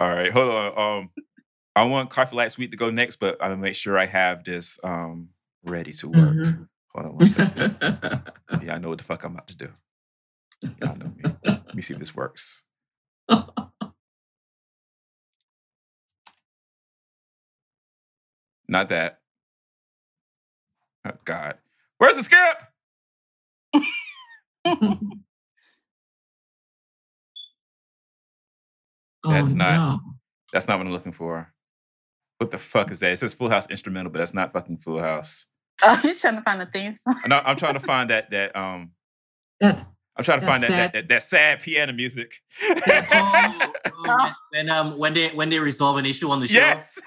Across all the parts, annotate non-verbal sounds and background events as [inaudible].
All right, hold on. Um, I want Coffee Light Sweet to go next, but I'm gonna make sure I have this um ready to work. Mhm. Hold on one second. [laughs] yeah, I know what the fuck I'm about to do. Y'all know me. Let me see if this works. Not that. Oh God. Where's the skip? [laughs] That's oh, not- no. That's not what I'm looking for. What the fuck is that? It says Full House instrumental, but that's not fucking Full House. Oh, [laughs] you're trying to find a theme song. No, I'm trying to find that that um That's I'm trying to That find that, that sad- that that sad piano music. [laughs] Oh, [laughs] oh, when um when they when they resolve an issue on the show. yes.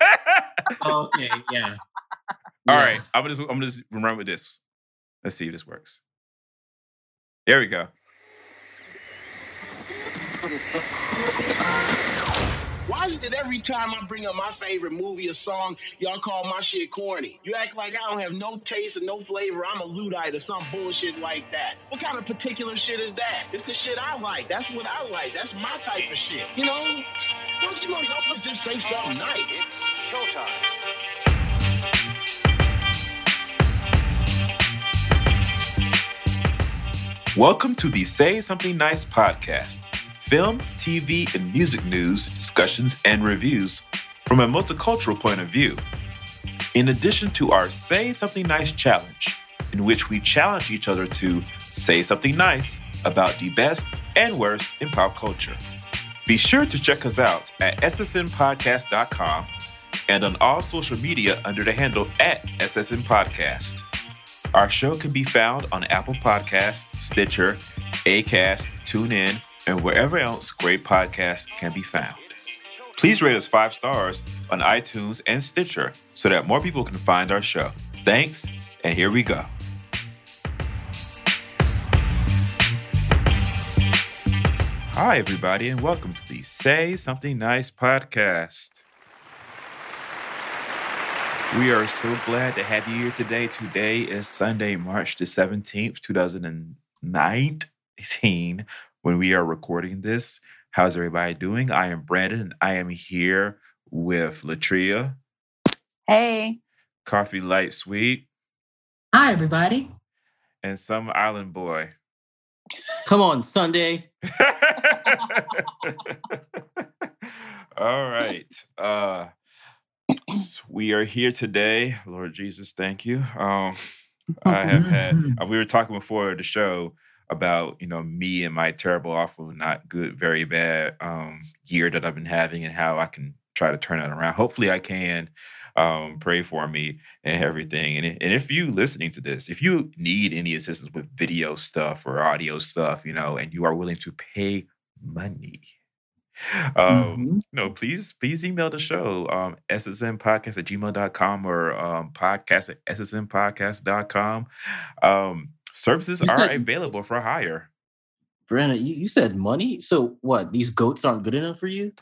Oh, okay, yeah. All Yeah. right, I'm gonna just I'm gonna just run with this. Let's see if this works. There we go. Why is it every time I bring up my favorite movie or song, y'all call my shit corny? You act like I don't have no taste and no flavor. I'm a Luddite or some bullshit like that. What kind of particular shit is that? It's the shit I like. That's what I like. That's my type of shit. You know? Don't you know y'all supposed to just say something nice? Showtime. Welcome to the Say Something Nice podcast. Film, TV, and music news, discussions, and reviews from a multicultural point of view. In addition to our Say Something Nice challenge, in which we challenge each other to say something nice about the best and worst in pop culture. Be sure to check us out at ssnpodcast.com and on all social media under the handle at SSN Podcast. Our show can be found on Apple Podcasts, Stitcher, Acast, TuneIn, and wherever else great podcasts can be found. Please rate us five stars on iTunes and Stitcher so that more people can find our show. Thanks, and here we go. Hi, everybody, and welcome to the Say Something Nice podcast. We are so glad to have you here today. Today is Sunday, March the 17th, 2019, when we are recording this. How's everybody doing? I am Brandon, and I am here with Latria, Hey. Coffee Light Sweet, Hi, everybody. and some island boy. Come on, Sunday. [laughs] All right. Uh we are here today. Lord Jesus, thank you. Um I have had uh, we were talking before the show about, you know, me and my terrible, awful, not good, very bad um year that I've been having and how I can try to turn it around. Hopefully I can. Um, pray for me and everything. And, and if you listening to this, if you need any assistance with video stuff or audio stuff, you know, and you are willing to pay money, um, Mhm. no, please, please email the show, um, ssnpodcast at gmail.com or um, podcast at ssnpodcast.com. Um, services You are said- available for hire. Brandon, you, you said money. So what? These goats aren't good enough for you? [laughs]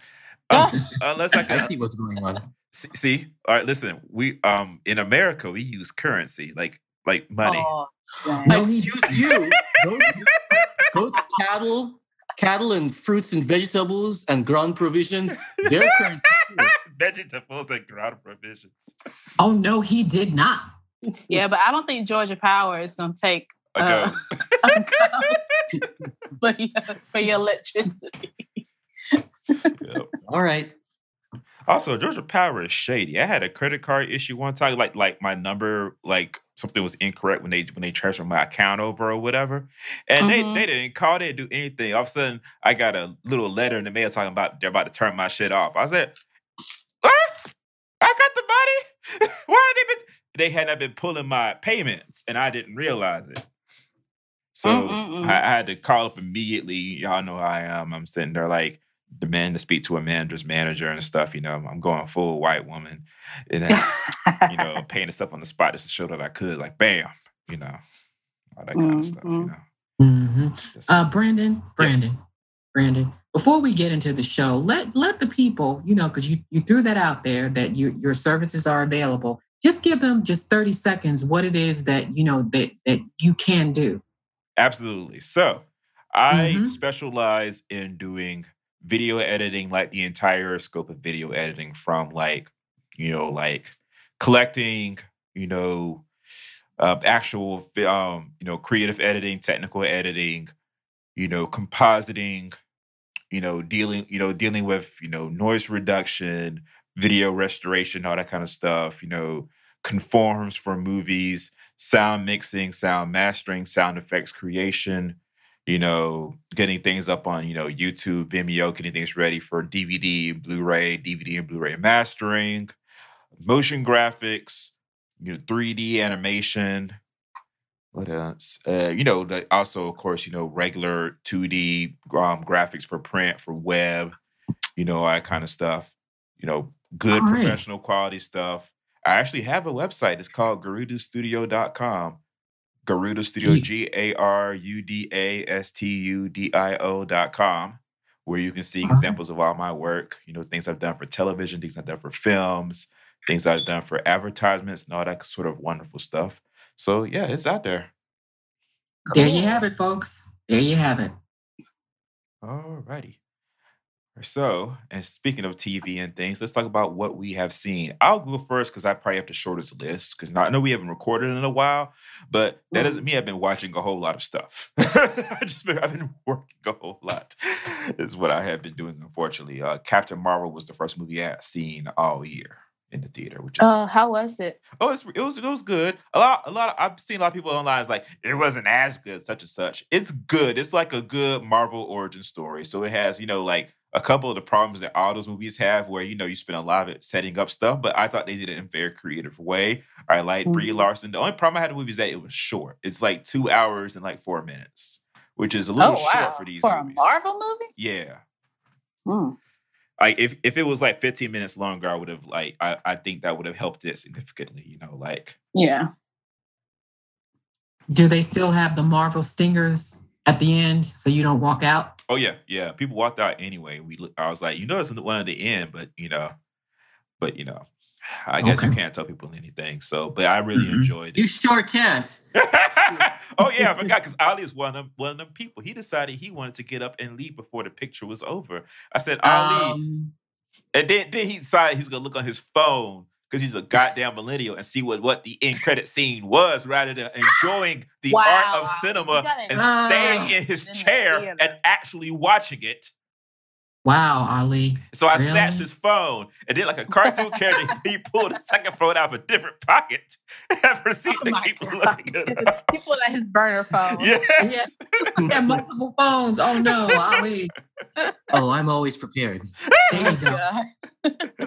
Um, unless I I see what's going on. see, see, all right, listen, we um in America we use currency like like money. Oh, dang. No, Excuse you. [laughs] Goats, goats, cattle, cattle, and fruits and vegetables and ground provisions. Their currency. [laughs] Vegetables and ground provisions. Oh, no, he did not. yeah, but I don't think Georgia Power is going to take I go. Uh, for, your, for your electricity. Yep. All right. Also, Georgia Power is shady. I had a credit card issue one time, like like my number, like something was incorrect when they when they transferred my account over or whatever, and Mhm. they they didn't call, they didn't do anything. All of a sudden, I got a little letter in the mail talking about they're about to turn my shit off. I said, "What? I got the money. [laughs] Why they been? They had not been pulling my payments, and I didn't realize it. So mm, mm, I, mm. I had to call up immediately. Y'all know how I am. I'm sitting there like demand to speak to a manager's manager and stuff. You know, I'm going full white woman, and then, you know, [laughs] paying the stuff on the spot just to show that I could. Like, bam, you know, all that kind of stuff. You know, hmm Uh, Brandon, Brandon, Brandon. Before we get into the show, let let the people, you know, because you you threw that out there that you your services are available. Just give them just thirty seconds what it is that you know that that you can do. Absolutely. So I Mhm. specialize in doing video editing, like the entire scope of video editing from like, you know, like collecting, you know, uh, actual, um, you know, creative editing, technical editing, you know, compositing, you know, dealing, you know, dealing with, you know, noise reduction, video restoration, all that kind of stuff, you know, conforms for movies, sound mixing, sound mastering, sound effects creation, you know, getting things up on, you know, YouTube, Vimeo, getting things ready for DVD, Blu-ray, DVD and Blu-ray mastering, motion graphics, you know, 3D animation. What else? Uh, you know, the, also of course, you know, regular 2D um, graphics for print, for web, you know, all that kind of stuff. You know, good right. professional quality stuff. I actually have a website. It's called GarudaStudio.com. Garuda Studio, Ye- G A R U D A S T U D I O dot com, where you can see Alright. examples of all my work, you know, things I've done for television, things I've done for films, things I've done for advertisements, and all that sort of wonderful stuff. So, yeah, it's out there. There you have it, folks. There you have it. All righty. So, and speaking of TV and things, let's talk about what we have seen. I'll go first because I probably have the shortest list because I know we haven't recorded in a while, but that doesn't mean I've been watching a whole lot of stuff. [laughs] I just been, I've been working a whole lot. Is what I have been doing. Unfortunately, uh, Captain Marvel was the first movie I had seen all year in the theater, which is Uh, how was it? Oh, it's, it was it was good. A lot, a lot. Of, I've seen a lot of people online. is like it wasn't as good, such and such. It's good. It's like a good Marvel origin story. So it has, you know, like a couple of the problems that all those movies have, where you know you spend a lot of it setting up stuff. But I thought they did it in a very creative way. I like Brie Mhm. Larson. The only problem I had with the movie is that it was short. It's like two hours and like four minutes, which is a little oh wow, short for these for movies. a Marvel movie? Yeah. Mm. Like if, if it was like 15 minutes longer, I would have like I, I think that would have helped it significantly, you know, like Yeah. Do they still have the Marvel stingers at the end so you don't walk out? Oh yeah, yeah. People walked out anyway. We, look- I was like, you know, it's one at the end, but you know, but you know, I guess you can't tell people anything. So, but I really Mhm. enjoyed it. You sure can't. [laughs] oh yeah, I forgot because Ali is one of them, one of them people. He decided he wanted to get up and leave before the picture was over. I said, Ali, Um, and then then he decided he's gonna look on his phone because he's a goddamn millennial and see what what the end credit scene was rather than enjoying [gasps] the art of cinema and staying in his In chair theater. and actually watching it. Wow, Ali. So I Really? snatched his phone and then, like a cartoon character, [laughs] he pulled his second phone out of a different pocket [laughs] and proceeded Oh to keep God. looking at it. [laughs] He pulled out his burner phone. Yes. He had multiple phones. Oh no, Ali. oh, I'm always prepared. There you go. God.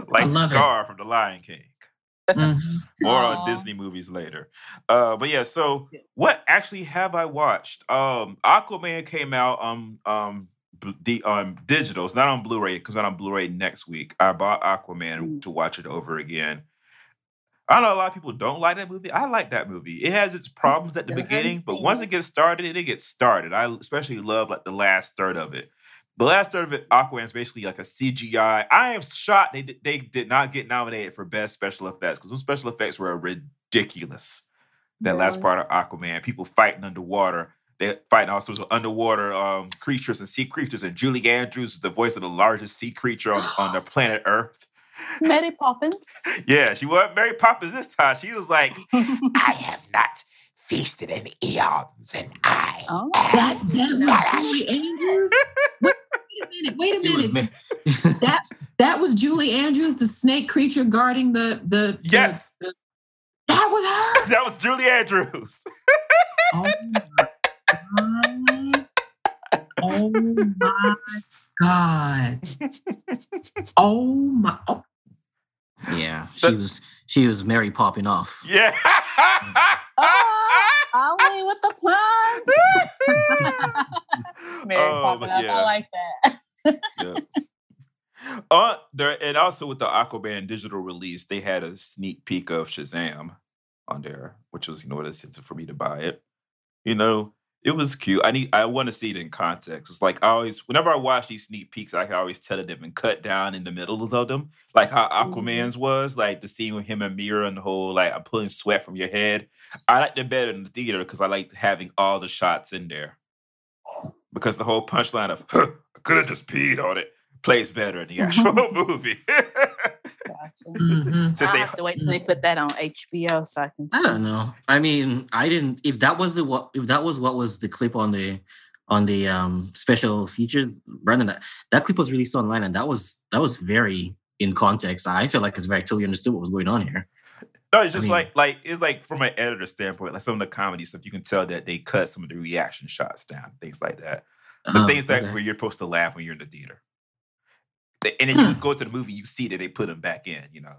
like love it. Scar from The Lion King. Mhm. [laughs] More Aw. on Disney movies later. Uh, but yeah, so what actually have I watched? Um, Aquaman came out um um the um digital. It's not on Blu-ray. It comes out on Blu-ray next week. I bought Aquaman Mm. to watch it over again. I know a lot of people don't like that movie. I like that movie. It has its problems at the beginning, but once it. it gets started, it gets started. I especially love like the last third of it. The last third of it, Aquaman is basically like a CGI. I am shocked they did, they did not get nominated for best special effects because those special effects were ridiculous. That last part of Aquaman, people fighting underwater. They're fighting all sorts of underwater um, creatures and sea creatures. And Julie Andrews is the voice of the largest sea creature on, on the [gasps] planet Earth. Mary Poppins. [laughs] Yeah, she wasn't Mary Poppins this time. She was like, [laughs] I have not feasted in eons, and I. Oh. That that was Julie Andrews. Wait, wait a minute. Wait a It was minute. me. That that was Julie Andrews, the snake creature guarding the the. the- Yes. the- that was her. [laughs] That was Julie Andrews. Oh my god. Oh my oh god. Oh my. Oh, yeah, she was she was Mary popping off. Yeah. [laughs] Oh, Ali with the puns. [laughs] Mary Oh, Poppins. but I like that. Yeah. Uh, there and also with the Aquaman digital release, they had a sneak peek of Shazam on there, which was you know what incentive for me to buy it. You know, it was cute. I need I want to see it in context. It's like I always whenever I watch these sneak peeks, I can always tell that they've been cut down in the middle of them. Like how Mhm. Aquaman's was, like the scene with him and Mera and the whole like I'm pulling sweat from your head. I like it better in the theater because I like having all the shots in there. Because the whole punchline of could have just peed on it plays better in the [laughs] actual [laughs] movie. Gotcha. Mhm. Since I they have to wait till they put that on HBO so I can see. I don't know. I mean, I didn't. If that was the what, if that was what was the clip on the on the um special features, Brandon, that, that clip was released online, and that was that was very in context. I feel like it's very totally understood what was going on here. No, it's I just mean- like like it's like from an editor standpoint, like some of the comedy stuff, you can tell that they cut some of the reaction shots down, things like that. The Um, things that okay. where you're supposed to laugh when you're in the theater. And then you go to the movie, you see that they put them back in. You know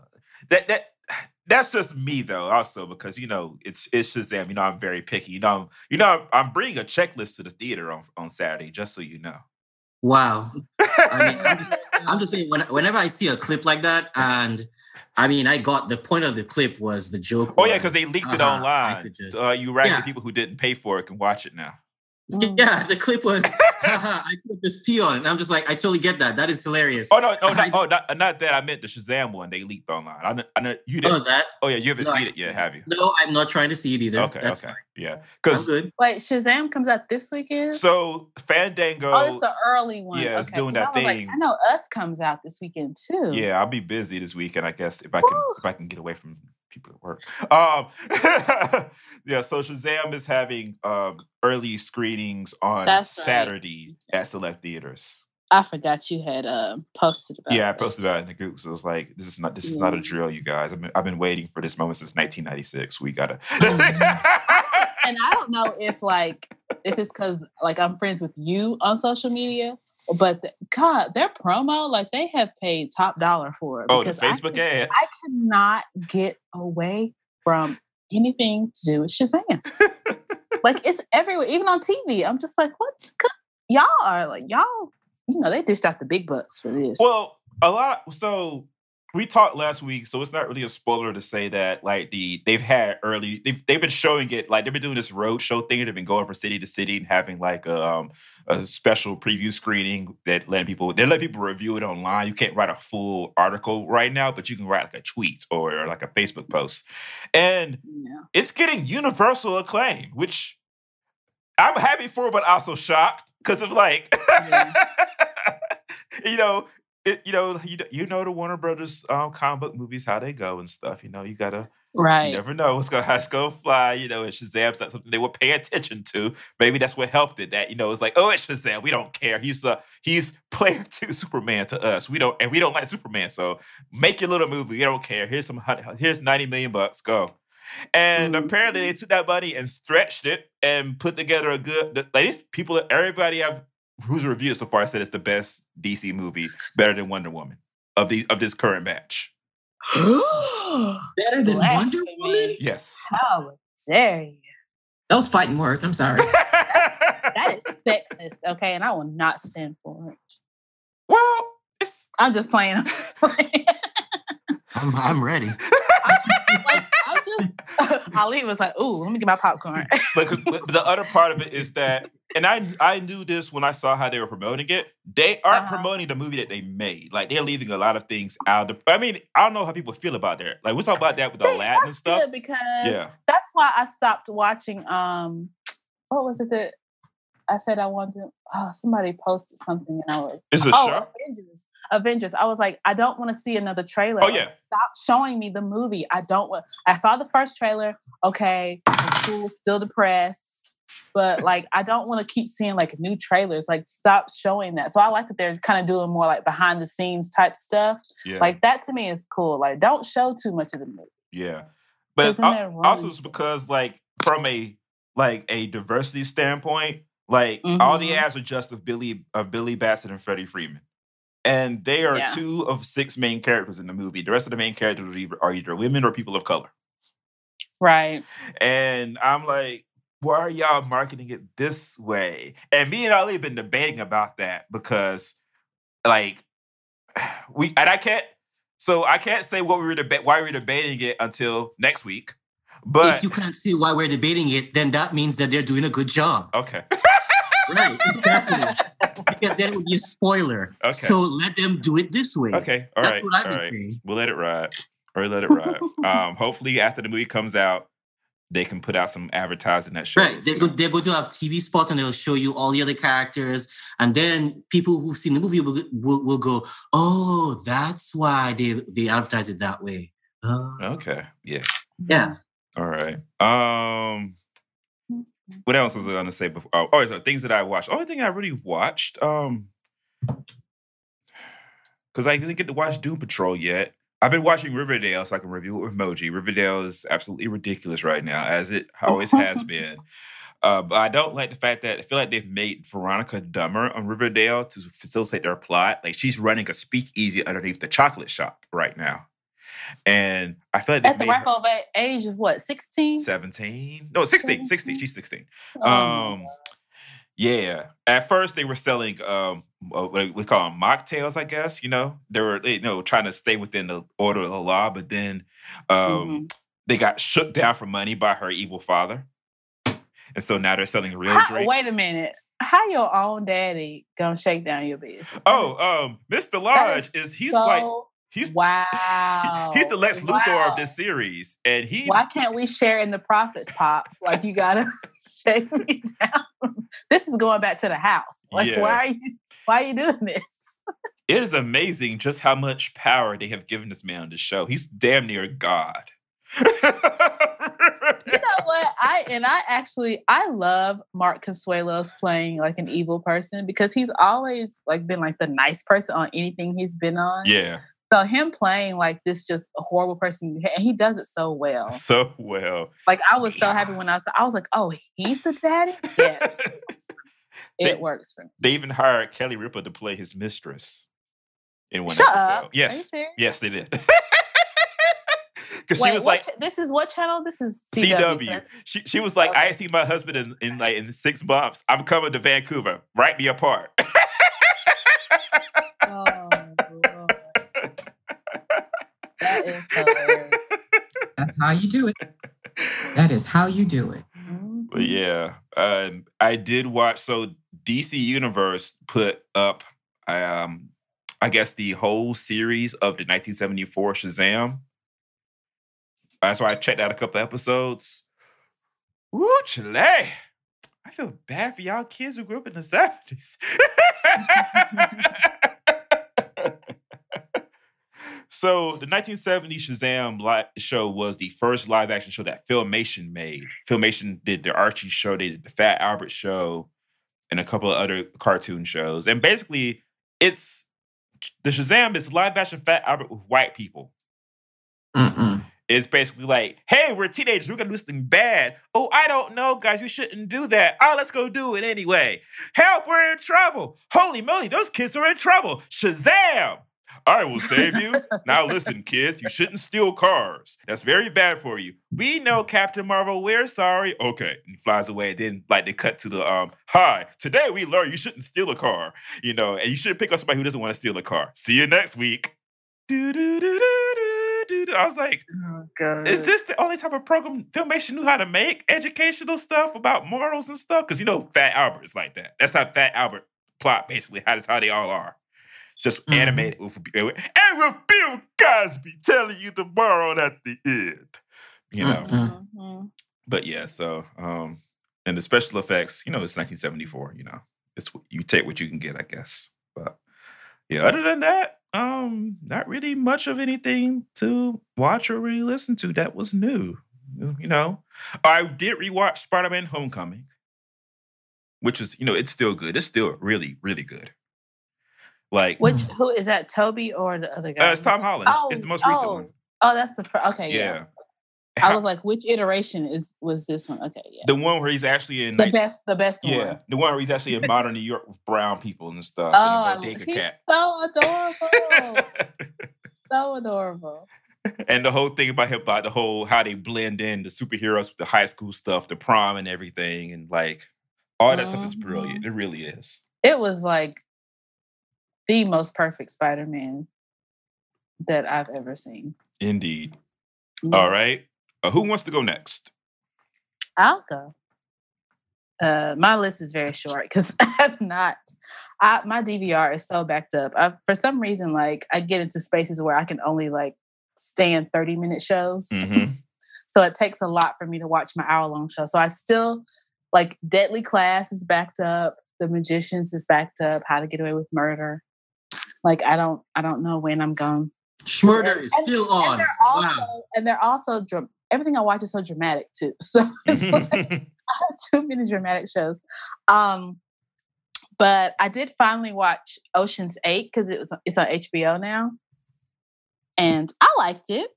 that that [sighs] that's just me though. Also because you know it's it's Shazam. You know I'm very picky. You know I'm, you know I'm, I'm bringing a checklist to the theater on on Saturday just so you know. Wow. I mean, I'm just, [laughs] I'm just saying, when, whenever I see a clip like that, and I mean, I got the point of the clip was the joke. oh yeah, because they leaked it uh-huh, I online. could just- uh, you regular Yeah. people who didn't pay for it can watch it now. Mm. yeah, the clip was, [laughs] haha, I could just pee on it. And I'm just like, I totally get that. That is hilarious. Oh no, oh, no, I- not, oh, not, uh, not that. I meant the Shazam one. They leaked online. I know, I know you Oh, didn't. Oh, that? Oh yeah, you haven't No, seen it yet, have you? No, I'm not trying to see it either. Okay, That's okay, fine. yeah. Because good. Wait, Shazam comes out this weekend? so Fandango. oh, it's the early one. yeah, it's okay. doing 'cause that I was like, thing. I know Us comes out this weekend too. yeah, I'll be busy this weekend. I guess if I can, Woo. if I can get away from people at work. Um, [laughs] yeah. So Shazam is having um early screenings on right. Saturday at select theaters. I forgot you had uh, posted about. Yeah, I posted that in the group. So it's like this is not this is not a drill, you guys. I've been, I've been waiting for this moment since 1996. We gotta. And I don't know if like if it's because like I'm friends with you on social media, but the, God, their promo like they have paid top dollar for it. oh, the because I Facebook could- ads. I cannot get away from anything to do with Shazam. like it's everywhere, even on TV. I'm just like, what? Y'all are like y'all. You know they dished out the big bucks for this. Well, a lot. So we talked last week, so it's not really a spoiler to say that like the they've had early they've they've been showing it like they've been doing this road show thing. They've been going from city to city and having like a, um, a special preview screening that let people they let people review it online. You can't write a full article right now, but you can write like a tweet or like a Facebook post, and yeah. it's getting universal acclaim, which I'm happy for, but also shocked because of like, [laughs] you know, it, you know, you, you know the Warner Brothers um, comic book movies how they go and stuff. You know, you gotta right. you never know what's gonna how it's gonna fly. You know, and Shazam's not something they would pay attention to. Maybe that's what helped it. That you know, it's like, oh, it's Shazam. We don't care. He's uh he's player [laughs] two Superman to us. We don't and we don't like Superman. So make your little movie. We don't care. Here's some here's ninety million bucks. Go. And Mhm. apparently they took that money and stretched it and put together a good. Like these people, everybody I've who's reviewed it so far said it's the best DC movie, better than Wonder Woman of the of this current batch. [gasps] Better than Wonder Blasphemy. Woman? Yes. How dare you? Those fighting words. I'm sorry. [laughs] That is sexist, okay, and I will not stand for it. well, it's I'm just playing. I'm just playing. [laughs] I'm, I'm ready. [laughs] like, I'm just. Ali was like, "Ooh, let me get my popcorn." but 'cause the the other part of it is that, and I I knew this when I saw how they were promoting it. They aren't Uh-huh. promoting the movie that they made. Like they're leaving a lot of things out. Of, I mean, I don't know how people feel about that. Like we talk about that with See, Aladdin and stuff. because Yeah. that's why I stopped watching. Um, what was it that I said I wanted? To, oh, somebody posted something, and I was It's a oh show. Avengers. Avengers. I was like, I don't want to see another trailer. Oh, Like, yeah. stop showing me the movie. I don't want. I saw the first trailer. Okay, I'm cool. Still depressed. But like, I don't want to keep seeing like new trailers. Like, stop showing that. So I like that they're kind of doing more like behind the scenes type stuff. Yeah. Like that to me is cool. Like, don't show too much of the movie. Yeah, but that also it's because like from a like a diversity standpoint, like all the Mhm. ads are just of Billy of Billy Batson and Freddie Freeman, and they are Yeah. two of six main characters in the movie. The rest of the main characters are either, are either women or people of color, Right. and I'm like. Why are y'all marketing it this way? And me and Ali have been debating about that because, like, [sighs] we and I can't. So I can't say what we were deba- why we were debating it until next week. But if you can't see why we're debating it, then that means that they're doing a good job. okay, Right, exactly. [laughs] because then it would be a spoiler. Okay. So let them do it this way. okay, all That's right, what I've all been right. saying. We'll let it ride, or let it ride. um, hopefully, after the movie comes out, they can put out some advertising that shows. Right. They're, go, they're going to have TV spots and they'll show you all the other characters. And then people who've seen the movie will, will, will go, oh, that's why they, they advertise it that way. Uh, Okay. Yeah. yeah. All right. Um what else was I gonna say before? Oh, oh so things that I watched. Only thing I really watched, um because I didn't get to watch Doom Patrol yet. I've been watching Riverdale so I can review it with Moji. Riverdale is absolutely ridiculous right now, as it always has [laughs] been. Uh, but I don't like the fact that I feel like they've made Veronica dumber on Riverdale to facilitate their plot. Like she's running a speakeasy underneath the chocolate shop right now. And I feel like At the ripe old age of what, 16? 17 no 16 16 she's 16 Oh, um yeah at first they were selling um uh, what we call them mocktails i guess you know they were you know trying to stay within the order of the law but then um Mhm. they got shook down for money by her evil father and so now they're selling real How- drinks wait a minute. How your own daddy gonna shake down your business? oh um mr lodge is he's like So- he's wow. he's the lex luthor Wow. of this series and he Why can't we share in the profits, pops? Like you gotta [laughs] shake me down. This is going back to the house. Like Yeah. why are you why are you doing this? it is amazing just how much power they have given this man on the show. He's damn near God. You know what? I and I actually I love Mark Consuelos playing like an evil person because he's always like been like the nice person on anything he's been on. yeah, So him playing like this just a horrible person and he does it so well. [laughs] so well. Like I was so happy when I saw. I was like, oh, he's the daddy? [laughs] Yes. They- it works for me. They even hired Kelly Ripa to play his mistress in one Shut episode. up. Are you Yes, yes, they did. [laughs] Because she was like cha- this is what channel? This is CW. CW. She she was like, I Okay. ain't seen my husband in, in like in six months. I'm coming to Vancouver. Write me apart. Oh, That is [laughs] hilarious. That's how you do it. That is how you do it. Mhm. But yeah, um, I did watch. So DC Universe put up, um, I guess the whole series of the 1974 Shazam. Uh, so I checked out a couple episodes. Woo, Chile. I feel bad for y'all kids who grew up in the 70s. [laughs] so the 1970 Shazam li- show was the first live action show that Filmation made. Filmation did the Archie show, they did the Fat Albert show, and a couple of other cartoon shows. And basically, it's the Shazam is live action Fat Albert with white people. Mm-mm. It's basically like, hey, we're teenagers, we're gonna do something bad. Oh, I don't know, guys, we shouldn't do that. Oh, let's go do it anyway. Help, we're in trouble. Holy moly, those kids are in trouble. Shazam! I will save you. now listen, kids, you shouldn't steal cars. That's very bad for you. We know, Captain Marvel, we're sorry. Okay. And he flies away. Then like they cut to the um, hi, today we learned you shouldn't steal a car. You know, and you shouldn't pick up somebody who doesn't want to steal a car. See you next week. I was like, Oh, God. is this the only type of program Filmation knew how to make educational stuff about morals and stuff? Because you know, Fat Albert is like that. That's how Fat Albert plot basically. How that's how they all are. It's just Mhm. animated with and with Bill Cosby telling you the moral at the end. You know, Mm. Mhm. but yeah. So, um, and the special effects, you know, it's 1974. You know, it's you take what you can get, I guess. But yeah, other than that, um, not really much of anything to watch or really listen to that was new. You know, I did rewatch Spider-Man: Homecoming, which is, you know, it's still good. It's still really, really good. Like, Which who is that? Tobey or the other guy? uh, it's Tom Holland. It's- it's the most recent oh, one. Oh, that's the fir- okay. Yeah. Yeah. I [laughs] was like, which iteration is was this one? Okay, yeah. the one where he's actually in The like, best, the best Yeah, one. the one where he's actually in modern New York with brown people and stuff. Oh, and I, a bodega he's cat. so adorable. [laughs] so adorable. and the whole thing about him, about the whole how they blend in the superheroes with the high school stuff, the prom and everything, and like all that stuff is brilliant. It really is. It was like the most perfect Spider-Man that I've ever seen. Indeed. Yeah. All right. Uh, who wants to go next? I'll go. Uh, my list is very short because [laughs] I'm not. I, my DVR is so backed up. I, for some reason, like I get into spaces where I can only like stand 30 minute shows. [laughs] Mhm. So it takes a lot for me to watch my hour long show. So I still like Deadly Class is backed up, The Magicians is backed up, How to Get Away with Murder. Like I don't I don't know when I'm going. Schmurder is And- still And on. they're also Wow. and they're also dra- everything I watch is so dramatic too. [laughs] So [laughs] it's like, too many dramatic shows. Um, but I did finally watch Ocean's Eight because it was it's on HBO now, and I liked it.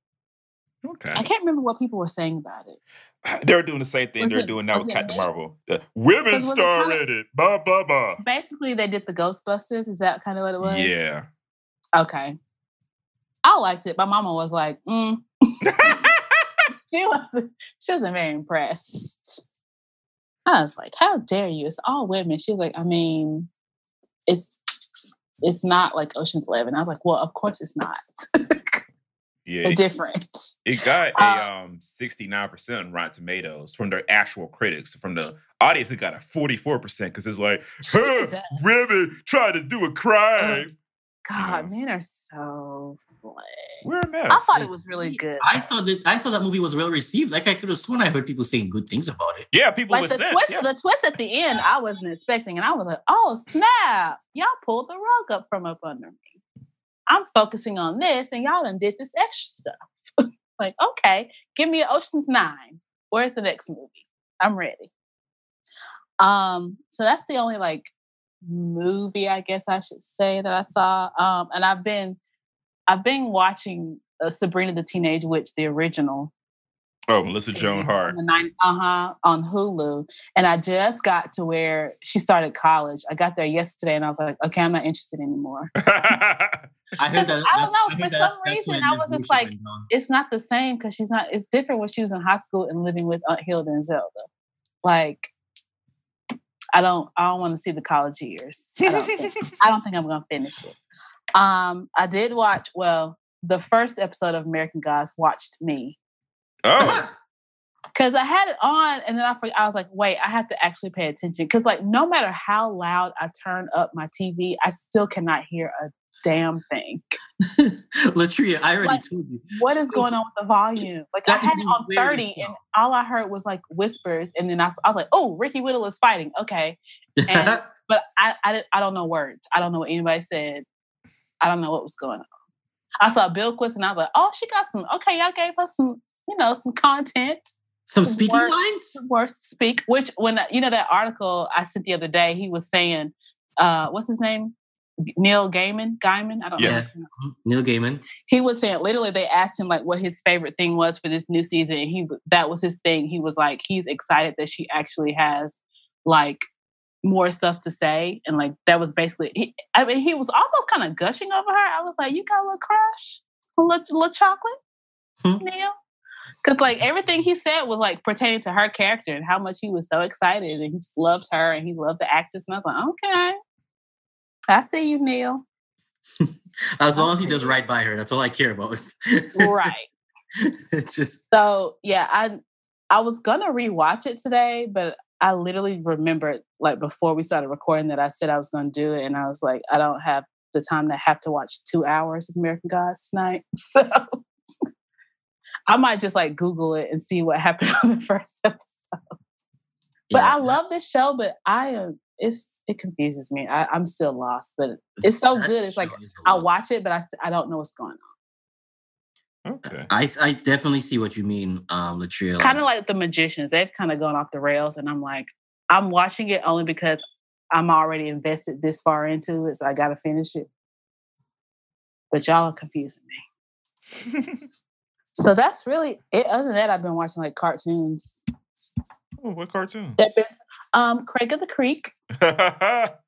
Okay. I can't remember what people were saying about it. [sighs] They're doing the same thing Was they're it- doing now with Captain Marvel. The women 'Cause was it star in it. Blah blah blah. Basically, they did the Ghostbusters. Is that kind of what it was? Yeah. Okay. I liked it. My mama was like, mm. [laughs] [laughs] she wasn't. She wasn't very impressed. I was like, "How dare you? It's all women." She was like, "I mean, it's it's not like Ocean's Eleven." I was like, "Well, of course it's not. [laughs] yeah. They're It, different." it got [laughs] Uh, a um 69% on Rotten Tomatoes from their actual critics. From the audience, it got a 44% because it's like, huh, Jesus. women trying to do a crime. God, men are so. lame. We're a mess. I thought it was really good. I thought that I thought that movie was well received. Like I could have sworn I heard people saying good things about it. yeah, people like with the sense. twist, yeah. the twist at the end, I wasn't expecting, and I was like, "Oh snap! Y'all pulled the rug up from up under me. I'm focusing on this, and y'all done did this extra stuff. [laughs] like, okay, give me an Ocean's Nine. Where's the next movie? I'm ready. Um, so that's the only like movie I guess I should say that I saw. Um, and I've been, I've been watching uh, Sabrina the Teenage Witch, the original, oh, Melissa Joan Hart. on uh-huh, on Hulu. And I just got to where she started college. I got there yesterday and I was like, okay, I'm not interested anymore. [laughs] I heard that. [laughs] I don't know, heard for some that's reason, when I was just like- It's not the same because she's not, it's different when she was in high school and living with Aunt Hilda and Zelda. Like, I don't, I don't want to see the college years. I don't think, [laughs] I don't think I'm going to finish it. Um, I did watch, well, the first episode of American Gods watched me. Oh, [laughs] Cause I had it on, and then I forgot, I was like, "Wait, I have to actually pay attention." Cause like, no matter how loud I turn up my TV, I still cannot hear a damn thing. [laughs] Latria, I already Like, told you. What is going on with the volume? Like, I had it on thirty, part. and all I heard was like whispers, and then I was like, "Oh, Ricky Whittle is fighting." Okay, And- [laughs] but I, I, didn't- I don't know words. I don't know what anybody said. I don't know what was going on. I saw Bilquis, and I was like, "Oh, she got some. Okay, y'all gave her some, you know, some content." Some speaking lines. worth speak. Which when you know that article I sent the other day, he was saying, uh, what's his name? Neil Gaiman. Gaiman. I don't Yes. know. Neil Gaiman. He was saying literally they asked him like what his favorite thing was for this new season. And he that was his thing. He was like he's excited that she actually has like more stuff to say and like that was basically. He, I mean, he was almost kind of gushing over her. I was like, you got a little crush, a little, little chocolate, Hmm. Neil. Because like everything he said was like pertaining to her character and how much he was so excited and he just loved her and he loved the actress. And I was like, okay, I see you, Neil. [laughs] As long as he does right by her, that's all I care about. right. it's [laughs] just So yeah, I I was gonna rewatch it today, but I literally remembered like before we started recording that I said I was gonna do it, and I was like, I don't have the time to have to watch two hours of American Gods tonight. [laughs] So I might just like Google it and see what happened [laughs] on the first episode. But yeah. I love this show, but I am it's it confuses me. I, I'm still lost, but it's so good. It's like show is a I'll lot. watch it, but I I don't know what's going on. okay. I, I definitely see what you mean, um, Latria. kind of like the magicians they've kind of gone off the rails and i'm like i'm watching it only because i'm already invested this far into it so i gotta finish it but y'all are confusing me [laughs] so that's really it other than that i've been watching like cartoons Oh, what cartoons? there've been um craig of the creek [laughs]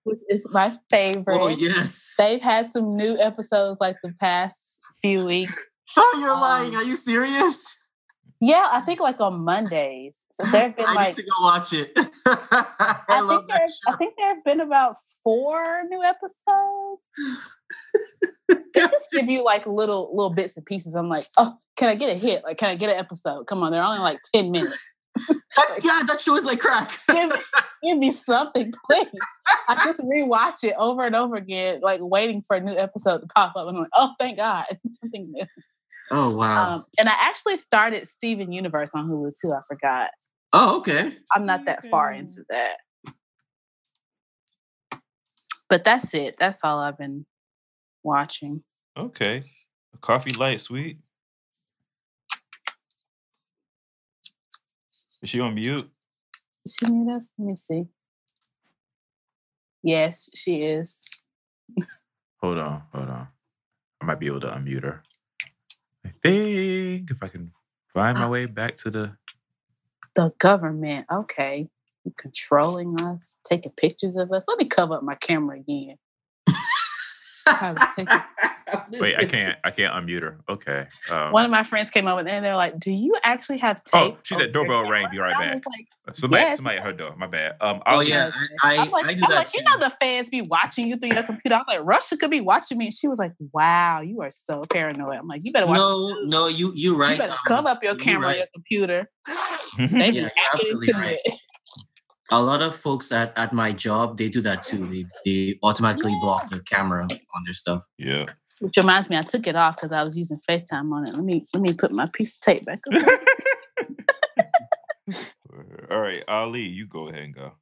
which is my favorite oh yes. they've had some new episodes like the past few weeks Oh, you're Um, lying. Are you serious? Yeah i think like on mondays so [laughs] there've been I like need to go watch it. [laughs] I, I love think, there, show. I think there have been about four new episodes. [laughs] They just give you like little little bits and pieces. I'm like, oh, can I get a hit? Like, can I get an episode? Come on, they're only like 10 minutes. That- yeah, that show is like crack. Give me, give me something, please. I just rewatch it over and over again, like waiting for a new episode to pop up. And I'm like, oh, thank God, something new. Oh wow. Um, and I actually started Steven Universe on Hulu too. I forgot. oh okay. I'm not that far into that. But that's it. That's all I've been watching. Okay. Coffee light, sweet. Is she on mute? Is she mute us? Let me see. Yes, she is. Hold on, hold on. I might be able to unmute her. I think if I can find my way back to the. The government. Okay. You controlling us, taking pictures of us. Let me cover up my camera again. [laughs] [laughs] I was taking- Wait, I can't. I can't unmute her. Okay. Um, One of my friends came over and they're like, "Do you actually have tape?" Oh, she said doorbell rang, be right back. was like, somebody, yes. somebody at her door. My bad. Um, Oh yeah, I I'm like, I, I do I'm that like, too. you know, the fans be watching you through your computer. I was like, Russia could be watching me. And she was like, wow, you are so paranoid. I'm like, you better watch. no, the news. no, you you right. you better um, cover up your camera right. your computer. [laughs] They be Yeah, hacking absolutely right. it. A lot of folks at, at my job they do that too. They they automatically block the camera on their stuff. yeah. Which reminds me, I took it off because I was using FaceTime on it. Let me let me put my piece of tape back up. [laughs] All right, Ali, you go ahead and go.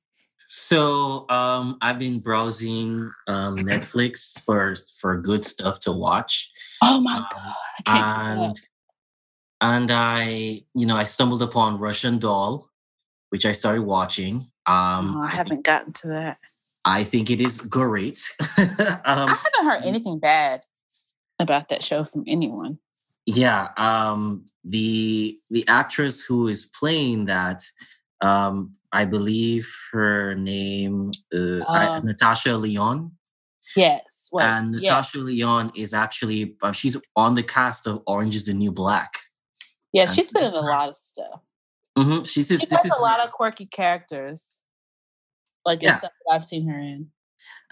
So um, I've been browsing um, Netflix for for good stuff to watch, oh my Um, god, I can't. and and I you know I stumbled upon Russian Doll, which I started watching. Um, Oh, I I, think, haven't gotten to that. I think it is great. [laughs] um, I haven't heard anything bad about that show from anyone. yeah um the the actress who is playing that um i believe her name uh, Um, Natasha Lyonne Yes. Wait, and yes. Natasha Lyonne is actually uh, she's on the cast of orange is the new black Yeah, and she's been in a lot of stuff. hmm she's She just, plays this is a lot of quirky characters, like Yeah. stuff that I've seen her in.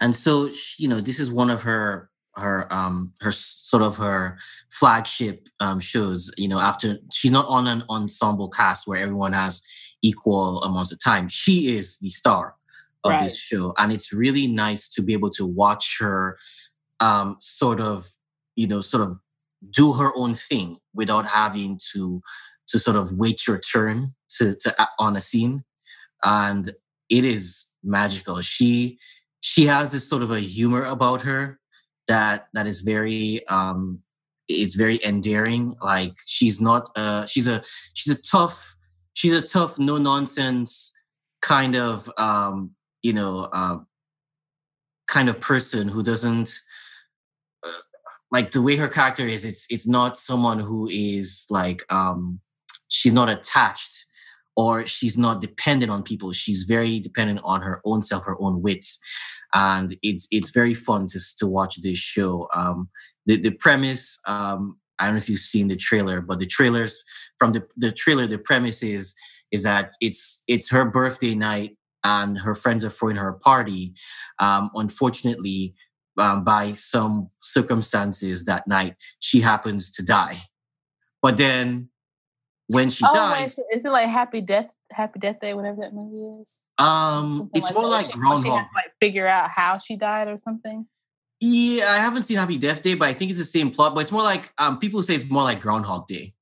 and so she, you know this is one of her her um her sort of her flagship um shows you know after she's not on an ensemble cast where everyone has equal amounts of time. She is the star of Right. this show and it's really nice to be able to watch her um sort of you know sort of do her own thing without having to to sort of wait your turn to to on a scene. And it is magical. She she has this sort of a humor about her that that is very um it's very endearing. Like she's not uh she's a she's a tough she's a tough no nonsense kind of um you know uh kind of person who doesn't uh, like the way her character is it's it's not someone who is like um she's not attached or she's not dependent on people. She's very dependent on her own self her own wits and it's it's very fun to to watch this show um the the premise um i don't know if you've seen the trailer but the trailers from the the trailer the premise is is that it's it's her birthday night and her friends are throwing her a party um unfortunately um, by some circumstances that night she happens to die but then when she oh, dies wait, is it like Happy Death, Happy Death Day, whatever that movie is? Um it's more like She- groundhog like figure out how she died or something. Yeah, I haven't seen Happy Death Day, but I think it's the same plot. But it's more like um, people say it's more like Groundhog Day,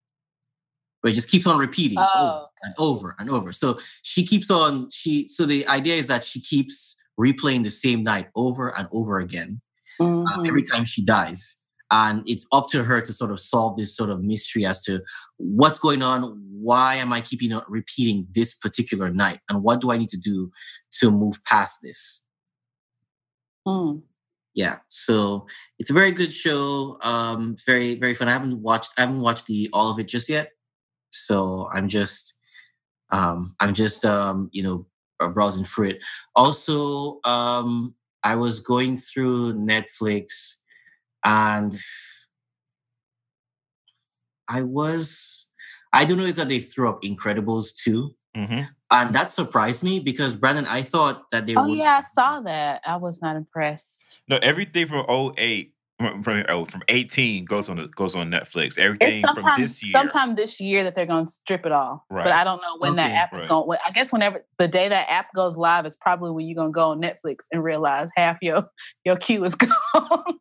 where it just keeps on repeating over Oh, and over and over. So she keeps on. She so the idea is that she keeps replaying the same night over and over again uh, Mhm. every time she dies, and it's up to her to sort of solve this sort of mystery as to what's going on. Why am I keeping on repeating this particular night, and what do I need to do to move past this? Mm. yeah so it's a very good show um very very fun i haven't watched i haven't watched the all of it just yet so i'm just um i'm just um you know uh, browsing through it also um i was going through netflix and i was i don't know is that they threw up incredibles too hmm and that surprised me because brandon i thought that they Oh would yeah, I saw that. I was not impressed. No, everything from 08, from from, oh, from 18 goes on goes on Netflix. It's Everything from this year. sometime this year that they're going to strip it all. Right. But I don't know when that Okay, app is right. going. I guess whenever the day that app goes live is probably when you're going to go on Netflix and realize half your your queue is [laughs] gone.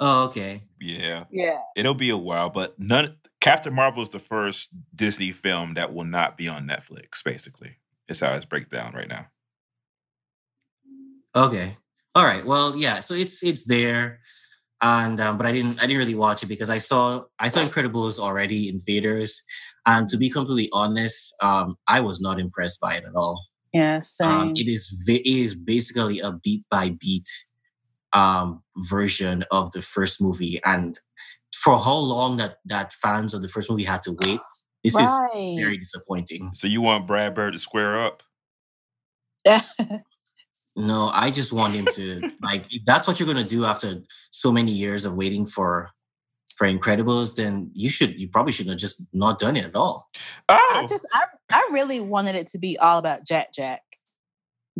Oh, okay. Yeah, Yeah. it'll be a while, but none. Captain Marvel is the first Disney film that will not be on Netflix. Basically, is how it's breakdown right now. Okay. All right. Well, yeah. So it's it's there, and um, but I didn't I didn't really watch it because I saw I saw Incredibles already in theaters, and to be completely honest, um, I was not impressed by it at all. Yeah. Same. Um, it is it is basically a beat by beat um, version of the first movie, and for how long that that fans of the first movie had to wait, this is very disappointing. So you want Brad Bird to square up? [laughs] No, I just want him to like. If that's what you're gonna do after so many years of waiting for for Incredibles, then you should. You probably should have just not done it at all. Oh, I just I I really wanted it to be all about Jack Jack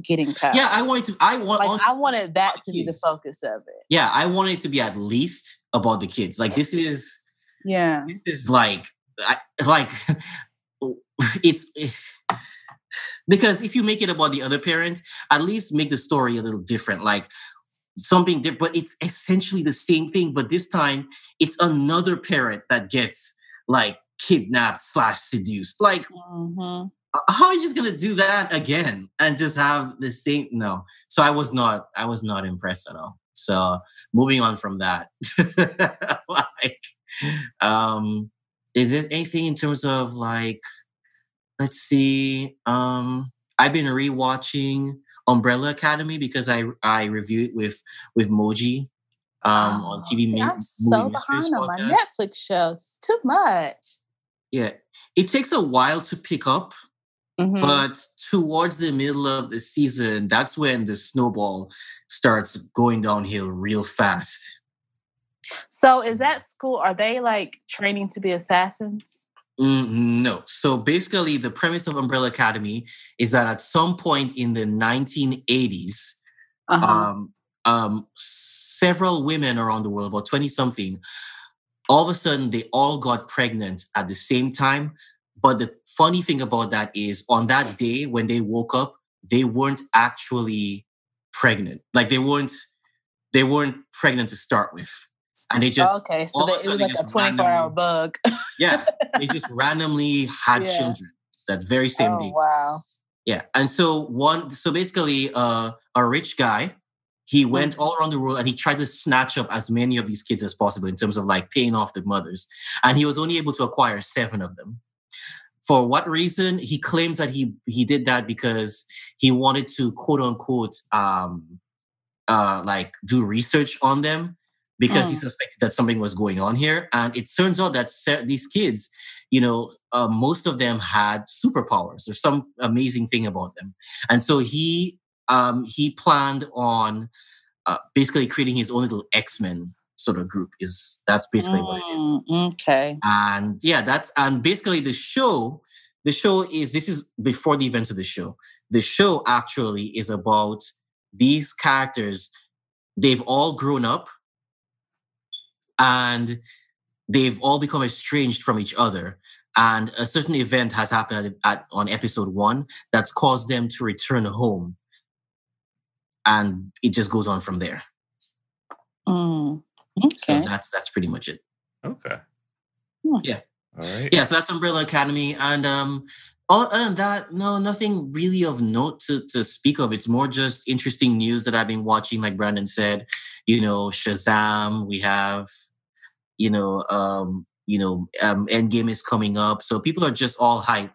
getting cut. Yeah, I wanted to. I want. like honestly, I wanted that to be the focus of it. yeah, I wanted to be at least about the kids. Like this is Yeah. this is like I, like [laughs] it's, it's because if you make it about the other parent, at least make the story a little different. Like something different, but it's essentially the same thing. But this time, it's another parent that gets like kidnapped slash seduced. Like hmm how are you just gonna do that again and just have the same no so i was not i was not impressed at all so moving on from that [laughs] like um is there anything in terms of like let's see um i've been rewatching umbrella academy because i i reviewed it with with moji um on tv See, Mi- I'm so behind on my. Netflix shows. It's too much. yeah it takes a while to pick up Mhm. But towards the middle of the season, that's when the snowball starts going downhill real fast. so is that school? Are they like training to be assassins? Mm, no. So basically, the premise of Umbrella Academy is that at some point in the 1980s, Uh-huh. um, um, several women around the world, about 20 something, all of a sudden they all got pregnant at the same time. But the funny thing about that is on that day when they woke up, they weren't actually pregnant. Like they weren't they weren't pregnant to start with. And they just okay, so they, it was like a just 24 hour bug. yeah, [laughs] they just randomly had Yeah. children that very same oh, day. wow. Yeah. And so one so basically uh a rich guy, he went all around the world and he tried to snatch up as many of these kids as possible in terms of like paying off the mothers. And he was only able to acquire seven of them. For what reason? He claims that he he did that because he wanted to quote unquote um uh like do research on them because he Mm. suspected that something was going on here. And it turns out that se- these kids, you know, uh, most of them had superpowers. There's some amazing thing about them, and so he um, he planned on uh, basically creating his own little X Men sort of group. Is that's basically what it is. Mm, Okay. And yeah, that's and basically the show. The show is this is before the events of the show. The show actually is about these characters. They've all grown up and they've all become estranged from each other. And a certain event has happened at, at, on episode one that's caused them to return home. And it just goes on from there. Mm, So that's that's pretty much it. okay. Hmm. Yeah. All right. Yeah, so that's Umbrella Academy. And um other than that, no, nothing really of note to, to speak of. It's more just interesting news that I've been watching, like Brandon said. You know, Shazam, we have, you know, um, you know, um Endgame is coming up. So people are just all hype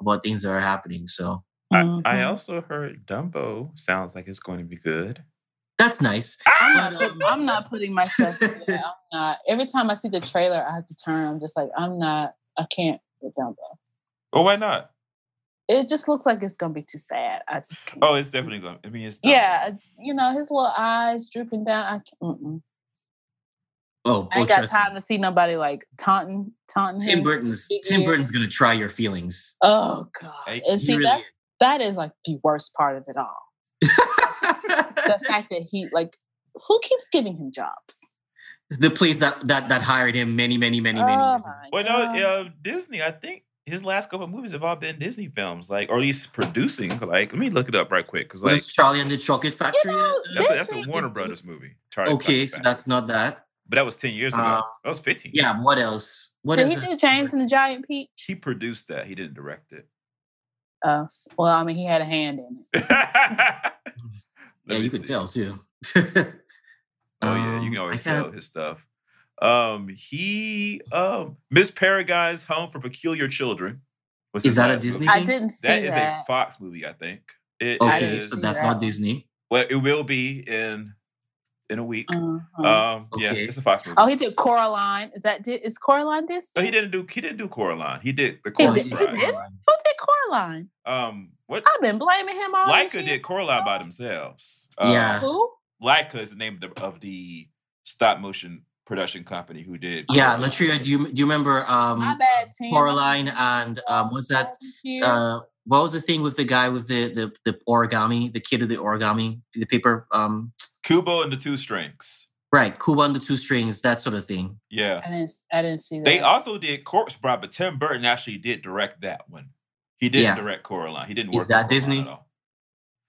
about things that are happening. So I, I Mhm. also heard Dumbo sounds like it's going to be good. That's nice. I'm But, not, um, I'm not putting myself in. [laughs] I'm not. Every time I see the trailer, I have to turn. I'm just like, I'm not, I can't with Dumbo. Oh, why not? It just looks like it's going to be too sad. I just can't. Oh, it's definitely going. To. I mean, it's Dumbo. yeah. You know, his little eyes drooping down. I can't. Mm-mm. Oh, I ain't got trust me. time to see nobody like taunting, taunting Tim him. Burton's Tim. Burton's gonna try your feelings. Oh, God. Hey, And see, really that's, that is like the worst part of it all. Is. [laughs] The fact that he, like, who keeps giving him jobs? the place that that that hired him many, many, many, many oh, years. ago. my no, uh, Disney. I think his last couple of movies have all been Disney films, like or at least producing. Like, let me look it up right quick, because like Charlie and the Chocolate Factory? know, uh, that's a, that's a Warner is- Brothers movie. Charlie Okay, so that's not that. But that was 10 years ago. Uh, that was 15. Yeah. What else? What Did he do James and the Giant Peach? He produced that. He didn't direct it. Oh, s- well, I mean, he had a hand in it. [laughs] Let Yeah, me you could tell too. [laughs] Oh yeah, you can Um, always I tell his stuff. Um, he um Miss Peregrine's Home for Peculiar Children. was Is that a Disney movie. I didn't see That that. is a Fox movie, I think. It Okay, is- so that's not. Disney. well, it will be in in a week. Uh-huh. Um, yeah, it's a Fox movie. oh, he did Coraline. Is that Di- is Coraline Disney? Oh, he didn't do he didn't do Coraline. He did the He Chorus did- he did? Who did Coraline? Um, what I've been blaming him all this Laika year. did Coraline by themselves. Um, Yeah. Who? Laika is the name of the, of the stop motion production company who did. Yeah, Coraline. Latria, do you do you remember My um bad, Tim. Coraline and um what's that? Uh what was the thing with the guy with the the, the origami, the kid of the origami, the paper um Kubo and the Two Strings. right, Kubo and the two strings, that sort of thing. Yeah. I didn't. I didn't see that. They also did Corpse Bride, but Tim Burton actually did direct that one. He didn't Yeah. direct Coraline. He didn't work. Is work. that Disney? At all.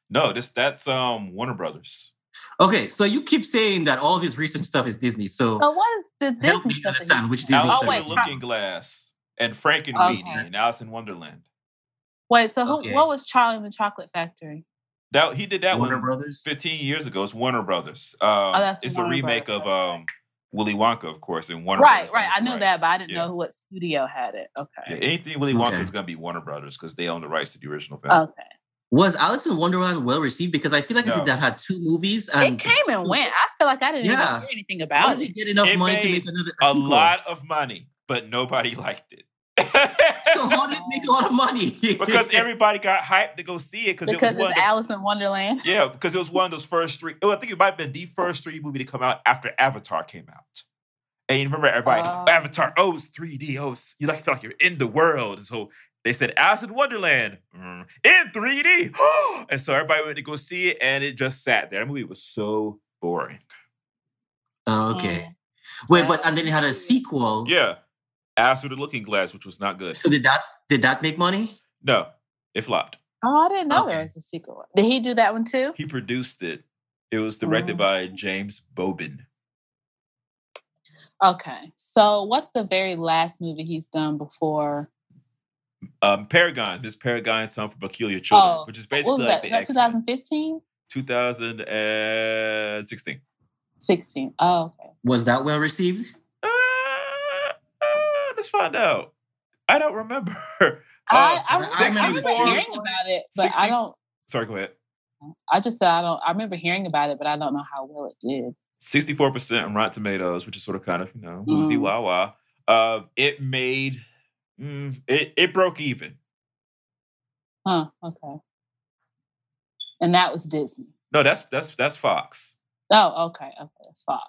No, this that's um Warner Brothers. Okay, so you keep saying that all of his recent stuff is Disney. So So what is the help Disney me stuff? that he- understand which Disney Alice Oh, stuff. wait, in the Looking Glass and Frank and Okay. Weenie and Alice in Wonderland. Wait, so who? Okay. What was Charlie and the Chocolate Factory? That he did that Warner one Brothers. 15 years ago. It's Warner Brothers. Um, Oh, that's it's Warner a remake Brothers, of um Willy Wonka, of course, and Warner right, Brothers. right. I the knew that, but I didn't Yeah. know what studio had it. Okay. Yeah, Okay. anything Willy Wonka Okay. is gonna be Warner Brothers because they own the rights to the original film. Okay. Was Alice in Wonderland well received? Because I feel like No. that had two movies And It came and went. I feel like I didn't Yeah. even hear anything why about did they it. get enough It money to make another a sequel? lot of money, but nobody [laughs] liked it. So how did it make a lot of money? [laughs] because everybody got hyped to go see it because it was one it's of the, Alice in Wonderland. yeah because it was one of those first three. Oh, I think it might have been the first 3D movie to come out after Avatar came out. And you remember everybody Oh. Avatar. Oh, it's 3D. Oh, it's, you like feel like you're in the world. And so they said Alice in Wonderland mm, in 3D. [gasps] and so everybody went to go see it, and it just sat there. That movie was so boring. Oh, okay. Mm. Wait, but and then it had a sequel. Yeah, Alice with the Looking Glass, which was not good. So did that did that make money? No, it flopped. Oh, I didn't know Okay. there was a sequel. Did he do that one too? He produced it. It was directed Oh. by James Bobin. Okay. So what's the very last movie he's done before? Um, Peregrine, this Peregrine's Home for Peculiar Children, Oh, which is What basically was like that? the Is that X 2015? 2016. 16. Oh, okay. Was that well received? Let's find out. I don't remember. [laughs] I, Uh, I, I remember, I remember 64 hearing about it, but 60 I don't. Sorry, go ahead. I just said I don't. I remember hearing about it, but I don't know how well it did. 64% on Rotten Tomatoes, which is sort of kind of, you know, woozy Mm. wah wah. Uh, it made, mm, it, it broke even. Huh. Okay. And that was Disney. No, that's that's that's Fox. Oh, okay. Okay. That's Fox.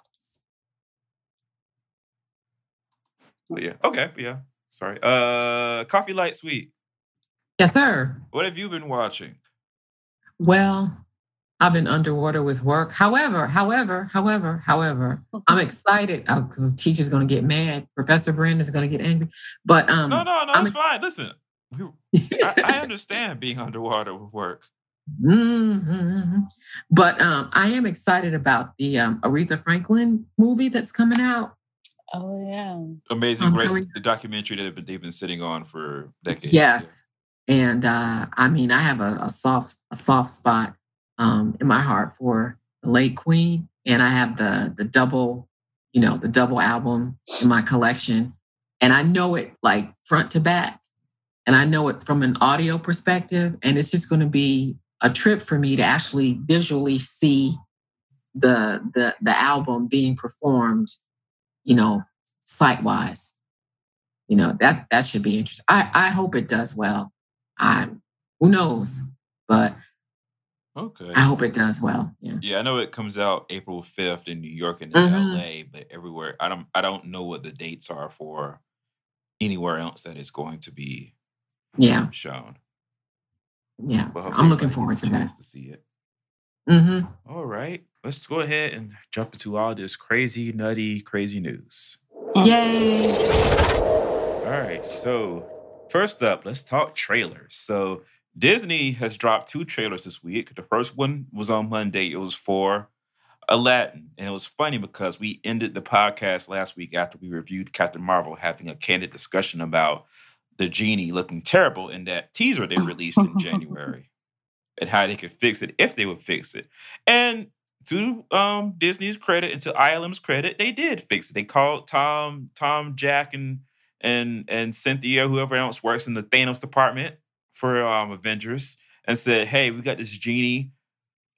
But yeah, okay, yeah. Sorry. Uh, Coffee Light Sweet. Yes, sir. What have you been watching? Well, I've been underwater with work. However, however, however, however, I'm [laughs] excited because the teacher's going to get mad. Professor Brandon's going to get angry. But um, No, no, no, I'm it's ex- fine. Listen, we, I, I understand being underwater with work. Mhm. But um, I am excited about the um, Aretha Franklin movie that's coming out. Oh yeah. Amazing Um, Grace, Tariq- the documentary that they've been, they've been sitting on for decades. Yes, and uh, I mean, I have a, a soft a soft spot um, in my heart for the late Queen, and I have the the double, you know, the double album in my collection, and I know it like front to back, and I know it from an audio perspective, and it's just going to be a trip for me to actually visually see the the the album being performed, you know, site wise you know that that should be interesting i i hope it does well i who knows but Okay. i hope it does well yeah Yeah, I know it comes out April 5th in New York and Mhm. LA, but everywhere I don't I don't know what the dates are for anywhere else that is going to be yeah shown. yeah But so i'm looking forward to that To see it. hmm All right. Let's go ahead and jump into all this crazy, nutty, crazy news. yay All right. So, first up, let's talk trailers. So, Disney has dropped two trailers this week. The first one was on Monday. It was for Aladdin. And it was funny because we ended the podcast last week after we reviewed Captain Marvel having a candid discussion about the genie looking terrible in that teaser they released in [laughs] January and how they could fix it if they would fix it. And to um, Disney's credit and to ILM's credit, they did fix it. They called Tom, Tom, Jack, and and and Cynthia, whoever else works in the Thanos department for um, Avengers, and said, "Hey, we got this genie.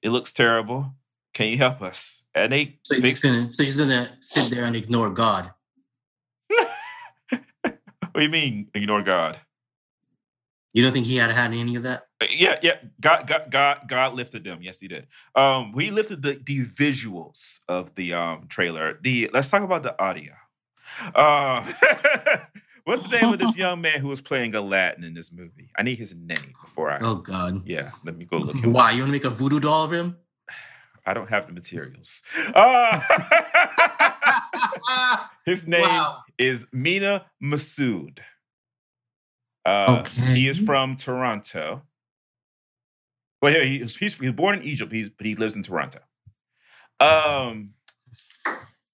It looks terrible. Can you help us?" And they So you're just gonna so you're just gonna sit there and ignore God. [laughs] What do you mean ignore God? You don't think he had had any of that? Uh, Yeah, yeah. God, God, God, God lifted them. Yes, He did. Um, we lifted the the visuals of the um trailer. The let's talk about the audio. Uh, [laughs] what's the name of this [laughs] young man who was playing Aladdin in this movie? I need his name before I. Oh God. Yeah, let me go look. [laughs] Him. Why? You want to make a voodoo doll of him? [sighs] I don't have the materials. Uh, his name Wow. is Mena Massoud. Uh, He is from Toronto. Well, yeah, he, he's, he's born in Egypt, he's, but he lives in Toronto. Um,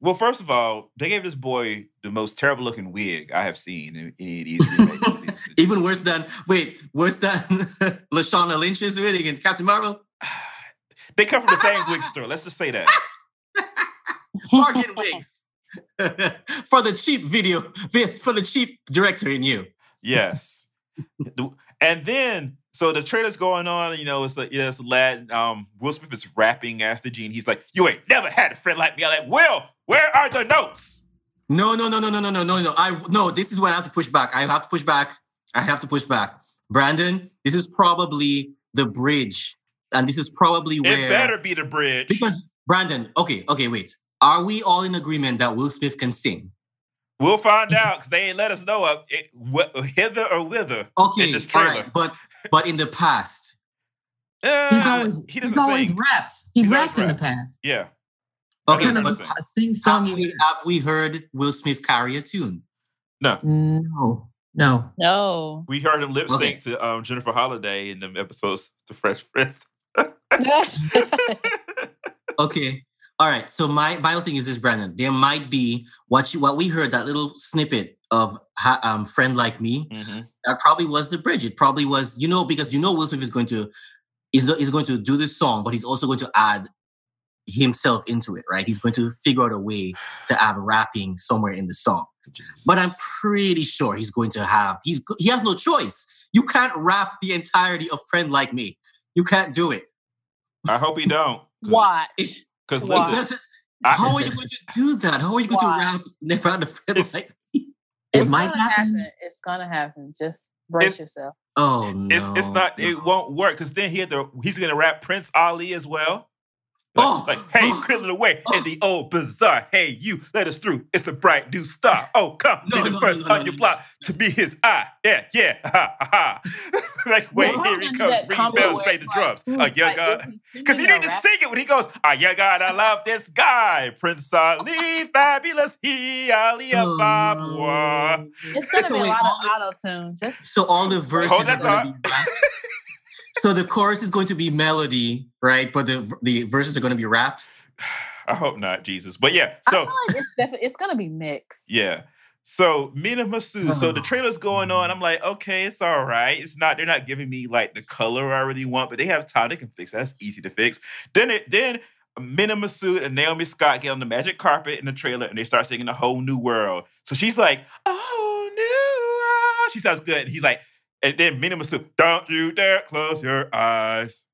well, first of all, they gave this boy the most terrible looking wig I have seen in any of these [laughs] movies. Even worse than wait, worse than [laughs] Lashana Lynch's wig against Captain Marvel. [sighs] They come from the same wig store. Let's just say that. [laughs] Bargain wigs for the cheap video for the cheap director in you. Yes. And then, so the trailer's going on, you know, it's like, yeah, it's Aladdin. Um, Will Smith is rapping as the genie. He's like, You ain't never had a friend like me. I'm like, Will, where are the notes? No, no, no, no, no, no, no, no, no. I no. This is when I have to push back. I have to push back. I have to push back. Brandon, this is probably the bridge, and this is probably where It better be the bridge. because Brandon. Okay, okay, wait. Are we all in agreement that Will Smith can sing? We'll find out because they ain't let us know of it, wh- hither or whither. Okay, In this trailer. right, but but in the past, Uh, He's always he he's always sing. rapped. He He's rapped in the past. Yeah. okay, Kind of but but- a sing have we, have we heard Will Smith carry a tune? No. No, no. No. We heard him lip sync Okay. to um, Jennifer Holliday in them episodes, to Fresh Prince. [laughs] Okay. All right. So my final thing is this, Brandon. There might be what you what we heard that little snippet of um friend like me. Mhm. That probably was the bridge. It probably was you know because you know Will Smith is going to is is going to do this song, but he's also going to add himself into it, right? He's going to figure out a way to add rapping somewhere in the song. But I'm pretty sure he's going to have he's he has no choice. You can't rap the entirety of friend like me. You can't do it. I hope he don't. Why? [laughs] Because listen, I- how are you going to do that? How are you going Why? to rap never had a friend It's- like [laughs] It might gonna happen. It's gonna happen. Just brace It's- yourself. Oh no. it's it's not it won't work because then he had to he's gonna rap Prince Ali as well. Like, Oh, like hey, oh, clear it away oh. in the old bazaar. Hey, you, let us through. It's a bright new star. Oh, come, No, be the no, first no, no, on no, your no. block to be his eye. Yeah, yeah, [laughs] ha, ha. [laughs] like, wait, Well, here he gonna comes, that ringing combo bells, play the like, drums. Oh, yeah, like, God. is he Because you singing need to sing it when he goes, Ah, yeah, God, I love this guy. Prince Ali, [laughs] fabulous, he, Ali, Oh, Ababwa. It's gonna be a lot of auto tune. Just So all the verses are going to be rap. So the chorus is going to be melody, right? But the the verses are going to be rapped. I hope not, Jesus. But yeah, I so. feel like it's definitely it's gonna be mixed. Yeah. So Mena Massoud. So the oh. trailer's going on. I'm like, okay, it's all right. It's not. They're not giving me like the color I really want, but they have time. They can fix. that. That's easy to fix. Then it then Mena Massoud and Naomi Scott get on the magic carpet in the trailer and they start singing a whole new world. So she's like, oh new world. She sounds good. And he's like, and then Mena Massoud, don't you dare close your eyes.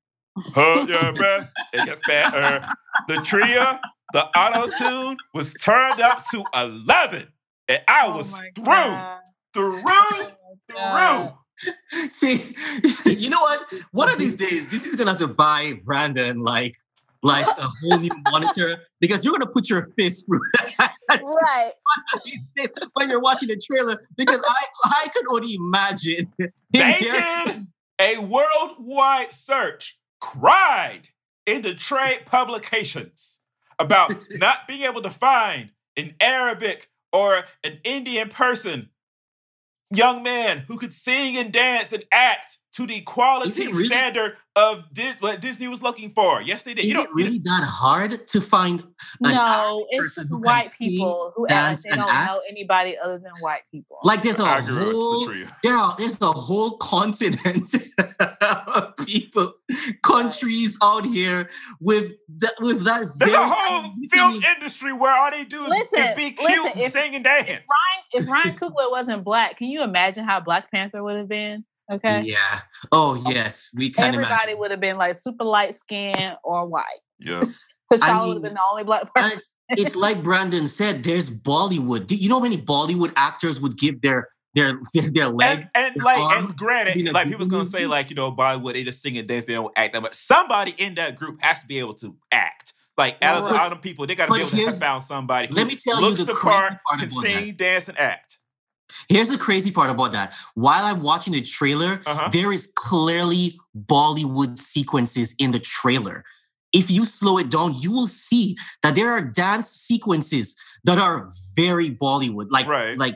Hold your breath. It gets better. The trio, the auto tune was turned up to 11. And I Oh was my through, God. through, [laughs] Oh through. God. [laughs] See, [laughs] you know what? One of these days, this is gonna have to buy Brandon like like a whole new monitor because you're gonna put your fist through [laughs] that Right. [laughs] when you're watching the trailer. Because I I could only imagine. him They hearing- did a worldwide search, cried in the trade publications about not being able to find an Arabic or an Indian person, young man who could sing and dance and act to the quality really- standard of Dis- what Disney was looking for. Yes, they did. Is You it don't really that hard to find an No, it's person just who white people who act dance, they don't know anybody other than white people. like there's a I agree with whole Latria. [laughs] there are there's a whole continent [laughs] of people countries out here with that with that There's very a whole film industry where all they do is, Listen, is be cute listen, and if- sing and dance. if Ryan, if Ryan [laughs] Coogler wasn't black, can you imagine how Black Panther would have been? Okay. yeah oh yes we can Everybody imagine would have been like super light skin or white. yeah. [laughs] T'Challa would mean, have been the only black [laughs] And person. it's, it's like Brandon said there's Bollywood do you know how many Bollywood actors would give their their [laughs] their, their leg And, and their like, arm and granted, being a like people's gonna say, like, you know, Bollywood, they just sing and dance, they don't act that much. Somebody in that group has to be able to act. Like, out of Right. all them people, they gotta be able to have here's- found somebody who let me tell you looks the the part, part can about sing, dance, and act. Here's the crazy part about that. While I'm watching the trailer, Uh-huh. there is clearly Bollywood sequences in the trailer. If you slow it down, you will see that there are dance sequences that are very Bollywood. Like, Right. like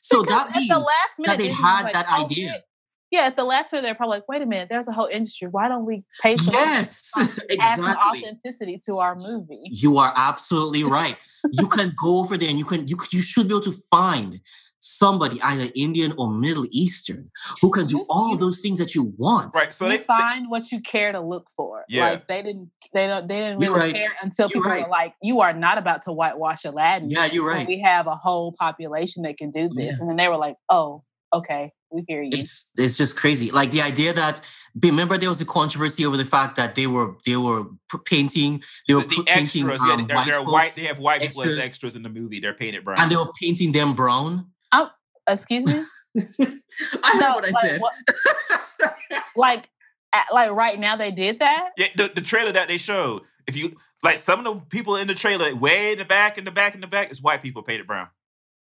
so Because that at means the last minute they Disney was had like, that "Oh, idea." shit." Yeah, at the last minute, they're probably like, "Wait a minute, there's a whole industry. Why don't we pay for yes, [laughs] [laughs] add some exactly. authenticity to our movie?" You are absolutely right. you can go over there and you can you you should be able to find somebody either Indian or Middle Eastern who can do all of those things that you want. Right. So you they, find what you care to look for. Yeah. Like they didn't they don't they didn't really right. care until You're people right. were like, you are not about to whitewash Aladdin. Yeah, you're right. We have a whole population that can do this. Yeah. And then they were like, Oh, okay, we hear you. it's it's just crazy. Like the idea that remember there was a controversy over the fact that they were they were painting they were the, the painting extras, yeah, um, they're, white they're folks, white. They have white people as extras. extras in the movie. They're painted brown. and they were painting them brown. Excuse me? [laughs] I heard No, what I like, said. what- [laughs] like at- like right now they did that? yeah, the, the trailer that they showed. If you like, some of the people in the trailer, way in the back, in the back, in the back, is white people painted brown.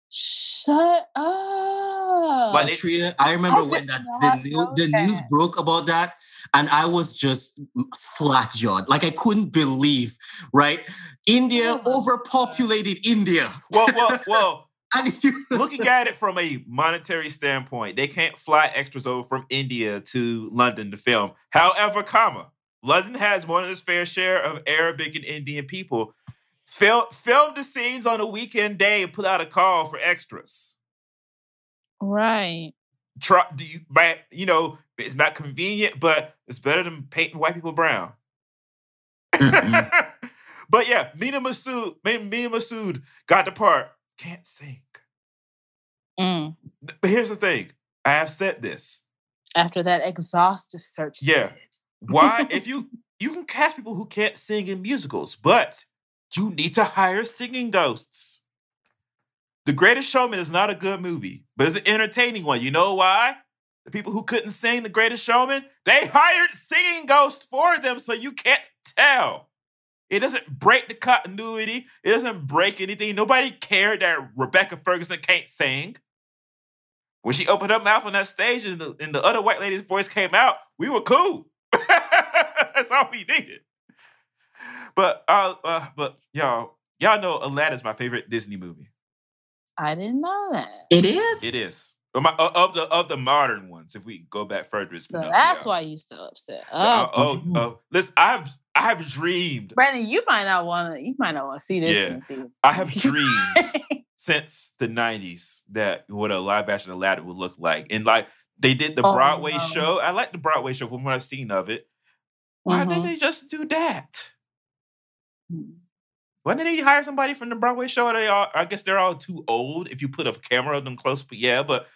Shut up. But they- Tria, I remember I when that the, new, know the news broke about that, and I was just slack jawed. Like I couldn't believe, right? India Oh my God. overpopulated India, Well, well, well. [laughs] and if [laughs] looking at it from a monetary standpoint, they can't fly extras over from India to London to film. However, comma, London has more than its fair share of Arabic and Indian people. Film, film the scenes on a weekend day and put out a call for extras. right. Try, do you, but, you know, it's not convenient, but it's better than painting white people brown. [laughs] But yeah, Mena Massoud, Mena Massoud got the part. Can't sing. Mm. But here's the thing. I have said this. After that exhaustive search. Yeah. did. Why? [laughs] if you you can cast people who can't sing in musicals, but you need to hire singing ghosts. The Greatest Showman is not a good movie, but it's an entertaining one. You know why? The people who couldn't sing The Greatest Showman, they hired singing ghosts for them, so you can't tell. It doesn't break the continuity. It doesn't break anything. Nobody cared that Rebecca Ferguson can't sing. When she opened her mouth on that stage and the, and the other white lady's voice came out, we were cool. [laughs] That's all we needed. But uh, uh but y'all, y'all know Aladdin's my favorite Disney movie. I didn't know that. It is. It is. Of, my, uh, of the of the modern ones, if we go back further, it's So that's why you so upset. Uh, Oh, oh, oh, listen, I've I've dreamed, Brandon, you might not want to. You might not want to see this. Yeah. in the theater. I have [laughs] dreamed [laughs] since the '90s that what a live action Aladdin would look like, and like they did the Oh, Broadway no. show. I like the Broadway show from what I've seen of it. Why Mhm. didn't they just do that? Mm. Why didn't they hire somebody from the Broadway show? They all, I guess they're all too old if you put a camera of them close. But yeah, but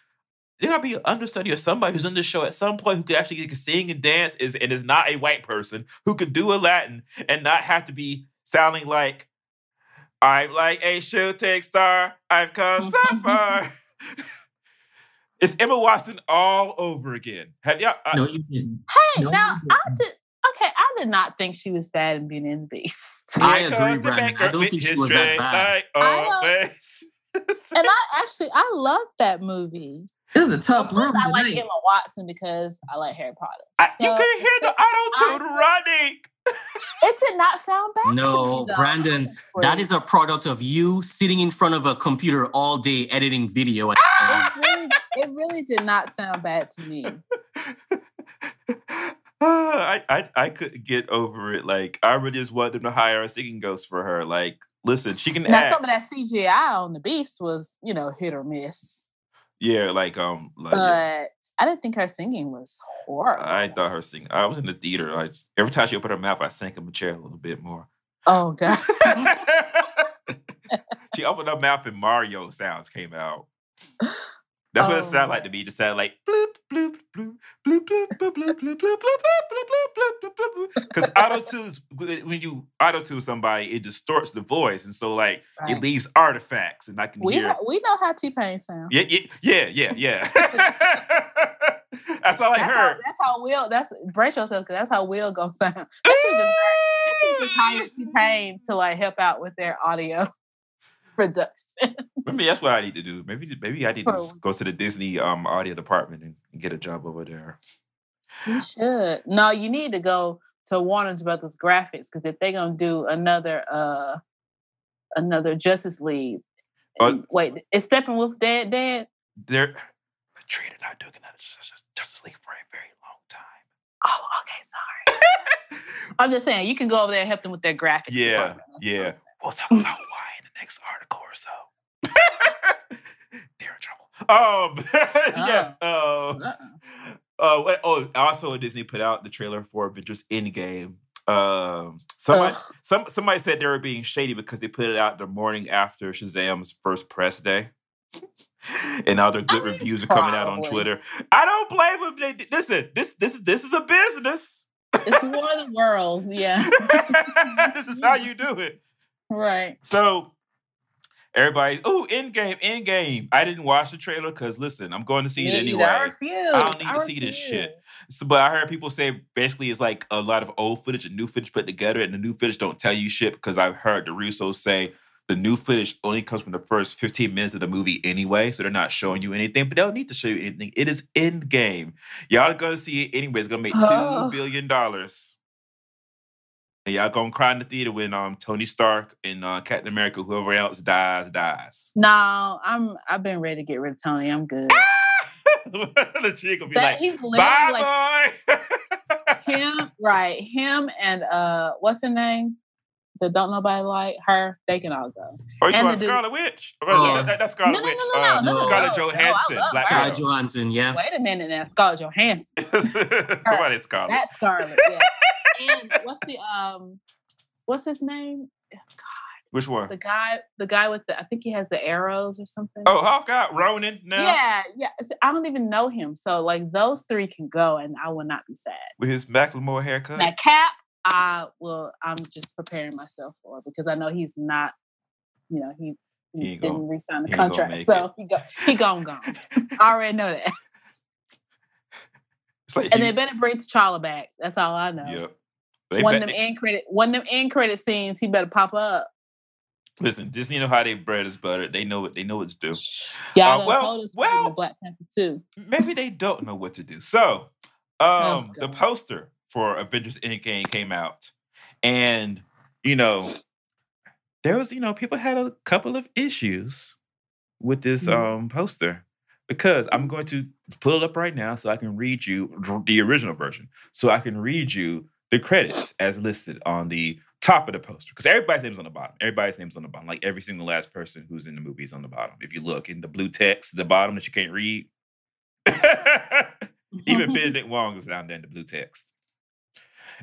there gotta be an understudy or somebody who's in the show at some point who could actually get sing and dance is and is not a white person who could do a Latin and not have to be sounding like I'm like a shooting star. I've come so far. [laughs] [laughs] it's Emma Watson all over again. Have y'all? I- No, you didn't. Hey, No, now I didn't. did. Okay, I did not think she was bad in Beauty and the Beast, I Here agree, comes the Brandon. I don't think she was that straight bad. light I on don't- face. and I actually I love that movie. This is a tough room I like tonight. Emma Watson because I like Harry Potter. I- you can hear the auto tune I- running. it did not sound bad. to No, me, Brandon, that is a product of you sitting in front of a computer all day editing video. And ah! It really, it really did not sound bad to me. [laughs] I, I I couldn't get over it. Like I really just wanted them to hire a singing ghost for her. Like, listen, she can now act. some of that CGI on the Beast was, you know, hit or miss. Yeah, like um, like But I didn't think her singing was horrible. I thought her singing. I was in the theater. I just, every time she opened her mouth, I sank in my chair a little bit more. oh god. [laughs] [laughs] she opened her mouth and Mario sounds came out. [laughs] That's what it Oh, sounded like to me. It just sounded like bloop bloop bloop bloop bloop bloop bloop bloop bloop bloop bloop bloop bloop bloop bloop. Because auto tunes, when you auto tune somebody, it distorts the voice, and so like it leaves artifacts, and I can We hear. ha- we know how T Pain sounds. Yeah, yeah, yeah, yeah. That's all I that's how heard. that's how Will that's brace yourself because that's how Will gonna sound. That shit just that shit just hired T Pain to like help out with their audio production. Maybe that's what I need to do. Maybe maybe I need to just go to the Disney um audio department and, and get a job over there. You should. No, you need to go to Warner Brothers Graphics because if they're gonna do another uh another Justice League. Uh, wait, is Steppenwolf dead dead? They're Latrina not doing another Justice League for a very long time. Oh, okay, sorry. [laughs] I'm just saying you can go over there and help them with their graphics. Yeah, department. That's what I'm yeah. saying. We'll talk about why next article or so. [laughs] They're in trouble. Um, [laughs] yes. Uh, Uh-uh. uh, what, oh, also Disney put out the trailer for Avengers Endgame. Um, somebody, Ugh. some somebody said they were being shady because they put it out the morning after Shazam's first press day. [laughs] and all the good mean, reviews are coming out on. Twitter. I don't blame them. They did- listen. This this is this is a business. It's one of the Worlds, yeah. this is how you do it. right. So everybody, oh, Endgame, in game. I didn't watch the trailer because listen, I'm going to see it Me either. I anyway. refuse. I don't need to see this shit. So, but I heard people say basically it's like a lot of old footage and new footage put together, and the new footage don't tell you shit because I've heard the Russos say the new footage only comes from the first 15 minutes of the movie anyway, so they're not showing you anything, but they don't need to show you anything. It is Endgame. Y'all are gonna see it anyway. It's gonna make two Oh. billion dollars. And y'all gonna cry in the theater when um Tony Stark and uh, Captain America, whoever else dies, dies. No, I'm I've been ready to get rid of Tony. I'm good. [laughs] the chick will be That, like, he's literally "Bye, like boy." [laughs] him, right? Him and uh what's her name? That don't nobody like her. They can all go. Oh, you And talking about Scarlet Witch? Oh, that- that- that's No, Scarlet no, Witch. no, no, uh, no, no, Scarlett no. No, I Johansson, love Black her. Scarlett Widow. Johansson, yeah. Wait a minute now, Scarlett Johansson. [laughs] Somebody Scarlet. That Scarlett, yeah. And what's the um what's his name? God, which one? The guy, the guy with the I think he has the arrows or something. Oh, Hawkeye, Ronin. Now Yeah, yeah. See, I don't even know him. So like those three can go and I will not be sad. with his Macklemore haircut. Now Cap, I will I'm just preparing myself for because I know he's not, you know, he, he, He didn't gonna- re-sign the he contract. So he go he gone gone. [laughs] I already know that. like And he- they better bring T'Challa back. That's all I know. Yep. They one of them end credit one of them end credit scenes, he better pop up. listen, Disney know how they bread is butter. They know what they know what to do. Y'all Uh, well- told us well- the Black Panther too. Maybe they [laughs] don't know what to do. So, Oh, um, the poster for Avengers Endgame came out, and you know, there was you know people had a couple of issues with this Mhm. um poster because I'm going to pull it up right now so I can read you the original version, so I can read you the credits as listed on the top of the poster because everybody's name's on the bottom. Everybody's name's on the bottom. Like every single last person who's in the movie is on the bottom. If you look in the blue text, the bottom that you can't read. [laughs] Even [laughs] Benedict Wong is down there in the blue text.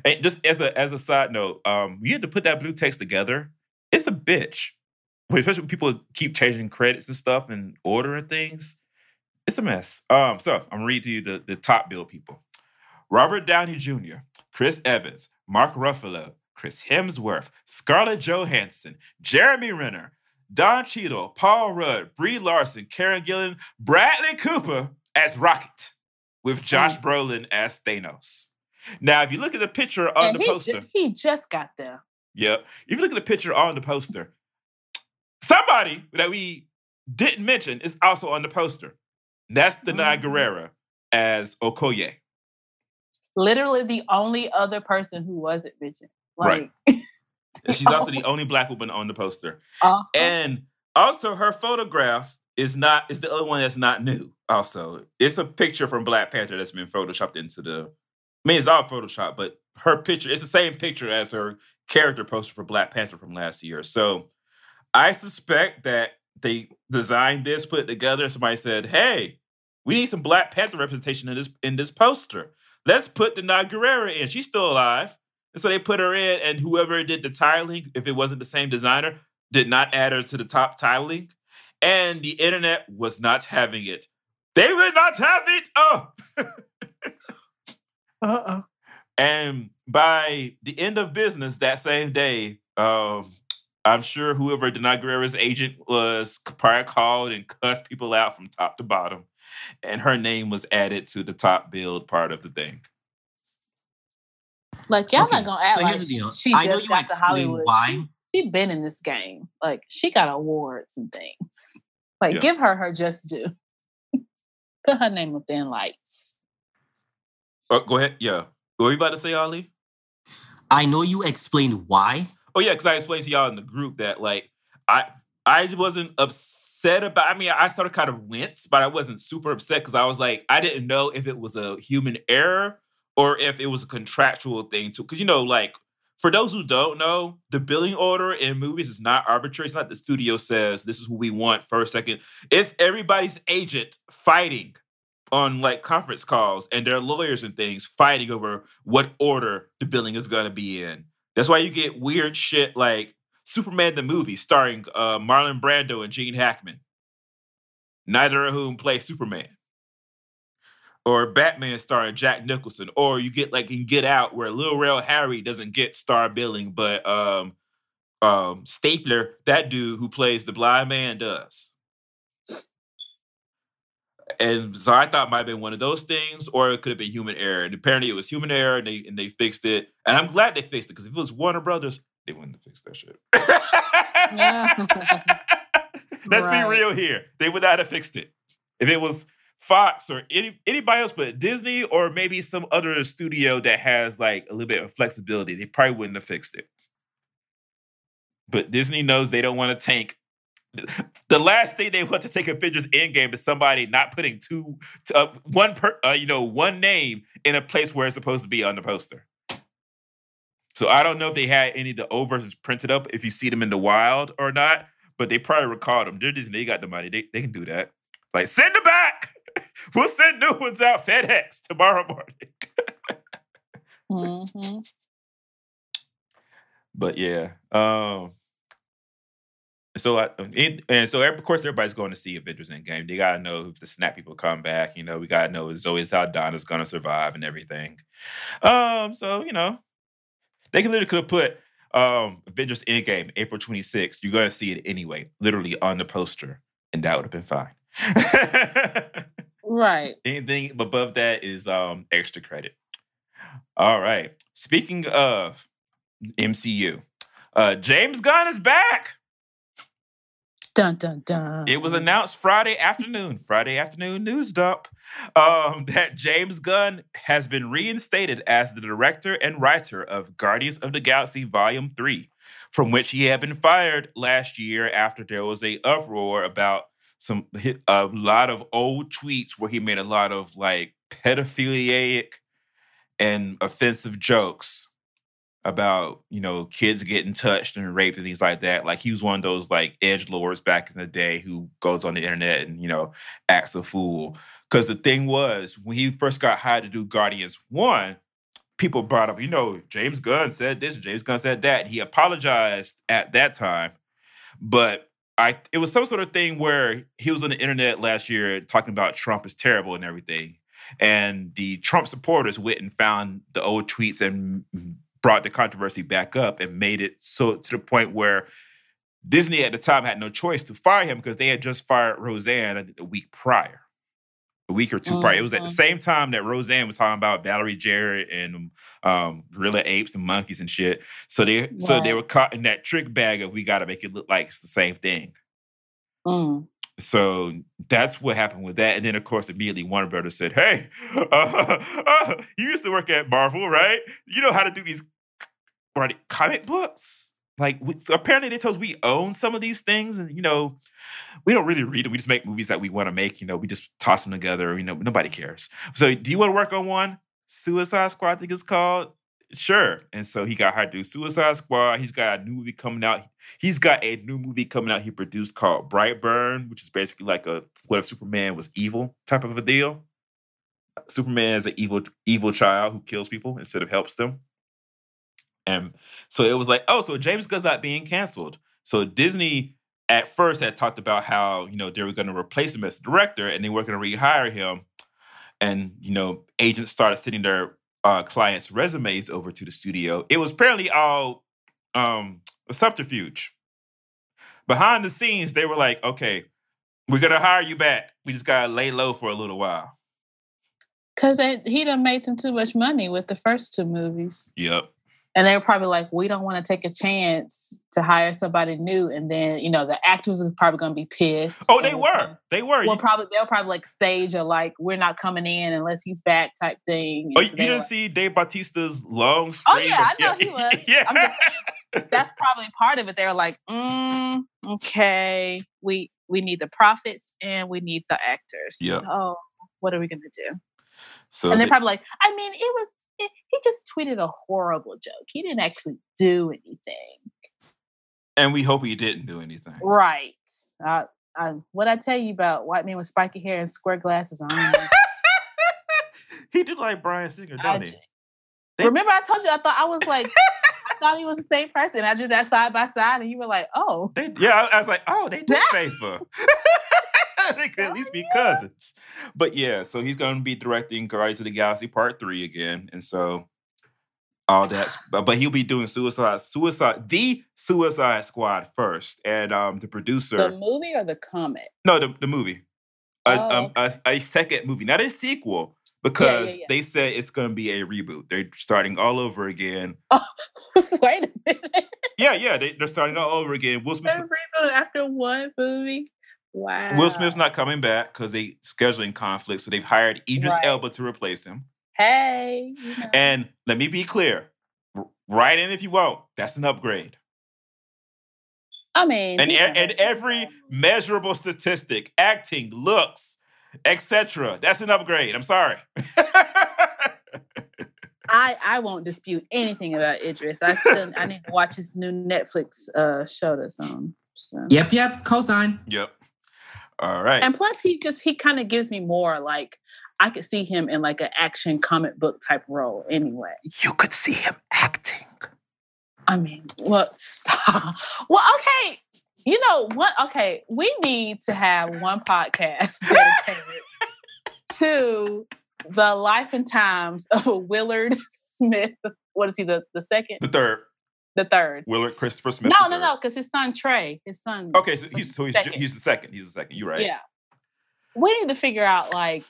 And just as a as a side note, um, you had to put that blue text together. It's a bitch. Especially when people keep changing credits and stuff and ordering things. It's a mess. Um, so I'm gonna read to you the, the top bill people. Robert Downey Jr., Chris Evans, Mark Ruffalo, Chris Hemsworth, Scarlett Johansson, Jeremy Renner, Don Cheadle, Paul Rudd, Brie Larson, Karen Gillan, Bradley Cooper as Rocket, with Josh Brolin as Thanos. Now, if you look at the picture on and the he, ju- poster, he just got there. Yep. If you look at the picture on the poster, somebody that we didn't mention is also on the poster. That's Danai Mhm. Gurira as Okoye. Literally the only other person who wasn't. Right. Like, And she's also the [laughs] only black woman on the poster. uh-huh. And also her photograph is not is the other one that's not new. Also, it's a picture from Black Panther that's been photoshopped into the I mean, it's all Photoshop, but her picture, it's the same picture as her character poster for Black Panther from last year. So I suspect that they designed this, put it together. Somebody said, "Hey, we need some Black Panther representation in this in this poster. Let's put Danai Gurira in. She's still alive." And so they put her in, and whoever did the tiling, if it wasn't the same designer, did not add her to the top tiling. And the internet was not having it. They would not have it. Oh. [laughs] Uh-uh. And by the end of business that same day, um, I'm sure whoever Danai Gurira's agent was probably called and cussed people out from top to bottom. And her name was added to the top build part of the thing. Like y'all Okay, not gonna act so like here's the she, deal. she I just know you got to Hollywood. why. She, she been in this game. Like she got awards and things. Like Yeah. give her her just due. [laughs] Put her name up there in lights. Oh, go ahead. Yeah. What were you about to say, Ali? I know you explained why. Oh yeah, because I explained to y'all in the group that like I I wasn't upset about. I mean, I sort of kind of winced, but I wasn't super upset because I was like, I didn't know if it was a human error or if it was a contractual thing too. Because you know, like for those who don't know, the billing order in movies is not arbitrary. It's not the studio says this is who we want first, second. It's everybody's agent fighting on like conference calls and their lawyers and things fighting over what order the billing is going to be in. That's why you get weird shit like Superman the movie starring uh, Marlon Brando and Gene Hackman, neither of whom play Superman. Or Batman starring Jack Nicholson. Or you get like in Get Out where Lil Rel Howery doesn't get star billing, but um, um, Stapler, that dude who plays the blind man, does. And so I thought might have been one of those things, or it could have been human error. And apparently it was human error and they and they fixed it. And I'm glad they fixed it because if it was Warner Brothers, they wouldn't have fixed that shit. [laughs] Let's Right. be real here. They would not have fixed it. If it was Fox or any, anybody else but Disney or maybe some other studio that has like a little bit of flexibility, they probably wouldn't have fixed it. But Disney knows they don't want to tank. [laughs] The last thing they want to take Avengers Endgame is somebody not putting two, uh, one per, uh, you know, one name in a place where it's supposed to be on the poster. So I don't know if they had any of the old versions printed up, if you see them in the wild or not, but they probably recalled them. They're Disney, they got the money. They, they can do that. Like, send them back. [laughs] We'll send new ones out FedEx tomorrow morning. hmm [laughs] But yeah. Um so I and, and so of course everybody's going to see Avengers Endgame. They gotta know if the snap people come back. You know, we gotta know is Zoe Saldana's gonna survive and everything. Um, so you know, they could literally could have put um Avengers Endgame April 26th. You're gonna see it anyway, literally on the poster, and that would have been fine. Right. [laughs] Anything above that is um extra credit. All right. Speaking of MCU, uh James Gunn is back. Dun dun dun. It was announced Friday afternoon, Friday afternoon news dump, um, [laughs] that James Gunn has been reinstated as the director and writer of Guardians of the Galaxy Volume 3, from which he had been fired last year after there was a uproar about some a lot of old tweets where he made a lot of like pedophiliac and offensive jokes about you know kids getting touched and raped and things like that. Like he was one of those like edge lords back in the day who goes on the internet and you know acts a fool. Because the thing was, when he first got hired to do Guardians One, people brought up, you know, James Gunn said this, James Gunn said that. He apologized at that time, but I it was some sort of thing where he was on the internet last year talking about Trump is terrible and everything. And the Trump supporters went and found the old tweets and brought the controversy back up and made it so to the point where Disney at the time had no choice to fire him because they had just fired Roseanne a week prior. A week or two prior. It was at the Mhm. same time that Roseanne was talking about Valerie Jarrett and um, gorilla apes and monkeys and shit. So they so they were caught in that trick bag of we got to make it look like it's the same thing. Mm. So that's what happened with that. And then, of course, immediately Warner Brothers said, Hey, [laughs] uh, uh, you used to work at Marvel, right? You know how to do these what, comic books? Like, we, so apparently they told us we own some of these things. And, you know, we don't really read them. We just make movies that we want to make. You know, we just toss them together. You know, nobody cares. So, do you want to work on one? Suicide Squad, I think it's called. Sure. And so he got hired to Suicide Squad. He's got a new movie coming out. He's got a new movie coming out he produced called Brightburn, which is basically like a what if Superman was evil type of a deal. Superman is an evil evil child who kills people instead of helps them. And so it was like, oh, so James Gunn's not being canceled. So Disney at first had talked about how you know they were going to replace him as director and they were going to rehire him. And you know, agents started sending their uh, clients' resumes over to the studio. It was apparently all um, a subterfuge. Behind the scenes, they were like, "Okay, we're gonna hire you back. We just gotta lay low for a little while." Because he done made them too much money with the first two movies. Yep. And they were probably like, we don't want to take a chance to hire somebody new. And then, you know, the actors are probably going to be pissed. Oh, they and- were. They were. Well, probably they'll probably like stage a like we're not coming in unless he's back type thing. oh, you didn't were- see Dave Bautista's long Oh, yeah, of- I know he [laughs] was. yeah. I'm just- [laughs] that's probably part of it. They're like, mm, okay, we we need the profits and we need the actors. Yeah. So what are we gonna do? So and they're they- probably like, I mean, it was it, he just tweeted a horrible joke. He didn't actually do anything. and we hope he didn't do anything. Right. Uh, I, what I tell you about white men with spiky hair and square glasses? I [laughs] he did like Bryan Singer, don't he? They- Remember, I told you I thought I was like, I thought he was the same person. I did that side by side, and you were like, oh, They, yeah, I, I was like, oh, they [laughs] did favor. [laughs] they could at least be cousins. But yeah, so he's going to be directing Guardians of the Galaxy Part Three again, and so all that. But, he'll be doing Suicide, Suicide, the Suicide Squad first, and um, the producer. the movie or the comic? no, the the movie. A, Oh, um, a, a second movie, not a sequel, because yeah. they said it's going to be a reboot. They're starting all over again. [laughs] Wait a minute. Yeah, yeah, they, they're starting all over again. Will Smith, A reboot after one movie? Wow. Will Smith's not coming back because they scheduling conflict, so they've hired Idris Right. Elba to replace him. Hey. you know. And let me be clear, r- write in if you want. That's an upgrade. I mean, And he e- and every measurable statistic, acting, looks, etc. That's an upgrade. I'm sorry. [laughs] I I won't dispute anything about Idris. I still I need to watch his new Netflix uh show that's on. So. Yep, yep. Cosign. yep. All right. And plus, he just he kind of gives me more like I could see him in like an action comic book type role anyway. you could see him acting. I mean, well, stop. well, okay. You know what? Okay, we need to have one podcast [laughs] dedicated to the life and times of Willard [laughs] Smith. What is he? The the second, The third, the third? Willard Christopher Smith. No, no, no, because his son Trey, his son. Okay, so he's so he's, Second. he's the second. He's the second. You're right. Yeah. We need to figure out like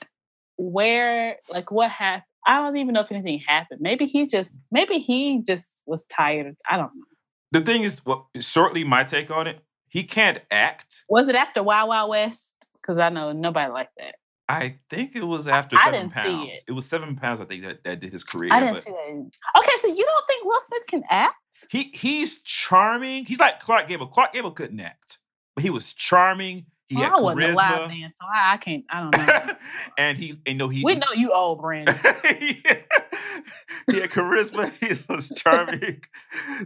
where, like what happened. I don't even know if anything happened. Maybe he just, maybe he just was tired. I don't know. The thing is, well, shortly, my take on it, he can't act. Was it after Wild Wild West? Because I know nobody liked that. I think it was after I seven didn't see pounds. it. was seven pounds, I think, that, that did his career. I didn't but see that. Okay, so you don't think Will Smith can act? he he's charming. He's like Clark Gable. Clark Gable couldn't act, but he was charming. He Well, had I wasn't alive charisma, then, so I, I can't. I don't know. [laughs] and he and no he we know you old, Brandon. [laughs] he had charisma. [laughs] He was charming.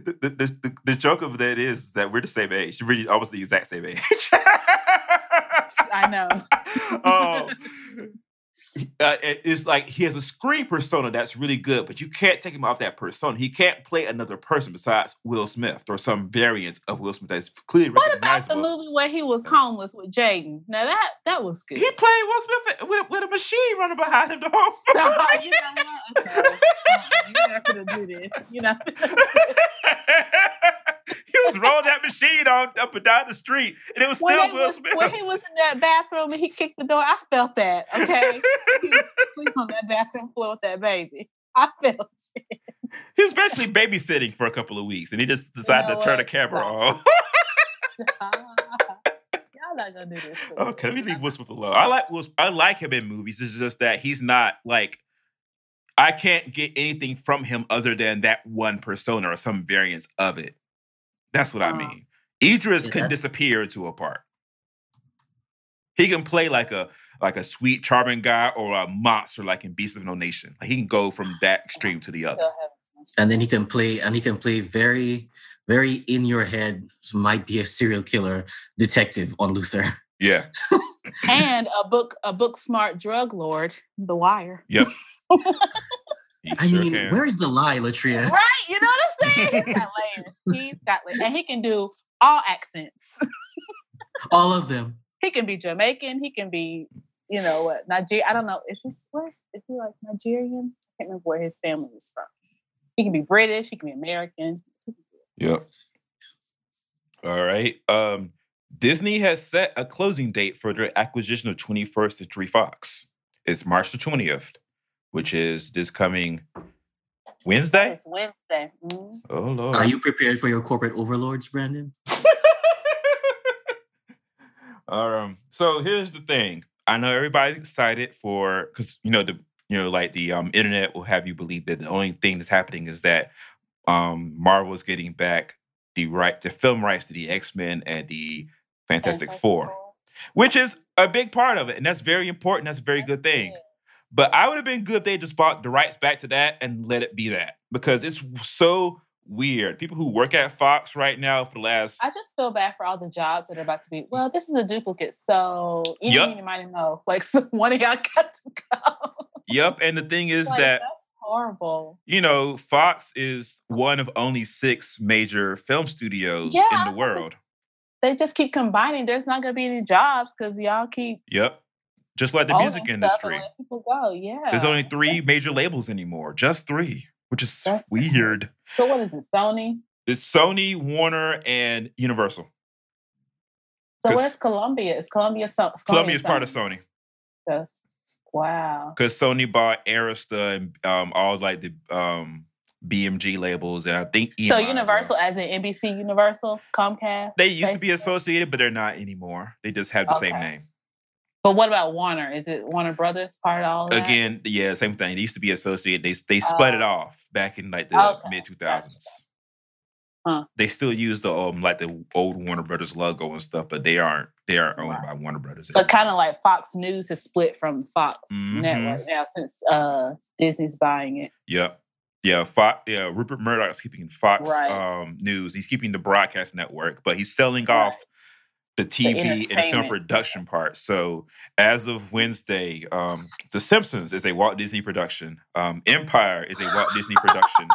The, the, the, the, the joke of that is that we're the same age. Really, almost the exact same age. I know. [laughs] um, uh, it- it's like he has a screen persona that's really good, but you can't take him off that persona. He can't play another person besides Will Smith or some variant of Will Smith that's clearly What about the movie where he was homeless with Jaden? Now that that was good. He played Will Smith with a, with a machine running behind him the whole No, [laughs] movie. you know what? Okay. Uh-uh, You're not gonna do this. You're not. [laughs] he was rolling that machine on up and down the street, and it was still Will was, Smith. when he was in that bathroom and he kicked the door, I felt that. Okay, [laughs] he was asleep on that bathroom floor with that baby. I felt it. he was basically babysitting for a couple of weeks, and he just decided know to turn the camera Stop. on. [laughs] Y'all not gonna do this. me. okay, let me leave Will Smith alone. I like Will. I like him in movies. It's just that he's not like. I can't get anything from him other than that one persona or some variants of it. That's what I Oh. mean. Idris Yeah, can disappear into a part. He can play like a like a sweet, charming guy or a monster like in Beast of No Nation. Like he can go from [sighs] that oh, extreme to the other. Still haven't watched and then he can play and he can play very very in your head might be a serial killer detective on luther Yeah. [laughs] and a book a book smart drug lord the wire Yep. [laughs] I sure mean can. where's the lie latria right you know what i'm saying he's got layers he's got layers and he can do all accents. All of them. He can be jamaican. He can be you know what nigeria i don't know is this where's is he like nigerian? I can't remember where his family is from. He can be british. He can be american. Yep. All right. Um, Disney has set a closing date for their acquisition of 21st Century Fox. It's March the 20th, which is this coming Wednesday. it's wednesday Mhm. Oh Lord. are you prepared for your corporate overlords brandon [laughs] um, so here's the thing. I know everybody's excited for because you know the you know like the um internet will have you believe that the only thing that's happening is that um Marvel's getting back the right the film rights to the X-Men and the Fantastic Four, which is a big part of it, and that's very important. That's a very good thing. But I would have been good if they just bought the rights back to that and let it be that because it's so weird. People who work at Fox right now for the last I just feel bad for all the jobs that are about to be. Well, this is a duplicate, so you yep. you might know. Like one of y'all got to go. Yep, and the thing is Like, that that's horrible. you know Fox is one of only six major film studios Yeah, in the world. They just keep combining. There's not going to be any jobs because y'all keep Yep, just like the owning music industry. people go. Yeah. There's only three major labels anymore, just three, which is That's weird. So what is it? Sony. It's Sony, Warner, and Universal. So where's Columbia? Is Columbia so? Columbia is part of Sony That's- Wow. because Sony bought Arista and um, all like the um, BMG labels, and I think EMI So. Universal, as in NBC Universal, Comcast. They used to be associated, but they're not anymore. They just have the same name. But what about Warner? Is it Warner Brothers part of all that? Again, yeah, same thing. They used to be associated. They they split it Oh. off back in like the Okay, mid two thousands. Huh. They still use the um like the old Warner Brothers logo and stuff, but they aren't they aren't owned Right. by Warner Brothers. So kind of like Fox News has split from Fox Mhm. Network now since uh Disney's buying it. Yep. Yeah, Fox, yeah, Rupert Murdoch's keeping Fox Right. um, News. He's keeping the broadcast network, but he's selling Right. Off the TV and film production part. So as of Wednesday, um, The Simpsons is a Walt Disney production. Um, Empire is a Walt Disney production.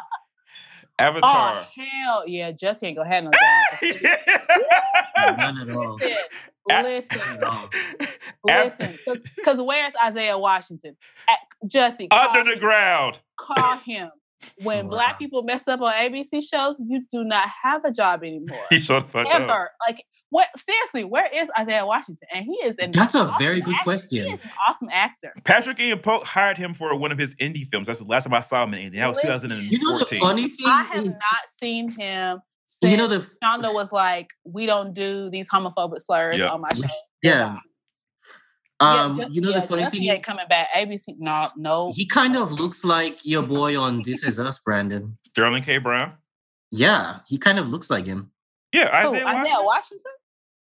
Avatar. Oh Avatar. hell yeah, Jussie ain't gonna have no job. [laughs] none at all listen, listen, None at all. Av- listen. Because where's Isaiah Washington? At, Jussie, Under the him. ground. Call him. When Wow. black people mess up on ABC shows, you do not have a job anymore. He [laughs] shut the fuck up. Ever. Like what seriously, where is Isaiah Washington? And he is an That's a awesome very good actor. question. He is an awesome actor. Patrick Ian Polk hired him for one of his indie films. That's the last time I saw him in indie. That was Listen, 2014. you know the funny thing I have is not seen him since you know the Shonda was like, we don't do these homophobic slurs Yeah. on my show. yeah Yeah, um Jussie- you know yeah, the funny Jussie thing ain't coming back. ABC, no, no. he kind of looks like your boy on This Is Us, Brandon. Sterling K. Brown. Yeah, he kind of looks like him. Yeah, Who, Isaiah Isaiah Washington. Washington?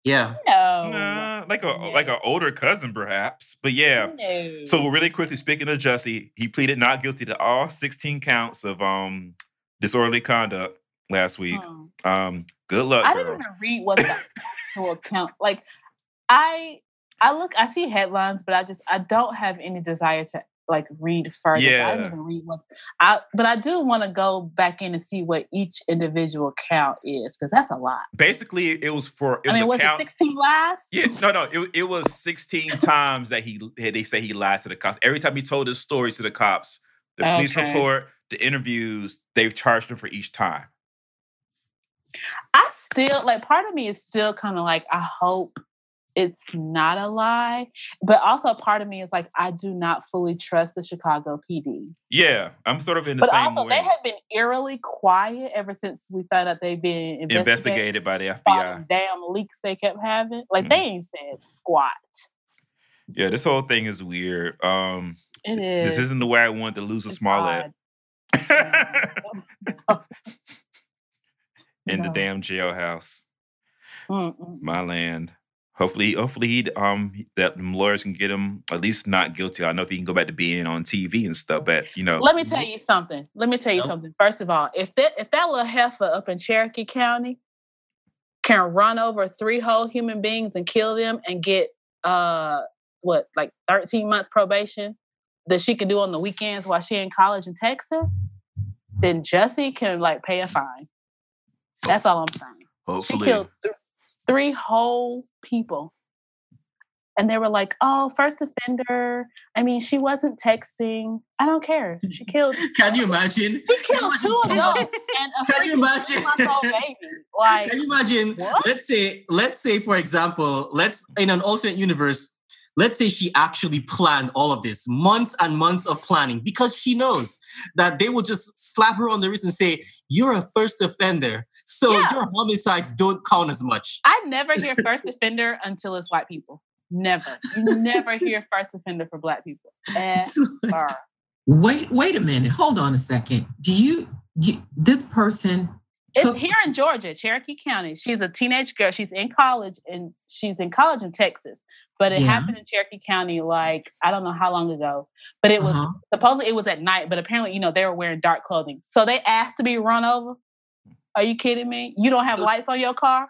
Yeah. No. Nah, like a No. like an older cousin, perhaps. But yeah. No. So really quickly, speaking of Jussie, he pleaded not guilty to all 16 counts of um disorderly conduct last week. Um, good luck, I girl. didn't even read what the actual account. Like, I I look, I see headlines, but I just I don't have any desire to like read further. So I Yeah. didn't even read what I. But I do want to go back in and see what each individual count is because that's a lot. Basically, it was for it I was mean, was count. it sixteen lies? Yeah, no, no. It, it was 16 times that he they say he lied to the cops. Every time he told his story to the cops, the police Okay. report, the interviews, they've charged him for each time. I still like part of me is still kind of like I hope it's not a lie, but also part of me is like I do not fully trust the Chicago PD. Yeah, I'm sort of in the But same also, way. they have been eerily quiet ever since we found out they've been investigated. investigated by the FBI. the damn leaks they kept having. Like Mhm. they ain't said squat. Yeah, this whole thing is weird. Um, It is. this isn't the way I wanted to lose a It's Smollett odd. [laughs] in the damn jailhouse. Mm-mm. My land. Hopefully, hopefully, he, um, that them lawyers can get him at least not guilty. I don't know if he can go back to being on TV and stuff, but you know, Let me tell you something. Let me tell you Nope. something. First of all, if that if that little heifer up in Cherokee County can run over three whole human beings and kill them and get uh what like 13 months probation that she can do on the weekends while she in college in Texas, then Jussie can like pay a fine. That's all I'm saying. She hopefully, killed th- three whole people. And they were like, oh, first offender. I mean, she wasn't texting. I don't care. [laughs] She killed Can you imagine? she killed two Can you adults and a Can you imagine? [laughs] Like, Can you imagine? What? Let's say, let's say, for example, let's in an alternate universe, let's say she actually planned all of this, months and months of planning, because she knows that they will just slap her on the wrist and say, "You're a first offender, so Yeah. your homicides don't count as much." I never hear first offender until it's white people. Never. You never hear first offender for black people. Ever. Wait, wait a minute. Hold on a second. Do you, you this person took It's here in Georgia, Cherokee County. She's a teenage girl. She's in college and she's in college in Texas. But it Yeah. happened in Cherokee County like I don't know how long ago. But it was uh-huh. supposedly it was at night, but apparently, you know, they were wearing dark clothing. So they asked to be run over. Are you kidding me? You don't have So- lights on your car?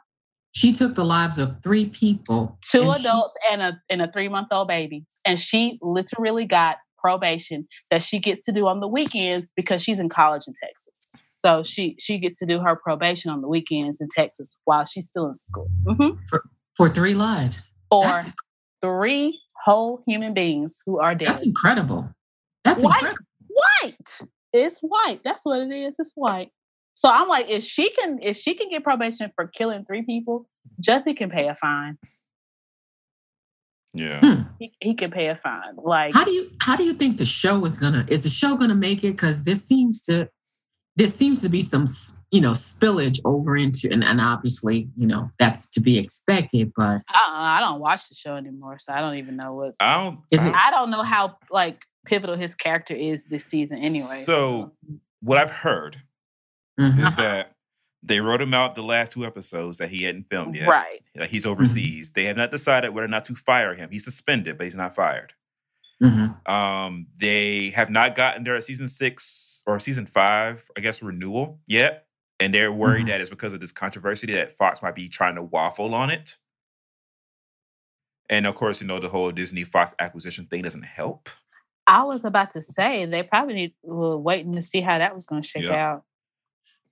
she took the lives of three people. Two and she- adults and a and a three month old baby. And she literally got probation that she gets to do on the weekends because she's in college in Texas. So she she gets to do her probation on the weekends in Texas while she's still in school. Mhm. for three lives. For three whole human beings who are dead. that's incredible. That's White. incredible. white. It's white. That's what it is. It's white. So I'm like, if she can, if she can get probation for killing three people, Jussie can pay a fine. yeah. Hmm. He, he can pay a fine. Like, How do you how do you think the show is gonna is the show gonna make it? Because this seems to there seems to be some s- you know spillage over into and, and obviously you know that's to be expected. But uh-uh, I don't watch the show anymore, so I don't even know what's. I don't. Is I it- don't- I don't know how like pivotal his character is this season anyway. So, what I've heard Mhm. is that they wrote him out the last two episodes that he hadn't filmed yet. right. Like he's overseas. They have not decided whether or not to fire him. He's suspended, but he's not fired. Mhm. Um, they have not gotten their season six or season five, I guess, renewal yet. And they're worried Mhm. that it's because of this controversy that Fox might be trying to waffle on it. And of course, you know, the whole Disney Fox acquisition thing doesn't help. I was about to say they probably need, were waiting to see how that was going to shake Yeah. out.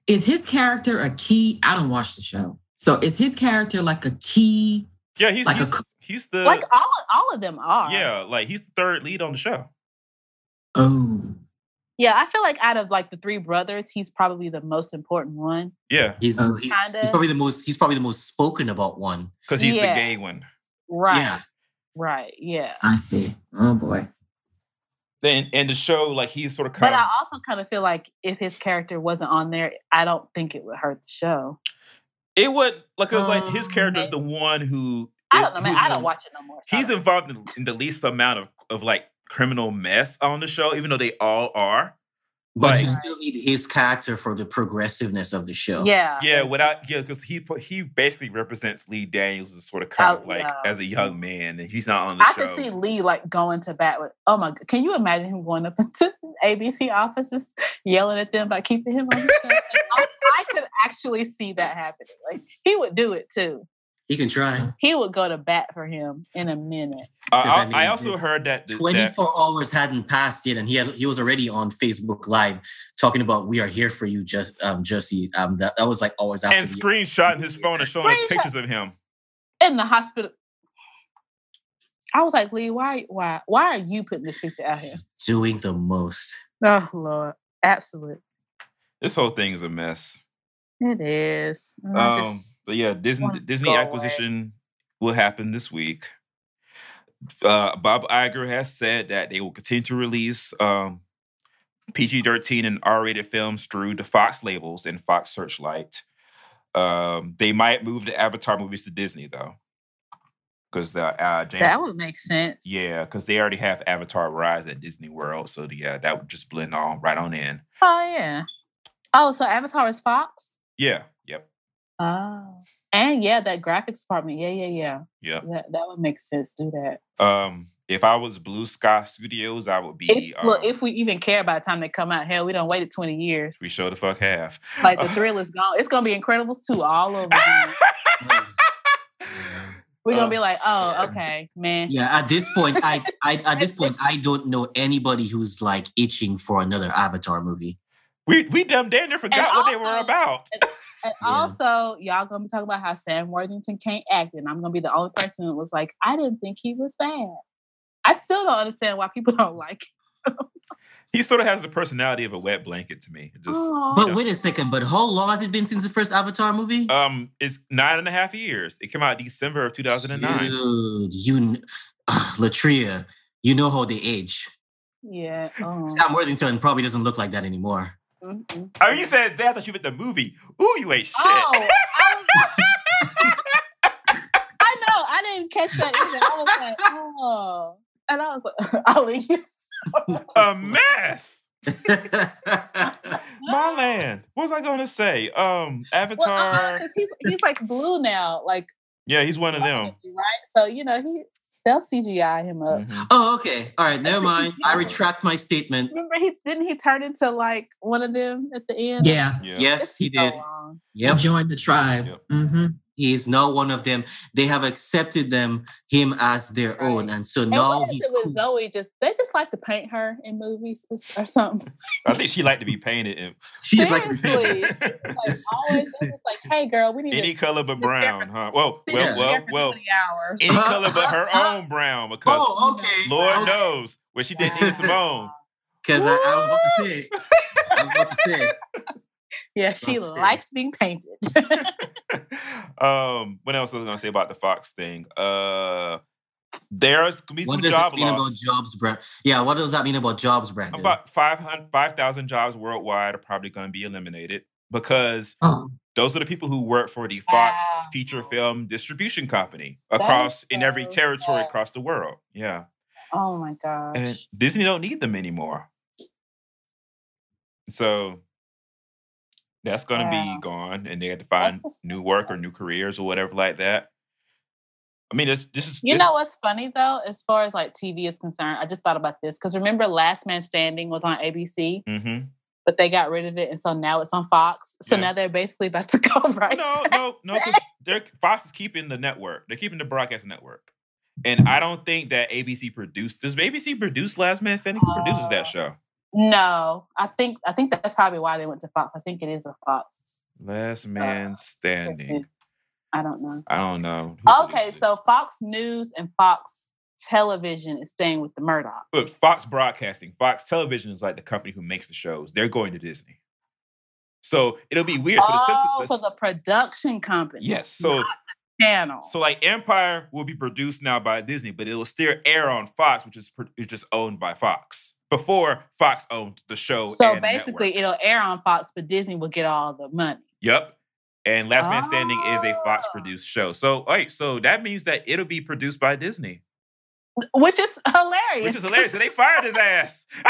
Is his character a key? I don't watch the show, so is his character like a key? Yeah, he's Like he's, co- he's the like all all of them are. yeah, like he's the third lead on the show. Oh, Yeah, I feel like out of like the three brothers, he's probably the most important one. Yeah, He's, Oh. he's, Kinda. he's probably the most he's probably the most spoken about one. because he's Yeah. the gay one. Right. Yeah. Right. Yeah. I see. Oh boy. Then and the show, like he's sort of But kind I also kind of feel like if his character wasn't on there, I don't think it would hurt the show. it would like 'cause, like his Um, character is the one who I don't know, man. I the- don't watch it no more. so He's involved in, in the least amount of, of like criminal mess on the show, even though they all are. But Like- you still need his character for the progressiveness of the show. Yeah. Yeah, without yeah, because he he basically represents Lee Daniels as sort of kind Oh, of like yeah. as a young man, and he's not on the I show. I could see Lee like going to bat with. Oh my! god! Can you imagine him going up [laughs] into ABC offices, yelling at them about keeping him on the show? I, I could actually see that happening. Like he would do it too. He can try. He would go to bat for him in a minute. Uh, 'Cause, I I, mean, I also the heard that, th- that 24 hours hadn't passed yet, and he had he was already on Facebook Live talking about "We are here for you, just um, Jussie." Um, that, that was like hours after. and the- screenshotting his phone and showing us pictures of him. in the hospital. I was like, Lee, why, why, why are you putting this picture out here? doing the most. Oh Lord, absolute. This whole thing is a mess. It is. And Um, just- but yeah, Disney Disney go away. acquisition will happen this week. Uh, Bob Iger has said that they will continue to release um, PG-13 and R-rated films through the Fox labels and Fox Searchlight. Um, they might move the Avatar movies to Disney though, because the uh, James, that would make sense. yeah, because they already have Avatar Rise at Disney World, so yeah, that would just blend all right on in. Oh yeah. Oh, so Avatar is Fox. Yeah. Oh. And yeah, that graphics department. Yeah, yeah, yeah. Yep. That that would make sense. Do that. Um, if I was Blue Sky Studios, I would be. If, um, look, if we even care by the time they come out, hell, we don't waited twenty years. we show the fuck half. It's like the [laughs] thrill is gone. It's gonna be Incredibles two all over. again. [laughs] We're gonna Uh, be like, oh, okay, man. Yeah, at this point, I, I at this [laughs] point I don't know anybody who's like itching for another Avatar movie. We we damn damn near forgot what they were about. And [laughs] Yeah. also, y'all gonna be talking about how Sam Worthington can't act, and I'm gonna be the only person that was like, I didn't think he was bad. I still don't understand why people [laughs] don't like. him. He sort of has the personality of a wet blanket to me. Just Aw. But Yeah. wait a second, but how long has it been since the first Avatar movie? um, it's nine and a half years. It came out December of two thousand and nine. Dude, you, kn- uh, [sighs] Latria, you know how they age. yeah. Oh. Sam Worthington probably doesn't look like that anymore. Mm-mm. Oh, you said that. I thought you meant the movie. Ooh, you ain't shit. Oh, I, was- [laughs] I know. I didn't catch that either. I was like, oh, and I was like, [laughs] Ali. a mess. [laughs] My land. What was I going to say? Um, Well, Avatar. uh-uh, 'cause he's, he's like blue now, like yeah, he's one of them. right? So you know he they'll CGI him up. Mhm. oh, okay. All right, never [laughs] mind. I retract my statement. Remember he didn't he turn into like one of them at the end? Yeah. Yeah. Yes, he So did. long. Yep. Join the tribe. Yep. hmm He is now one of them. They have accepted them him as their Right. own, and so And now what is he's it with cool. Zoe? Just they just like to paint her in movies or something. I think she liked to be painted in [laughs] She's like Seriously. like [laughs] always, they're like, hey girl, we need any to color but brown, huh? Well, well, well, well. Any color but her uh, own brown oh, because Oh, okay. Lord Okay. knows when she did Nina [laughs] Simone. Because I, I was about to say, I was about to say, Yeah, she Let's see. likes being painted. [laughs] [laughs] um, what else was I gonna say about the Fox thing? Uh, there's gonna be what some does job this mean about jobs, Brand? Yeah, what does that mean about jobs, Brandon? About 500 5,000 jobs worldwide are probably going to be eliminated because Oh, those are the people who work for the Fox Wow. feature film distribution company is across in every territory sad. across the world. Yeah. oh my gosh. And Disney don't need them anymore. So that's going to Wow. be gone and they had to find just- new work or new careers or whatever like that. I mean, this, this is You this- know what's funny though, as far as like TV is concerned, I just thought about this because remember Last Man Standing was on ABC, Mhm. but they got rid of it, and so now it's on Fox. So Yeah. now they're basically about to [laughs] go right. No, no no, because Fox is keeping the network. They're keeping the broadcast network. And I don't think that ABC produced. Does ABC produce Last Man Standing? Who produces Uh, that show? No, I think I think that's probably why they went to Fox. I think it is a Fox. Last uh, Man Standing. I don't know. I don't know. who Okay, so Fox News and Fox Television is staying with the Murdoch. Look, Fox Broadcasting, Fox Television is like the company who makes the shows. They're going to Disney. So it'll be weird. So the Oh, so the production company. yes. So channel. so like Empire will be produced now by Disney, but it will still air on Fox, which is which is owned by Fox. Before Fox owned the show. So basically, it'll air on Fox, but Disney will get all the money. Yep. And Last Man Standing is a Fox Oh. produced show. So, wait, so that means that it'll be produced by Disney, Which is [laughs] hilarious. which is hilarious. So they fired his ass. [laughs] Ah!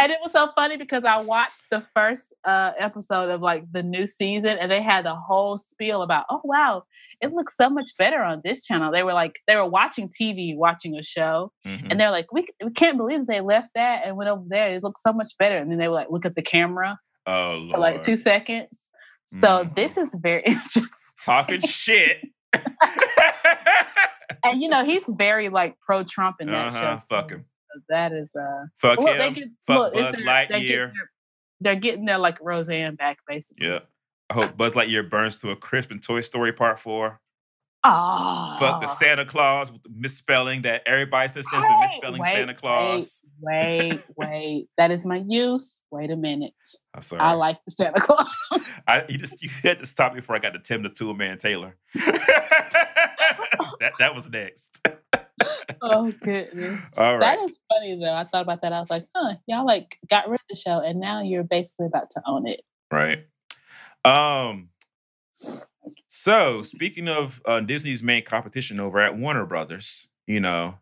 And it was so funny because I watched the first uh, episode of like the new season, and they had the whole spiel about, oh wow, it looks so much better on this channel. They were like, they were watching TV, watching a show, Mhm. and they're like, we, we can't believe that they left that and went over there. It looks so much better. And then they would like look at the camera Oh, Lord. for like two seconds. So Mhm. this is very [laughs] interesting. Talking shit. [laughs] and you know he's very like pro Trump in that uh-huh. show. Fuck him. That is uh Fuck look, they him. get, Fuck look, Buzz their- they're getting Lightyear. their- They're getting their like Roseanne back basically. Yeah. I hope Buzz Lightyear burns to a crisp in Toy Story Part 4. Oh, Fuck the Santa Claus with the misspelling that everybody since then's been misspelling wait, Santa Claus. Wait, [laughs] wait, that is my youth. Wait a minute. I'm sorry. I like the Santa Claus. I you just you had to stop me before I got to Tim the Tool Man Taylor. [laughs] [laughs] that that was next. Oh goodness. All right. That is funny though. I thought about that. I was like, huh, y'all like got rid of the show and now you're basically about to own it. Right. Um. So speaking of uh, Disney's main competition over at Warner Brothers, you know,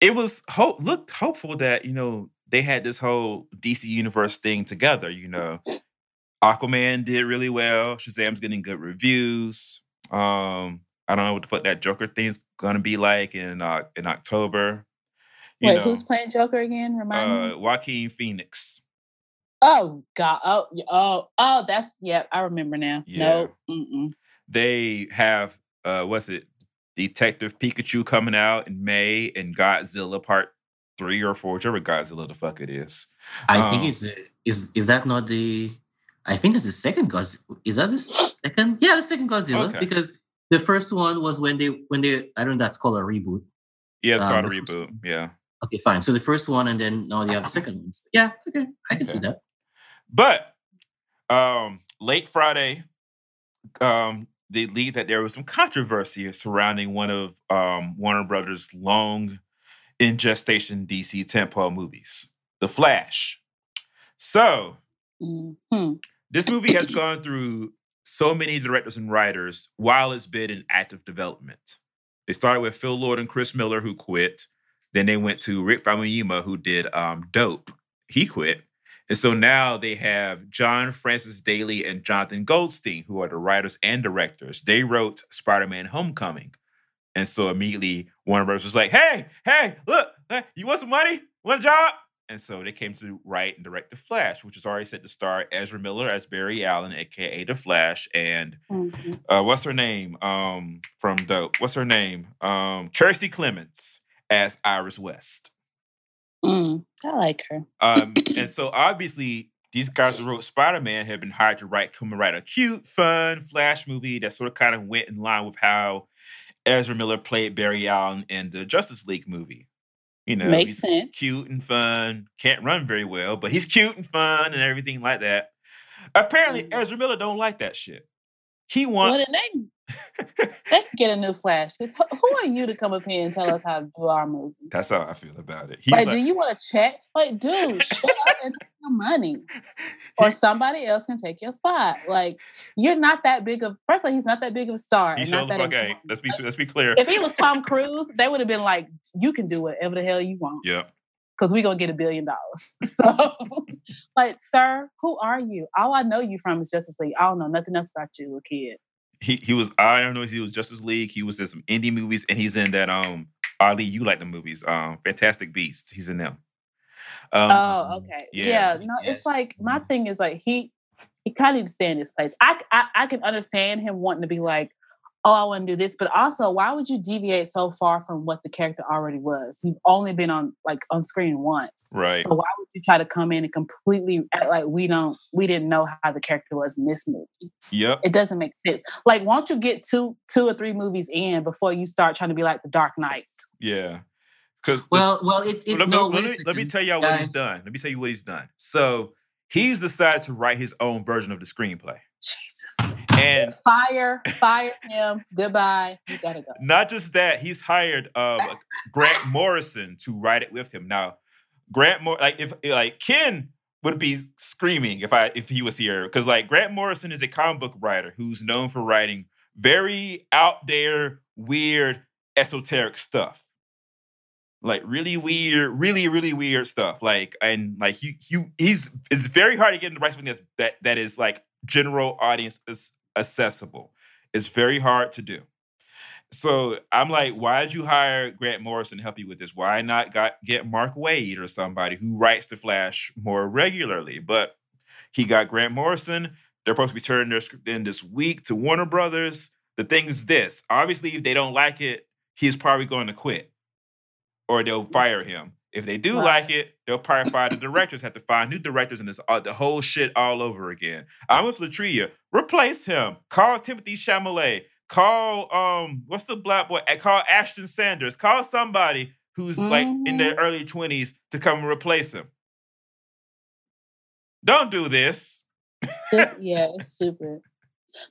it was hope looked hopeful that you know they had this whole DC universe thing together. You know, Aquaman did really well. Shazam's getting good reviews. Um, I don't know what the fuck that Joker thing's gonna be like in uh, in October. You Wait, know, who's playing Joker again? Remind me. uh, Joaquin Phoenix. Oh God! Oh, oh, oh! That's yeah. I remember now. Yeah. No, mm-mm. They have uh, what's it? Detective Pikachu coming out in May, and Godzilla Part Three or Four, whichever Godzilla the fuck it is. I think Um, it's the- is is that not the? I think that's the second Godzilla. Is that the second? Yeah, the second Godzilla Okay. because the first one was when they when they I don't know that's called a reboot. Yeah, it's Um, called a the first reboot. Yeah. Okay, fine. So the first one and then now they have the second one. So yeah, okay, I can see that. But um, late Friday, um, they lead that there was some controversy surrounding one of um, Warner Brothers' long in gestation DC tentpole movies, The Flash. So Mhm. this movie has gone through so many directors and writers while it's been in active development. They started with Phil Lord and Chris Miller, who quit. Then they went to Rick Famuyiwa, who did um, Dope. He quit. And so now they have John Francis Daley and Jonathan Goldstein, who are the writers and directors. They wrote Spider-Man Homecoming. And so immediately Warner Bros. was like, hey, hey, look, you want some money? Want a job? And so they came to write and direct The Flash, which is already set to star Ezra Miller as Barry Allen, aka The Flash, and Mhm. uh, what's her name um, from Dope? What's her name? Um, Kiersey Clemons as Iris West. Mm, I like her. Um, [clears throat] and so obviously these guys who wrote Spider Man have been hired to write, come and write a cute, fun Flash movie that sort of kind of went in line with how Ezra Miller played Barry Allen in the Justice League movie. You know, Makes he's sense. cute and fun, can't run very well, but he's cute and fun and everything like that. Apparently, Mhm. Ezra Miller don't like that shit. He wants. then they they can get a new Flash. who are you to come up here and tell us how to do our movie? That's how I feel about it. He's Like, like, do you want to check? Like, dude, shut up and take your money, [laughs] or somebody else can take your spot. Like, you're not that big of. First of all, he's not that big of a star. he showed the that fuck. Hey, let's be let's be clear. If he was Tom Cruise, they would have been like, "You can do whatever the hell you want, Yeah, because we're gonna get a billion dollars." [laughs] So, like, sir, who are you? All I know you from is Justice League. I don't know nothing else about you, a kid. He he was. I don't know. He was Justice League. He was in some indie movies, and he's in that. Um, Ali, you like the movies? Um, Fantastic Beasts. He's in them. Um, oh, okay. yeah. Yeah. no, Yes. it's like my thing is like he he kind of needs to stay in his place. I, I I can understand him wanting to be like, oh, I want to do this, but also, why would you deviate so far from what the character already was? You've only been on like on screen once, right. so why would you try to come in and completely act like we don't we didn't know how the character was in this movie? Yep. It doesn't make sense. Like, won't you get two two or three movies in before you start trying to be like the Dark Knight? Yeah. Because Well, well, it, it let, no. let- wait a let me, let me tell y'all what he's done. Let me tell you what he's done. So he's decided to write his own version of the screenplay, Jesus, and fire, fire him. Goodbye. You gotta go. not just that, he's hired uh, Grant Morrison to write it with him. Now, Grant Mor like if like Ken would be screaming if I if he was here because like Grant Morrison is a comic book writer who's known for writing very out there, weird, esoteric stuff. Like really weird, really really weird stuff. Like and like he, he he's it's very hard to get into write something that's that that is like general audience accessible. It's very hard to do. So I'm like, why did you hire Grant Morrison to help you with this? Why not got get Mark Waid or somebody who writes the Flash more regularly? But he got Grant Morrison. They're supposed to be turning their script in this week to Warner Brothers. The thing is this: obviously, if they don't like it, he's probably going to quit, or they'll fire him. If they do Right. like it, they'll probably fire the directors. Have to find new directors, and it's uh, the whole shit all over again. I'm with Latria. Replace him. Call Timothée Chalamet. Call um, what's the black boy? Call Ashton Sanders. Call somebody who's like in their early twenties to come and replace him. Don't do this. Just, [laughs] yeah, it's stupid.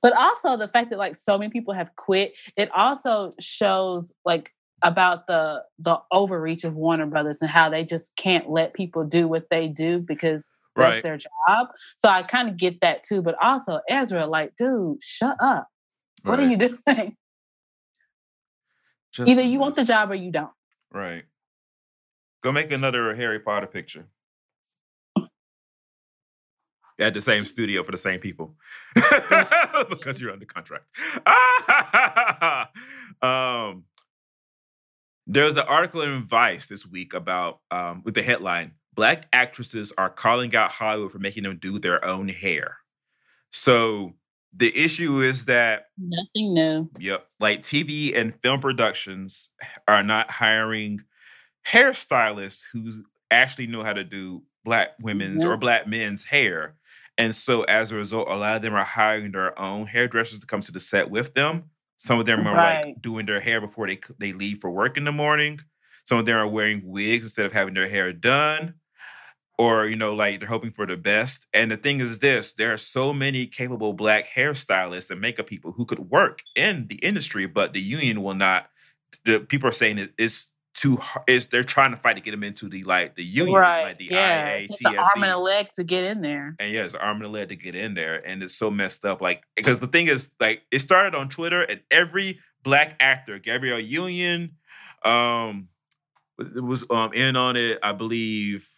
But also the fact that like so many people have quit, it also shows like about the the overreach of Warner Brothers and how they just can't let people do what they do because that's Right. their job. So I kind of get that too. But also Ezra, like, dude, shut up. What are you [laughs] doing? Just Either you want the job or you don't. Right. Go make another Harry Potter picture. at the same studio for the same people [laughs] because you're under contract. [laughs] um, there's an article in Vice this week about um, with the headline Black actresses are calling out Hollywood for making them do their own hair. So the issue is that Nothing new. Yep. Like TV and film productions are not hiring hairstylists who actually know how to do black women's Mhm. or black men's hair. And so as a result, a lot of them are hiring their own hairdressers to come to the set with them. Some of them are like doing their hair before they they leave for work in the morning. Some of them are wearing wigs instead of having their hair done. Or, you know, like they're hoping for the best. And the thing is this there are so many capable black hairstylists and makeup people who could work in the industry, but the union will not. The people are saying it, it's too hard. It's, they're trying to fight to get them into the like the union, right. like the yeah. IATSE. Take the arm and a leg to get in there. And yeah, it's an arm and a leg to get in there. And it's so messed up. Like, because the thing is, like, it started on Twitter and every black actor, Gabrielle Union, um, was um in on it, I believe.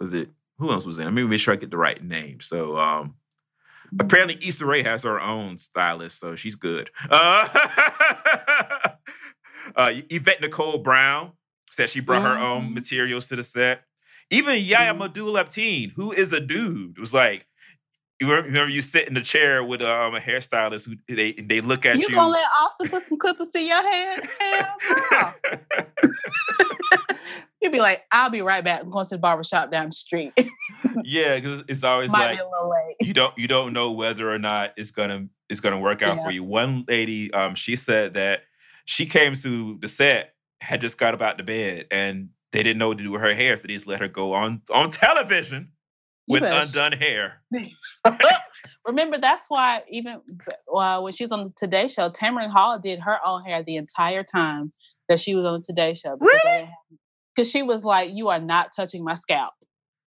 Was it who else was in? Let me make sure I get the right name. So um apparently Issa Rae has her own stylist, so she's good. [laughs] Uh, [laughs] uh Yvette Nicole Brown said she brought her own Mhm. materials to the set. Even Yaya Mhm. Lapteen, who is a dude, was like, you remember, remember you sit in the chair with um, a hairstylist who they they look at You you. gonna let Austin put some clippers in your hair? Hell no. [laughs] You'd be like, I'll be right back. I'm going to the barbershop down the street. yeah, because it's always Might like be a little late. you don't you don't know whether or not it's gonna it's gonna work out Yeah. for you. One lady, um, she said that she came to the set, had just got up out the bed, and they didn't know what to do with her hair, so they just let her go on on television with undone hair. [laughs] Remember, that's why even uh, when she was on the Today Show, Tamron Hall did her own hair the entire time that she was on the Today Show. Really? Because she was like, "You are not touching my scalp,"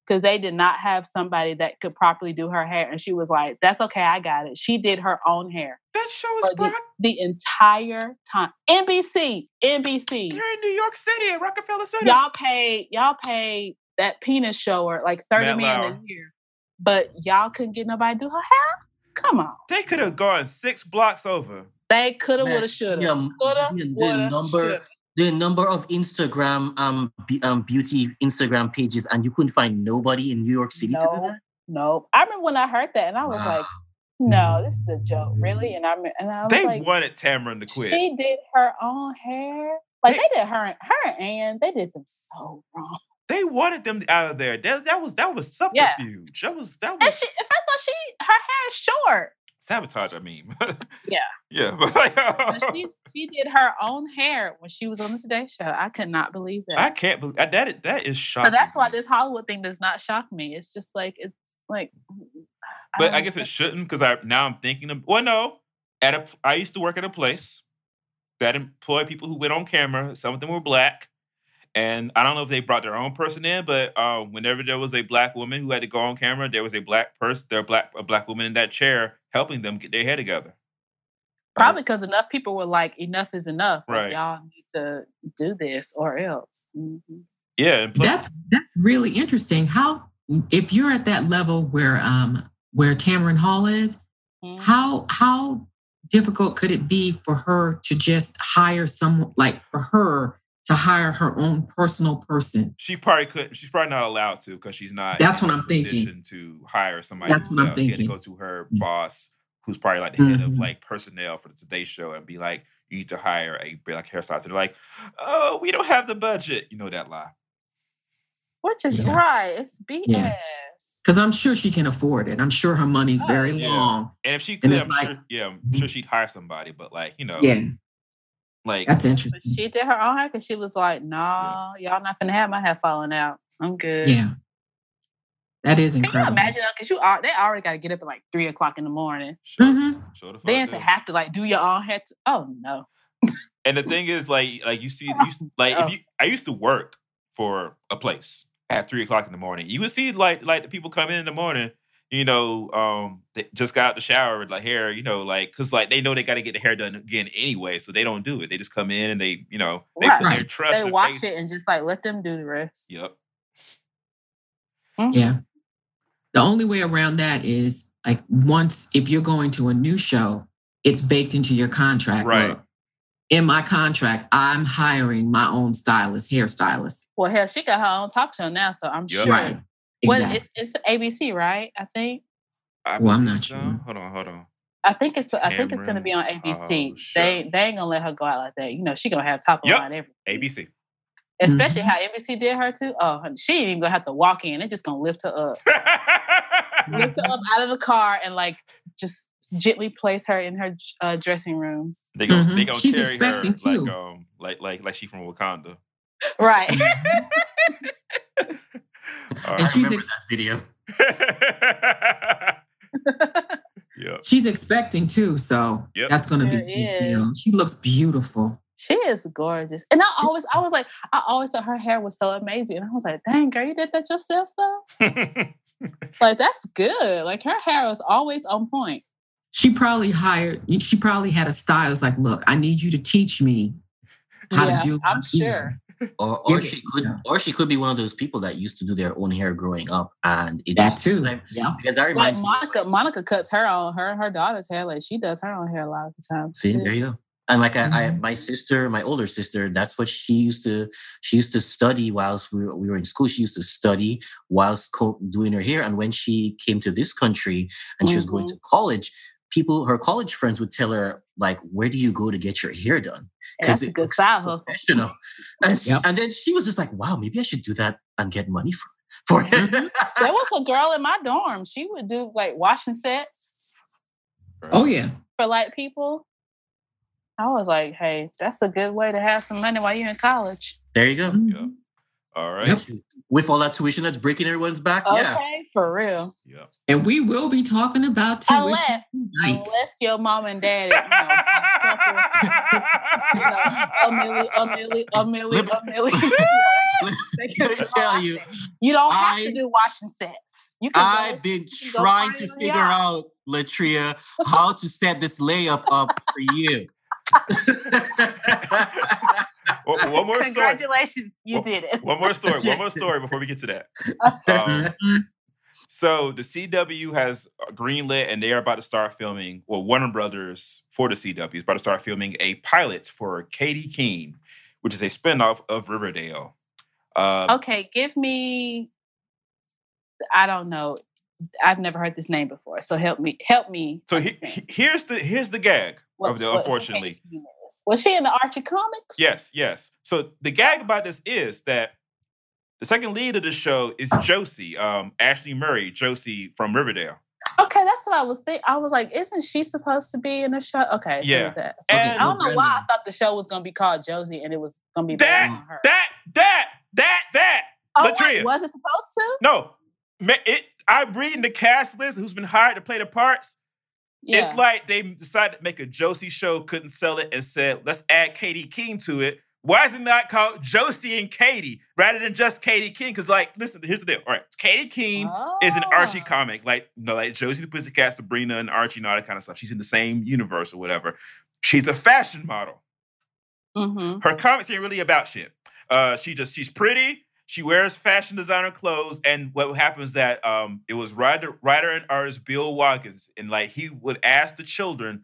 because they did not have somebody that could properly do her hair, and she was like, "That's okay, I got it." She did her own hair That show is For the- the entire time. NBC, NBC. You're in New York City at Rockefeller Center. y'all paid y'all paid that penis shower like 30 Matt million Lauer. a year but y'all couldn't get nobody to do her hair come on They could have gone six blocks over. they coulda woulda shoulda the, coulda the, the woulda number shoulda. The number of Instagram um, be, um beauty Instagram pages and you couldn't find nobody in New York City to do no that. no i remember when i heard that and i was like no this is a joke really and i and i was They like wanted Tamron to quit. she did her own hair like They- they, did her and her and they did them so wrong They wanted them out of there. That, that was that was Yeah. subterfuge. That was that was. and was she first of all she her hair is short sabotage. I mean, [laughs] Yeah. yeah. But But she [laughs] she did her own hair when she was on the Today Show. I could not believe that. I can't believe that. Is, that is shocking. so that's why this Hollywood thing does not shock me. It's just like it's like. But don't I guess it shouldn't because I now I'm thinking of. Well, no. At a, I used to work at a place that employed people who went on camera. Some of them were black, and I don't know if they brought their own person in, but uh, whenever there was a black woman who had to go on camera, there was a black person, there black a black woman in that chair helping them get their hair together. probably because enough people were like, "Enough is enough. Right. y'all need to do this or else." Mhm. Yeah, and plus, That's that's really interesting. How if you're at that level where um where Tamron Hall is, Mhm. how how difficult could it be for her to just hire someone like for her to hire her own personal person? she probably couldn't. She's probably not allowed to because she's not. That's in what a I'm thinking. position To hire somebody. That's what I'm herself. She had to thinking. go to her Mm. boss, who's probably like the head of Mhm. like personnel for the Today Show, and be like, "You need to hire a black hairstylist." They're like, "Oh, we don't have the budget." You know that lie. Which is Yeah. right. It's BS. Yeah. Because I'm sure she can afford it. I'm sure her money's Oh, very yeah. long. And if she And could, it's I'm like- sure, yeah, I'm sure she'd hire somebody. But like, you know, Yeah, like that's interesting. she did her own hair because she was like, "No, y'all not gonna have my hair falling out. I'm good." Yeah, that is incredible. Can you incredible. imagine? Because you are they already got to get up at like three o'clock in the morning. show, mm-hmm. show the Then to have to like do your own hair. t- oh no. And the thing is, like, like you see, you, [laughs] like Oh. if you, I used to work for a place at three o'clock in the morning. You would see like, like the people come in in the morning. You know, um, they just got out the shower with like hair. You know, like because like they know they got to get the hair done again anyway, so they don't do it. They just come in and they, you know, they Right. put their trust. They and watch it and just like let them do the rest. Yep. Mhm. Yeah, The only way around that is like once if you're going to a new show, it's baked into your contract. Right. Look, in my contract, I'm hiring my own stylist, hairstylist. Well, hell, she got her own talk show now, so I'm Yep. sure. Right. What Exactly. it, it's ABC, right? I think. I Well, I'm not so. sure. Hold on, hold on. I think it's. I think it's going to be on ABC. Oh, sure. They they ain't gonna let her go out like that. You know, she gonna have top of Yep. line everything. ABC. Especially Mm-hmm. how NBC did her too. Oh, she ain't even gonna have to walk in. They're just gonna lift her up, lift her up out of the car, and like just gently place her in her uh, dressing room. they gonna they Mhm. gonna She's carry her expecting like too. um like like like she from Wakanda. Right. All And right. she's ex- that video. [laughs] yeah. She's expecting too, so Yep. that's going to be a big deal. She looks beautiful. she is gorgeous, and I always, I was like, I always thought her hair was so amazing, and I was like, dang girl, you did that yourself though. [laughs] Like that's good. Like her hair was always on point. She probably hired. She probably had a stylist. Like, look, I need you to teach me how yeah, to do. I'm sure. hair." Or or she could yeah. or she could be one of those people that used to do their own hair growing up and it That just too. because I- Yeah. because that Like reminds me Monica, Monica cuts her own her and her daughter's hair. Like she does her own hair a lot of the time. See, too. there you go. And like I, I, Mhm. my sister, my older sister, that's what she used to. She used to study whilst we were, we were in school. She used to study whilst co- doing her hair. And when she came to this country and she was going to college, people, her college friends would tell her like, "Where do you go to get your hair done?" Because that's a it good looks side hustle. [laughs] professional. And, she- Yep. and then she was just like, "Wow, maybe I should do that and get money for for it." Mhm. There was a girl in my dorm. She would do like washing sets Oh yeah. for like people. I was like, hey, that's a good way to have some money while you're in college. there you go. Mhm. All right. Yep. With all that tuition that's breaking everyone's back, Okay, yeah. for real. Yeah. And we will be talking about tuition Unless, tonight. unless your mom and dad, you know, a milli, a milli, a milli, a milli. Let me [laughs] [laughs] tell you, you don't have I- to do washing sets. You can I've go, been can trying find to figure out. out, Latria, how to set this layup up for you. [laughs] One, one more story. Congratulations, you Well, did it. One more story. One more [laughs] story before we get to that. Um, Mhm. so the CW has greenlit, and they are about to start filming. Well, Warner Brothers for the CW is about to start filming a pilot for Katy Keene, which is a spinoff of Riverdale. Uh, Okay, give me. I don't know. I've never heard this name before, so help me. Help me. So he, here's the here's the gag what- of the what- unfortunately. Katy Keene is. was she in the Archie comics? Yes, yes. So the gag about this is that the second lead of the show is Josie, um, Ashleigh Murray, Josie from Riverdale. Okay, that's what I was thinking. I was like, isn't she supposed to be in the show? Okay, so Yeah. That. And I don't know why I thought the show was gonna be called Josie and it was gonna be based that, on her. that, that, that, that. oh, Latria. wait, was it supposed to? No, it. I'm reading the cast list. Who's been hired to play the parts? Yeah. It's like they decided to make a Josie show, couldn't sell it, and said, let's add Katy Keene to it. Why is it not called Josie and Katy rather than just Katy Keene? Because, like, listen, here's the deal. All right, Katy Keene is an Archie Ah. comic, like, you know, like Josie the Pussycat, Sabrina, and Archie, and all that kind of stuff. She's in the same universe or whatever. She's a fashion model. Mhm. Her comics ain't really about shit. Uh, she just she's pretty. She wears fashion designer clothes, and what happens that um, it was writer writer and artist Bill Watkins, and like he would ask the children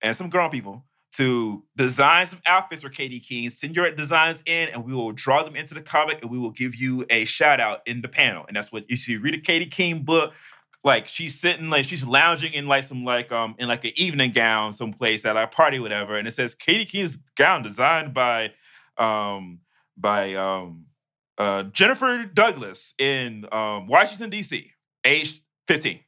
and some grown people to design some outfits for Katy Keene, send your designs in, and we will draw them into the comic, and we will give you a shout out in the panel. And that's what you see. Read a Katy Keene book. Like she's sitting, like she's lounging in like some like um in like an evening gown someplace at a party, whatever. And it says Katy Keene's gown designed by um by um uh Jennifer Douglas in um Washington D.C. aged 15.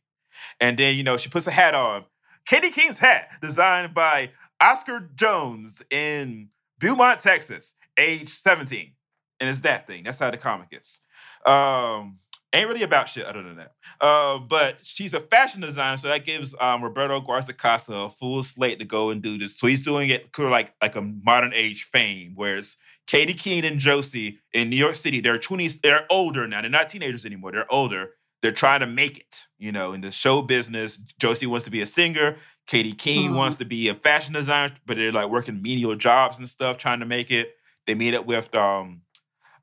And then you know she puts a hat on. Katy Keene's hat designed by Oscar Jones in Beaumont, Texas, age 17. And it's that thing. That's how the comic is. Um, ain't really about shit other than that. Uh, but she's a fashion designer, so that gives um, Roberto Aguirre-Sacasa a full slate to go and do this. So he's doing it like like a modern age fame, whereas Katy Keene and Josie in New York City, they're 20s, they're older now. They're not teenagers anymore. They're older. They're trying to make it, you know, in the show business. Josie wants to be a singer. Katy Keene Mhm. wants to be a fashion designer, but they're like working menial jobs and stuff, trying to make it. They meet up with um,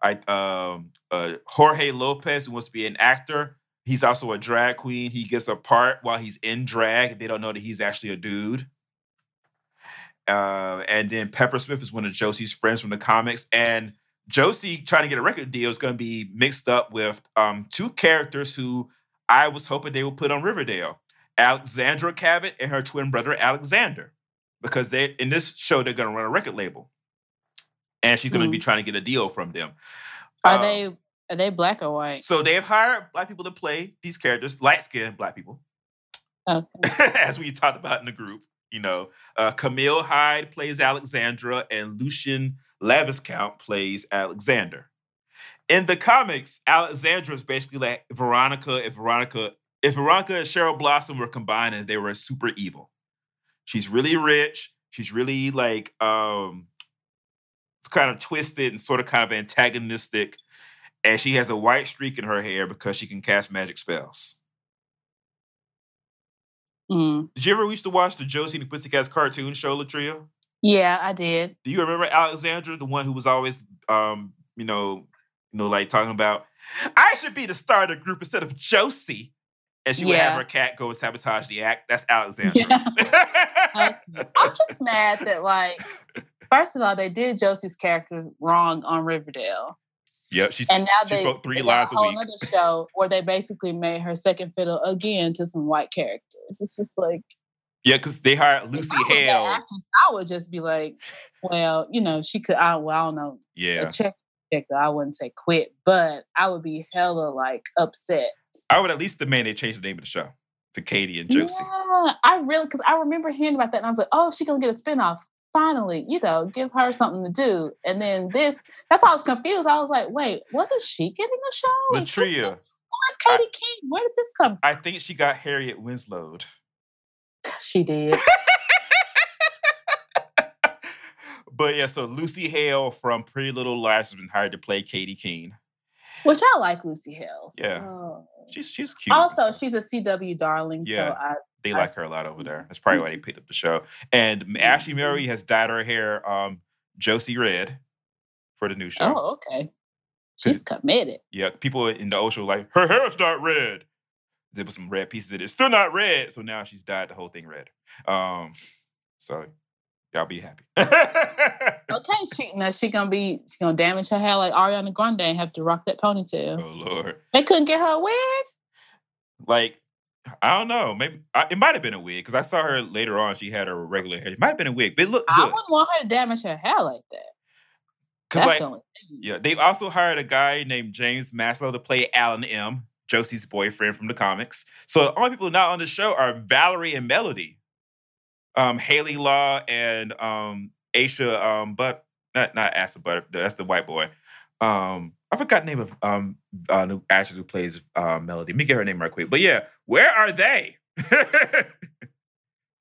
I um, uh, Jorge Lopez, who wants to be an actor. He's also a drag queen. He gets a part while he's in drag. They don't know that he's actually a dude. Uh, and then Pepper Smith is one of Josie's friends from the comics. And Josie trying to get a record deal is going to be mixed up with um, two characters who I was hoping they would put on Riverdale Alexandra Cabot and her twin brother Alexander. Because they in this show, they're going to run a record label. And she's going to be trying to get a deal from them. Are Um, they are they black or white? So they have hired black people to play these characters, light skinned black people. Okay. [laughs] as we talked about in the group. You know, uh, Camille Hyde plays Alexandra, and Lucian Laviscount plays Alexander. In the comics, Alexandra is basically like Veronica. If Veronica, if Veronica and Cheryl Blossom were combined and they were super evil, she's really rich. She's really like um, kind of twisted and sort of kind of antagonistic, and she has a white streak in her hair because she can cast magic spells. Mm. Did you ever used to watch the Josie and the Pussycats cartoon show, Latria? Yeah, I did. Do you remember Alexandra, the one who was always, um, you know, you know, like talking about, I should be the star of the group instead of Josie, and she would have her cat go and sabotage the act. That's Alexandra. [laughs] [laughs] I'm just mad that like first of all they did Josie's character wrong on Riverdale, yep, she, and now she they spoke three lines a a week. other show where they basically made her second fiddle again to some white characters. It's just like Yeah, because they hired Lucy Hale. actress, I would just be like, well, you know, she could. I, well, I don't know. Yeah, check, check. I wouldn't say quit, but I would be hella like upset. I would at least demand they change the name of the show to Katy and Josie. Yeah, I really because I remember hearing about that and I was like, oh, she gonna get a spinoff. Finally, you know, give her something to do. And then this, that's why I was confused. I was like, wait, wasn't she getting a show? Latria, Who is Katy Keene? Where did this come I think she got Harriet Winslow. She did. [laughs] but yeah, so Lucy Hale from Pretty Little Liars has been hired to play Katy Keene. Which I like Lucy Hale. Yeah. She's she's cute. Also, she's a CW darling. Yeah. So I they like her a lot over there. That's probably why they picked up the show. And Ashleigh Mhm. Murray has dyed her hair um Josie Red for the new show. Oh, okay. She's committed. Yeah, people in the ocean were like, her hair's not red. There was some red pieces in it. It's still not red. So now she's dyed the whole thing red. Um, so y'all be happy. [laughs] Okay, she now she gonna be she gonna damage her hair like Ariana Grande and have to rock that ponytail. oh Lord. They couldn't get her a wig. Like, I don't know. Maybe I, it might have been a wig because I saw her later on. She had her regular hair. It might have been a wig, but it looked I good. wouldn't want her to damage her hair like that. Because That's like, the only thing. yeah, they've also hired a guy named James Maslow to play Alan M, Josie's boyfriend from the comics. So the only people not on the show are Valerie and Melody, um, Hayley Law and um, Aisha, um, but not not Asa Butter. That's the white boy. Um, I forgot the name of um uh, the actress who plays uh, Melody. Let me get her name right quick. But yeah, where are they? [laughs]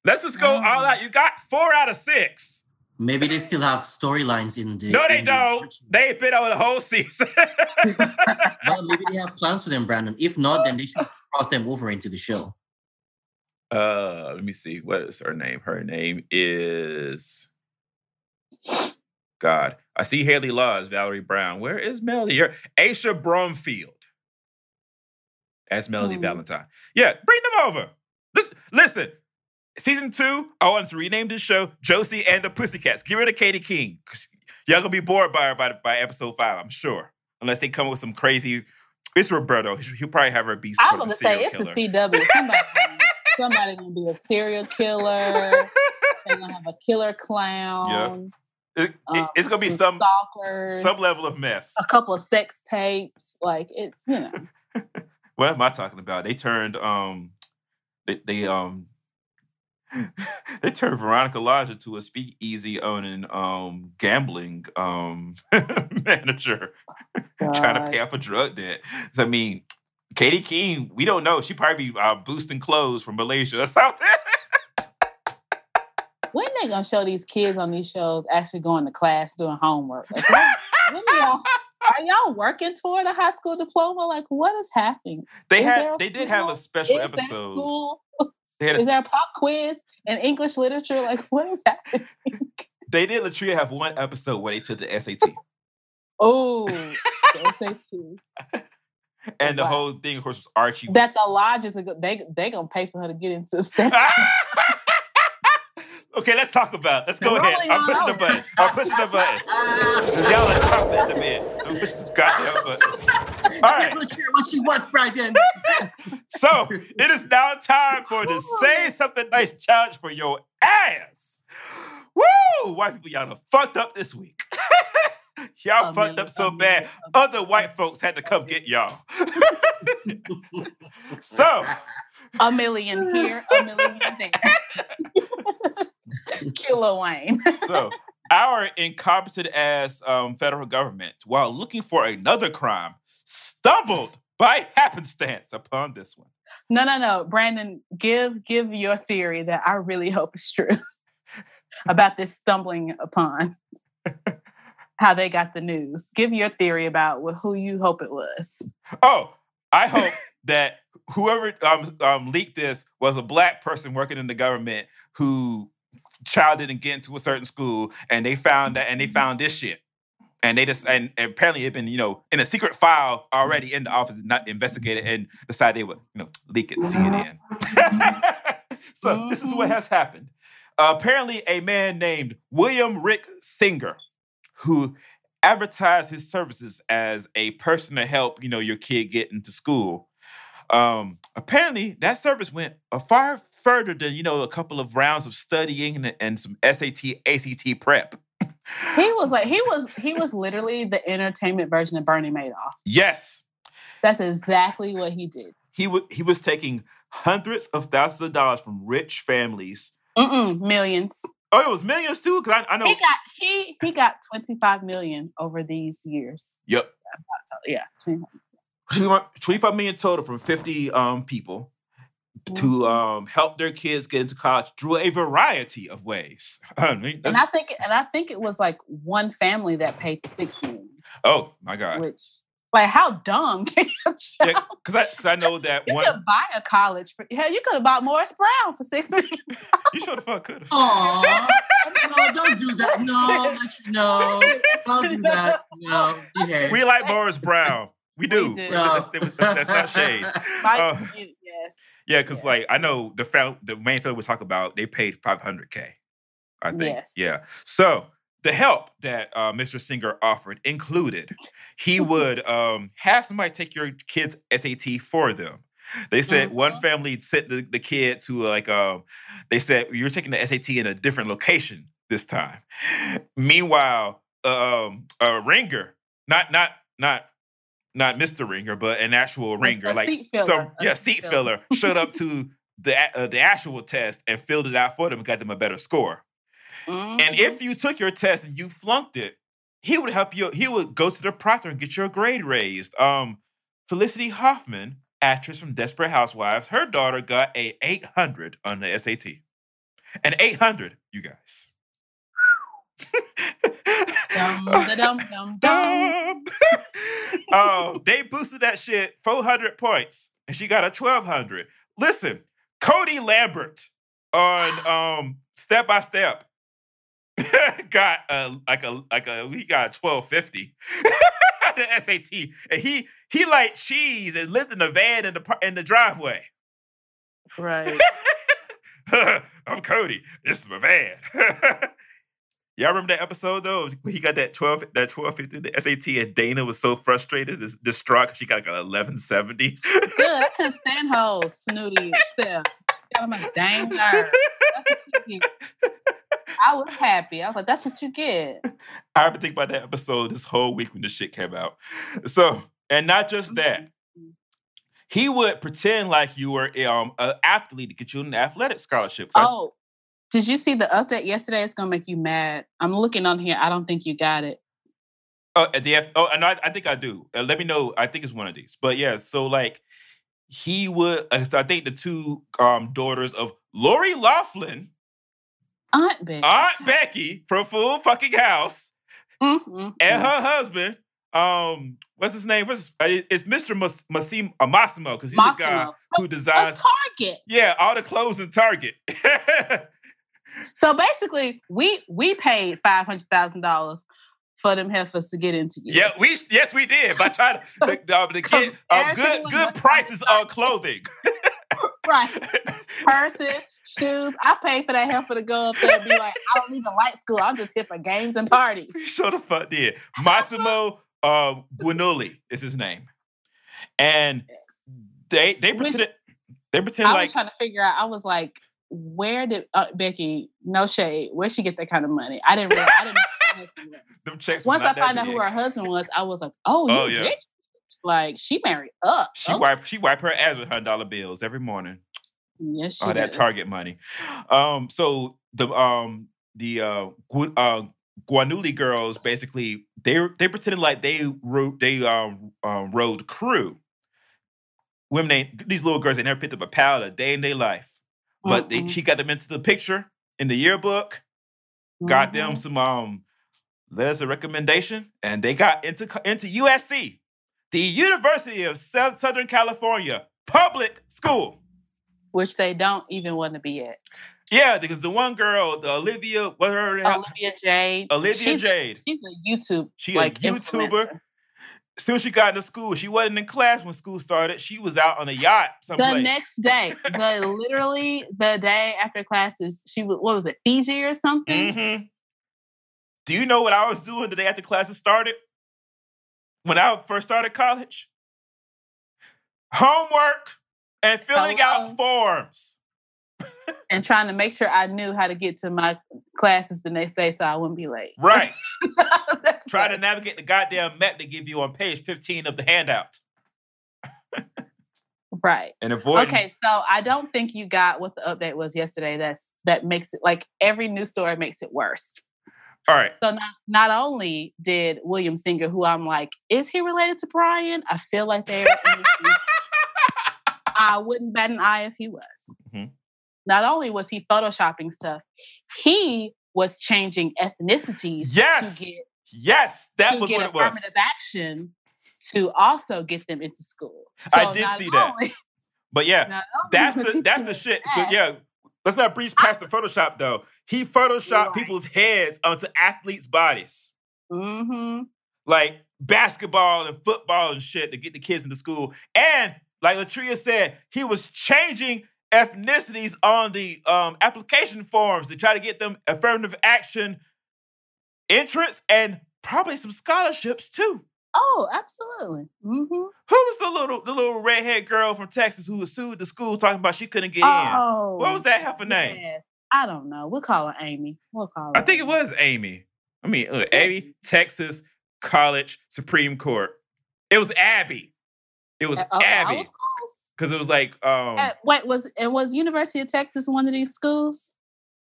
Let's just go all Oh. out. You got four out of six. Maybe they still have storylines in the. No, they don't. search- They've been over the whole season. [laughs] Well, maybe they have plans for them, Brandon. If not, then they should cross them over into the show. uh, let me see. What is her name? Her name is God. I see Hayley Law as Valerie Brown. Where is Melody? Here. Asha Bromfield That's Melody Hmm. Valentine. Yeah, bring them over. Listen, listen. Season two, I want to rename this show Josie and the Pussycats. Get rid of Katy Keene. Y'all gonna be bored by her by, by episode five, I'm sure. Unless they come up with some crazy. It's Roberto. He- He'll probably have her beast. I sort was gonna say it's killer. the CW. Somebody, gonna- somebody gonna be a serial killer. They're gonna have a killer [laughs] clown. It- it- um, it's gonna be some stalkers, some level of mess. a couple of sex tapes. Like it's you know. [laughs] What am I talking about? They turned um they, they um [laughs] they turned Veronica Lodge into a speakeasy owning um gambling um [laughs] manager trying to pay off a drug debt. So I mean Katy Keene, we don't know. She probably be uh, boosting clothes from Malaysia or something. They gonna show these kids on these shows actually going to class doing homework? Like, when, [laughs] when y'all, are y'all working toward a high school diploma? Like, what is happening? They Is had they did have a special is episode. school? They had a Is there a pop quiz in English literature? Like, what is happening? they did Latria have one episode where they took the SAT. [laughs] Oh, the SAT. [laughs] And the whole thing, of course, was Archie. That Was, the lodge is a good, they they gonna pay for her to get into state. Okay, let's talk about. it. Let's go ahead. I'm on pushing the button. I'm pushing the button. [laughs] Y'all are chopping at the bit. I'm pushing this goddamn button. All right. What you, what you Brandon? [laughs] So it is now time for the say something nice challenge for your ass. Woo! White people, y'all done fucked up this week. [laughs] y'all A fucked million, up so a bad. million, Other white folks had to come get y'all. so a million here, a million [laughs] there. [laughs] Kilo Wayne. so our incompetent ass um, federal government, while looking for another crime, stumbled [laughs] by happenstance upon this one. No, no, no. Brandon, give give your theory that I really hope is true about this stumbling upon how they got the news. Give your theory about wh- who you hope it was. Oh, I hope that whoever um, um, leaked this was a black person working in the government who child didn't get into a certain school, and they found that, and they found this shit, and they just and, and apparently it been you know in a secret file already in the office, not investigated, and decided they would you know leak it to CNN. [laughs] so this is what has happened. Uh, apparently, a man named William Rick Singer, who advertised his services as a person to help you know your kid get into school. Um, apparently, that service went a far further than you know a couple of rounds of studying and, and some SAT ACT prep. He was like he was he was literally the entertainment version of Bernie Madoff. Yes, That's exactly what he did. he would he was taking hundreds of thousands of dollars from rich families. Mm-mm, millions. Oh, it was millions too. Because I, I know. He got he he got 25 million over these years. yep, Yeah. 25. 25 million total from 50 um, people to um, help their kids get into college through a variety of ways. [laughs] I mean, And I think and I think it was like one family that paid the six million, oh my God. which like how dumb [laughs] can you Yeah, because I, cause I know that You one. could buy a college for hell, you could have bought Morris Brown for six million. You sure the fuck could have. [laughs] Aw, no, don't do that. No, let you- no, don't do that. No, behave. We like Morris Brown. We do. do. That's, that's, that's- that's not shade. [laughs] Mike, Uh, you- yes. Yeah, because Yeah. like I know the found the main film we talk about, they paid 500k. I think. Yes. Yeah. So the help that uh, Mr. Singer offered included he would um, have somebody take your kid's SAT for them. They said one Mhm. family sent the, the kid to like um, they said you're taking the SAT in a different location this time. Meanwhile, um, a ringer, not not not not Mr. Ringer, but an actual ringer, like some yeah seat filler. showed up to the uh, the actual test and filled it out for them and got them a better score. And Mhm. if you took your test and you flunked it, he would help you. He would go to the proctor and get your grade raised. Um, Felicity Huffman, actress from Desperate Housewives, her daughter got a 800 on the SAT. An 800, you guys. [laughs] [laughs] Dum, dum, dum. [laughs] Oh, they boosted that shit 400 points, and she got a 1200. Listen, Cody Lambert on [gasps] um Step by Step [laughs] got a like a like a he got a 1250 the SAT, and he he liked cheese and lived in a van in the in the driveway. Right. I'm Cody. This is my van. Y'all remember that episode though? When he got that 12 that 1250 the SAT and Dana was so frustrated, dis- distraught she got like a 1170. Good. I [laughs] stand snooty on my dang nerve. That's what you get. I was happy. I was like, that's what you get. I've been thinking about that episode this whole week when this shit came out. So, and not just that, he would pretend like you were um an athlete to get you an athletic scholarship. I- Oh, did you see the update yesterday? It's gonna make you mad. I'm looking on here. I don't think you got it. Oh, at the F. Oh, and I, I think I do. Uh, let me know. I think it's one of these. But yeah, so like he would. uh, so I think the two um daughters of Lori Laughlin, Aunt Becky. Aunt Becky from Full Fucking House, Mm, mm, and mm. her husband. Um, what's his name? What's his, uh, it's Mr. Mas- uh, Mossimo because he's the guy who designs. Target. Yeah, all the clothes in Target. [laughs] So basically, we we paid five hundred thousand dollars for them heifers to get into you. Yeah, we yes we did by trying to, [laughs] uh, to get [laughs] uh, good good prices on clothing. [laughs] right. Purses, shoes. I paid for that heifer to go up there and be like, I don't even like school. I'm just here for games and parties. Sure the fuck did. Mossimo uh, Giannulli is his name, and they they Which- pretended they pretend I like was trying to figure out. I was like, where did uh, Becky? No shade. Where she get that kind of money? I didn't. Really, I didn't. know who her husband was. them checks. Once I found out who her husband [laughs] was, I was like, oh, Oh, yeah. rich? Like she married up. She Okay. wipe she wipe her ass with her dollar bills every morning. Yes, she All that. Target money. Um, so the um the uh, Gu- uh Giannulli girls basically they they pretended like they wrote they um, um rode crew. Women ain't these little girls they never picked up a pal a day in their life, but they, she got them into the picture in the yearbook. Got them Mhm. some um letters of recommendation, and they got into into USC, the University of South Southern California public school. which they don't even want to be at. Yeah, because the one girl, the Olivia, what her name? Olivia Jade. Olivia she's, Jade. She's a YouTube. She like, a YouTuber. influencer. As soon as she got into school, she wasn't in class when school started. She was out on a yacht someplace. The next day, the [laughs] literally the day after classes, she was what was it, Fiji or something? hmm Do you know what I was doing the day after classes started? When I first started college? Homework and filling Hello? out forms. [laughs] And trying to make sure I knew how to get to my classes the next day so I wouldn't be late. Right. [laughs] Try to navigate the goddamn map they give you on page 15 of the handout. right. And avoid Okay, so I don't think you got what the update was yesterday. That's that makes it like every news story makes it worse. All right. So not not only did William Singer, who I'm like, is he related to Bryan? I feel like they're. in the [laughs] same- I wouldn't bet an eye if he was. Mhm. Not only was he photoshopping stuff, he was changing ethnicities Yes, to get Yes, that was what it was. affirmative action to also get them into school. I did see that. only- But yeah, that's the that's the shit. that, Yeah, let's not breeze past the Photoshop though. He photoshopped Right. people's heads onto athletes' bodies, mhm. like basketball and football and shit, to get the kids into school. And like Latria said, he was changing ethnicities on the um, application forms to try to get them affirmative action entrance and probably some scholarships too. Oh, absolutely. hmm Who was the little the little redhead girl from Texas who was sued the school talking about she couldn't get in? Oh, What was that heifer name? yes. I don't know. We'll call her Amy. We'll call her. I think it was Amy. I mean, look, Amy, Texas College Supreme Court. It was Abby. It was oh, Abby because it was like, um, Uh, wait, was and was University of Texas one of these schools?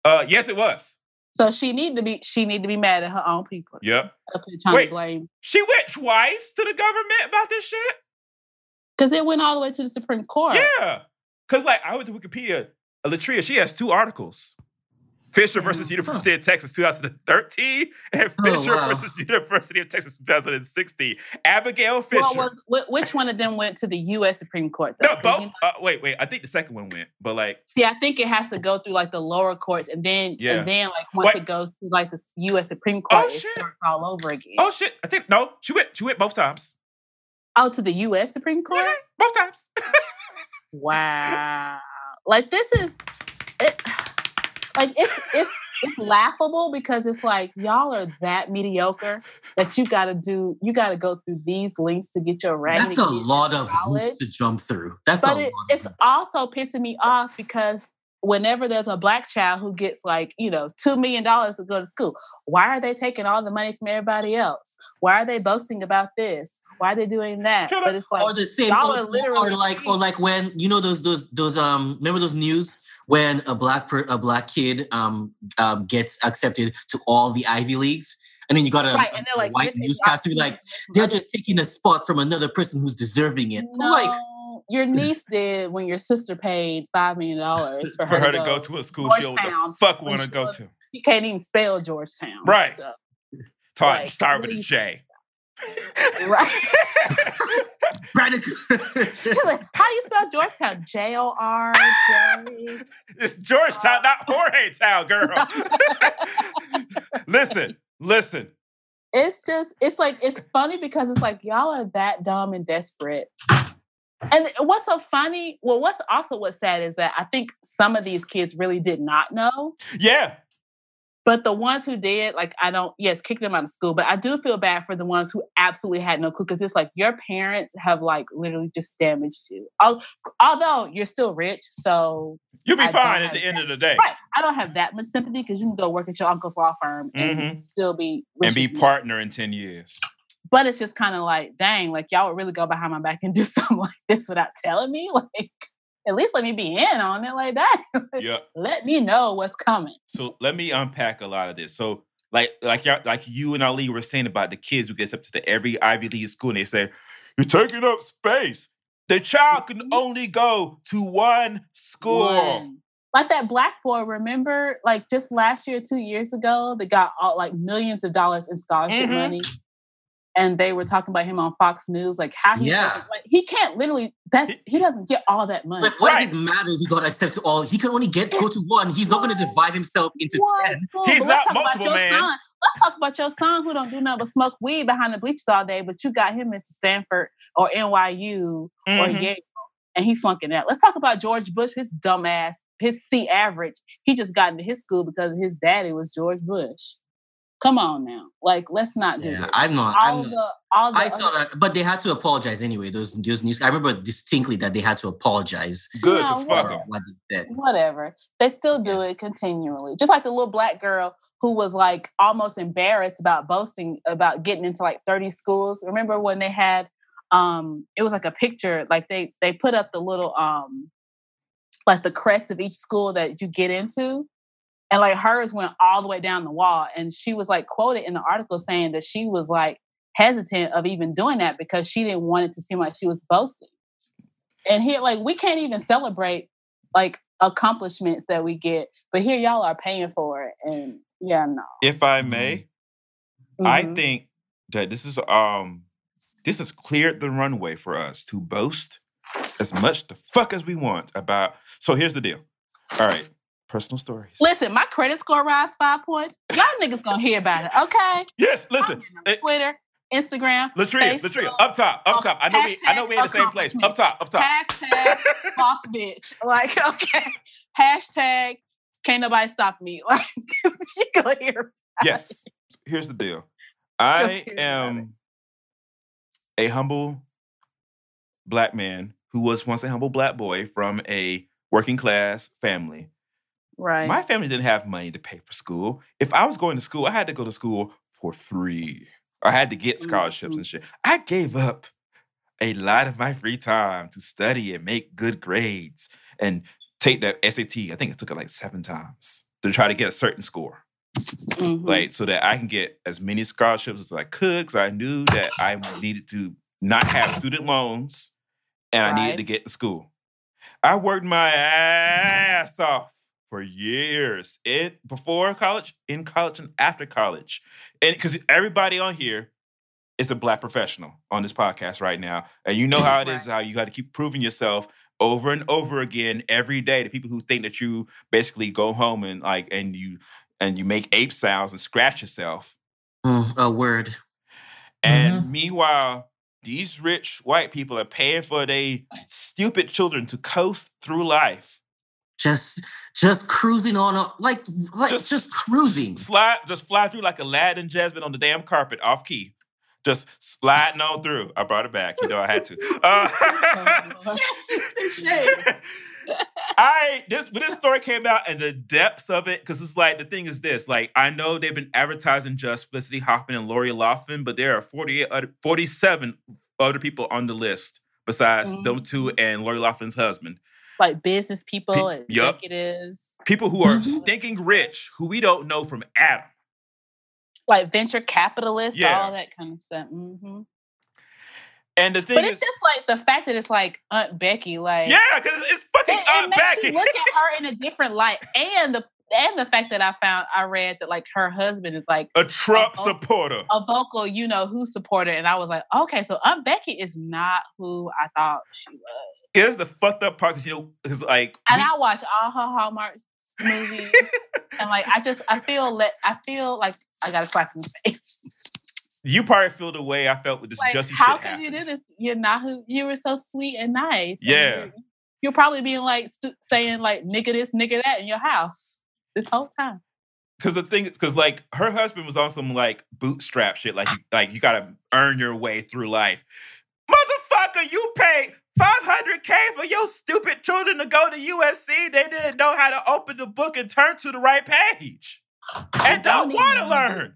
uh, yes, it was. So she need to be she need to be mad at her own people. Yep. Up here trying Wait. to blame She went twice to the government about this shit. because it went all the way to the Supreme Court. Yeah, because like I went to Wikipedia. Latria, she has two articles. Fisher versus. University of Texas 2013 and Oh, Fisher wow. versus University of Texas 2016. Abigail Fisher. Well, was, which one of them went to the U.S. Supreme Court? Though? no, both. you know- Uh, wait, wait. I think the second one went, but like, see, I think it has to go through like the lower courts, and then Yeah. and then like once What? it goes to like the U.S. Supreme Oh, Court, it shit. starts all over again. oh shit. I think no, she went. She went both times. Oh, to the U.S. Supreme Court. Mhm, Both times. [laughs] Wow. Like this is it like it's it's it's laughable because it's like y'all are that mediocre that you gotta do you gotta go through these links to get your raggedy That's a lot of hoops to jump through. That's But a it, it's also pissing me off because whenever there's a black child who gets like, you know, two million dollars to go to school, why are they taking all the money from everybody else? Why are they boasting about this? Why are they doing that? Can But it's like or the same, y'all or, or like, or like when you know those those those um remember those news when a black per, a black kid um, um gets accepted to all the Ivy leagues, and then you got a, right, a and they're like white "You're newscaster be like, they're just taking a spot from another person who's deserving it. No, like, your niece did when your sister paid five million dollars [laughs] for, For her to go to a school she don't fuck want to go was- to. You can't even spell Georgetown, Right. So, Taught like, start with do a you J. right. [laughs] [laughs] [laughs] She's like, How do you spell Georgetown? J O R J. [laughs] It's Georgetown, not um, Jorge Town, girl. [laughs] listen, listen. it's just it's like it's funny because it's like y'all are that dumb and desperate. And what's so funny? Well, what's also what's sad is that I think some of these kids really did not know. Yeah. But the ones who did, like, I don't, yes, kick them out of school. But I do feel bad for the ones who absolutely had no clue because it's like your parents have, like, literally just damaged you. Although you're still rich. So, You'll be I fine at the end that. of the day. right. I don't have that much sympathy because you can go work at your uncle's law firm and Mhm. still be rich And be partner in 10 years. But it's just kind of like, dang, like, y'all would really go behind my back and do [laughs] something like this without telling me? Like, at least let me be in on it like that. [laughs] Yeah. let me know what's coming. So let me unpack a lot of this. So like like y'all, like you and Ali were saying about the kids who gets up to the every Ivy League school and they say, You're taking up space. The child can Mhm. only go to one school. One. Like that black boy, remember, like just last year, two years ago, they got all like millions of dollars in scholarship Mhm. money. And they were talking about him on Fox News, like how he Yeah. like, he can't literally that's he doesn't get all that money. Like, what Right. does it matter if he got accepted to all? He can only get go to one. He's not going to divide himself into What? ten. Cool, He's not let's talk about multiple, man. Son. Let's talk about your son who don't do nothing but smoke weed behind the bleachers all day, but you got him into Stanford or NYU or Mhm. Yale, and he flunking that. Let's talk about George Bush, his dumbass, his C average. He just got into his school because his daddy was George Bush. Come on now, like let's not do Yeah, this. I'm not. all I'm the not. all the I saw other- that, but they had to apologize anyway. Those those news. I remember distinctly that they had to apologize Good, Yeah, because fuck what they whatever. They still do it continually. Just like the little black girl who was like almost embarrassed about boasting about getting into like 30 schools. Remember when they had um it was like a picture, like they they put up the little um like the crest of each school that you get into. And like hers went all the way down the wall. And she was like quoted in the article saying that she was like hesitant of even doing that because she didn't want it to seem like she was boasting. And here, like, we can't even celebrate like accomplishments that we get, but here y'all are paying for it. And yeah, no. If I may, I Mhm. think that this is um this has cleared the runway for us to boast as much the fuck as we want about. So here's the deal. All right, personal stories. Listen, my credit score rise five points. Y'all niggas gonna hear about it, okay? Yes, listen. getting on eh, Twitter, Instagram, Latria, Facebook, Latria, up top, up uh, top. I know we, I know we're in the same place. Up top, up top. [laughs] hashtag boss bitch. [laughs] Like, okay. Hashtag can't nobody stop me. [laughs] Like you gonna hear yes. Here's the deal. I hear about it. am a humble black man who was once a humble black boy from a working class family. Right. My family didn't have money to pay for school. If I was going to school, I had to go to school for free. I had to get scholarships Mhm. and shit. I gave up a lot of my free time to study and make good grades and take the SAT. I think it took it like seven times to try to get a certain score, Mhm. like so that I can get as many scholarships as I could. Because I knew that I needed to not have student loans, and I needed to get to school. I worked my ass off for years in before college, in college, and after college. And because everybody on here is a black professional on this podcast right now. And you know how it is, how you got to keep proving yourself over and over again every day to people who think that you basically go home and like and you and you make ape sounds and scratch yourself. Mm, a word. And meanwhile, these rich white people are paying for their stupid children to coast through life. Just just cruising on a, like like Just- just, cruising. Slide, just fly through like Aladdin Jasmine on the damn carpet off key. Just sliding on [laughs] through. I brought it back. You know I had to. [laughs] Uh, [laughs] I this when this story came out and the depths of it, because it's like the thing is this: like I know they've been advertising just Felicity Huffman and Lori Loughlin, but there are 48 other, 47 other people on the list besides Mhm. those two and Lori Loughlin's husband. Like business people, Pe- yup. executives, People who are Mhm. stinking rich, who we don't know from Adam. like venture capitalists, Yeah. all that kind of stuff. Mm-hmm. And the thing But is, it's just like the fact that it's like Aunt Becky, like yeah, because it's fucking it, it Aunt makes Becky. you look at her [laughs] in a different light, and the and the fact that I found I read that like her husband is like a Trump Oh, oh. supporter. a vocal, you know, who supporter, and I was like, okay, so Aunt Becky is not who I thought she was. Here's the fucked up part, because you know, because like And we- I watch all her Hallmark movies, and like I just I feel let I feel like I got a slap in the face. you probably feel the way I felt with this Like, Jussie how could you do this? You're not who you were so sweet and nice. and Yeah. you're, you're probably being like stu- saying like nigga this, nigga that in your house this whole time. Because the thing, is because like her husband was on some like bootstrap shit, like you, like you gotta earn your way through life. Motherfucker, you paid 500k for your stupid children to go to USC. They didn't know how to open the book and turn to the right page, and don't don't want to learn.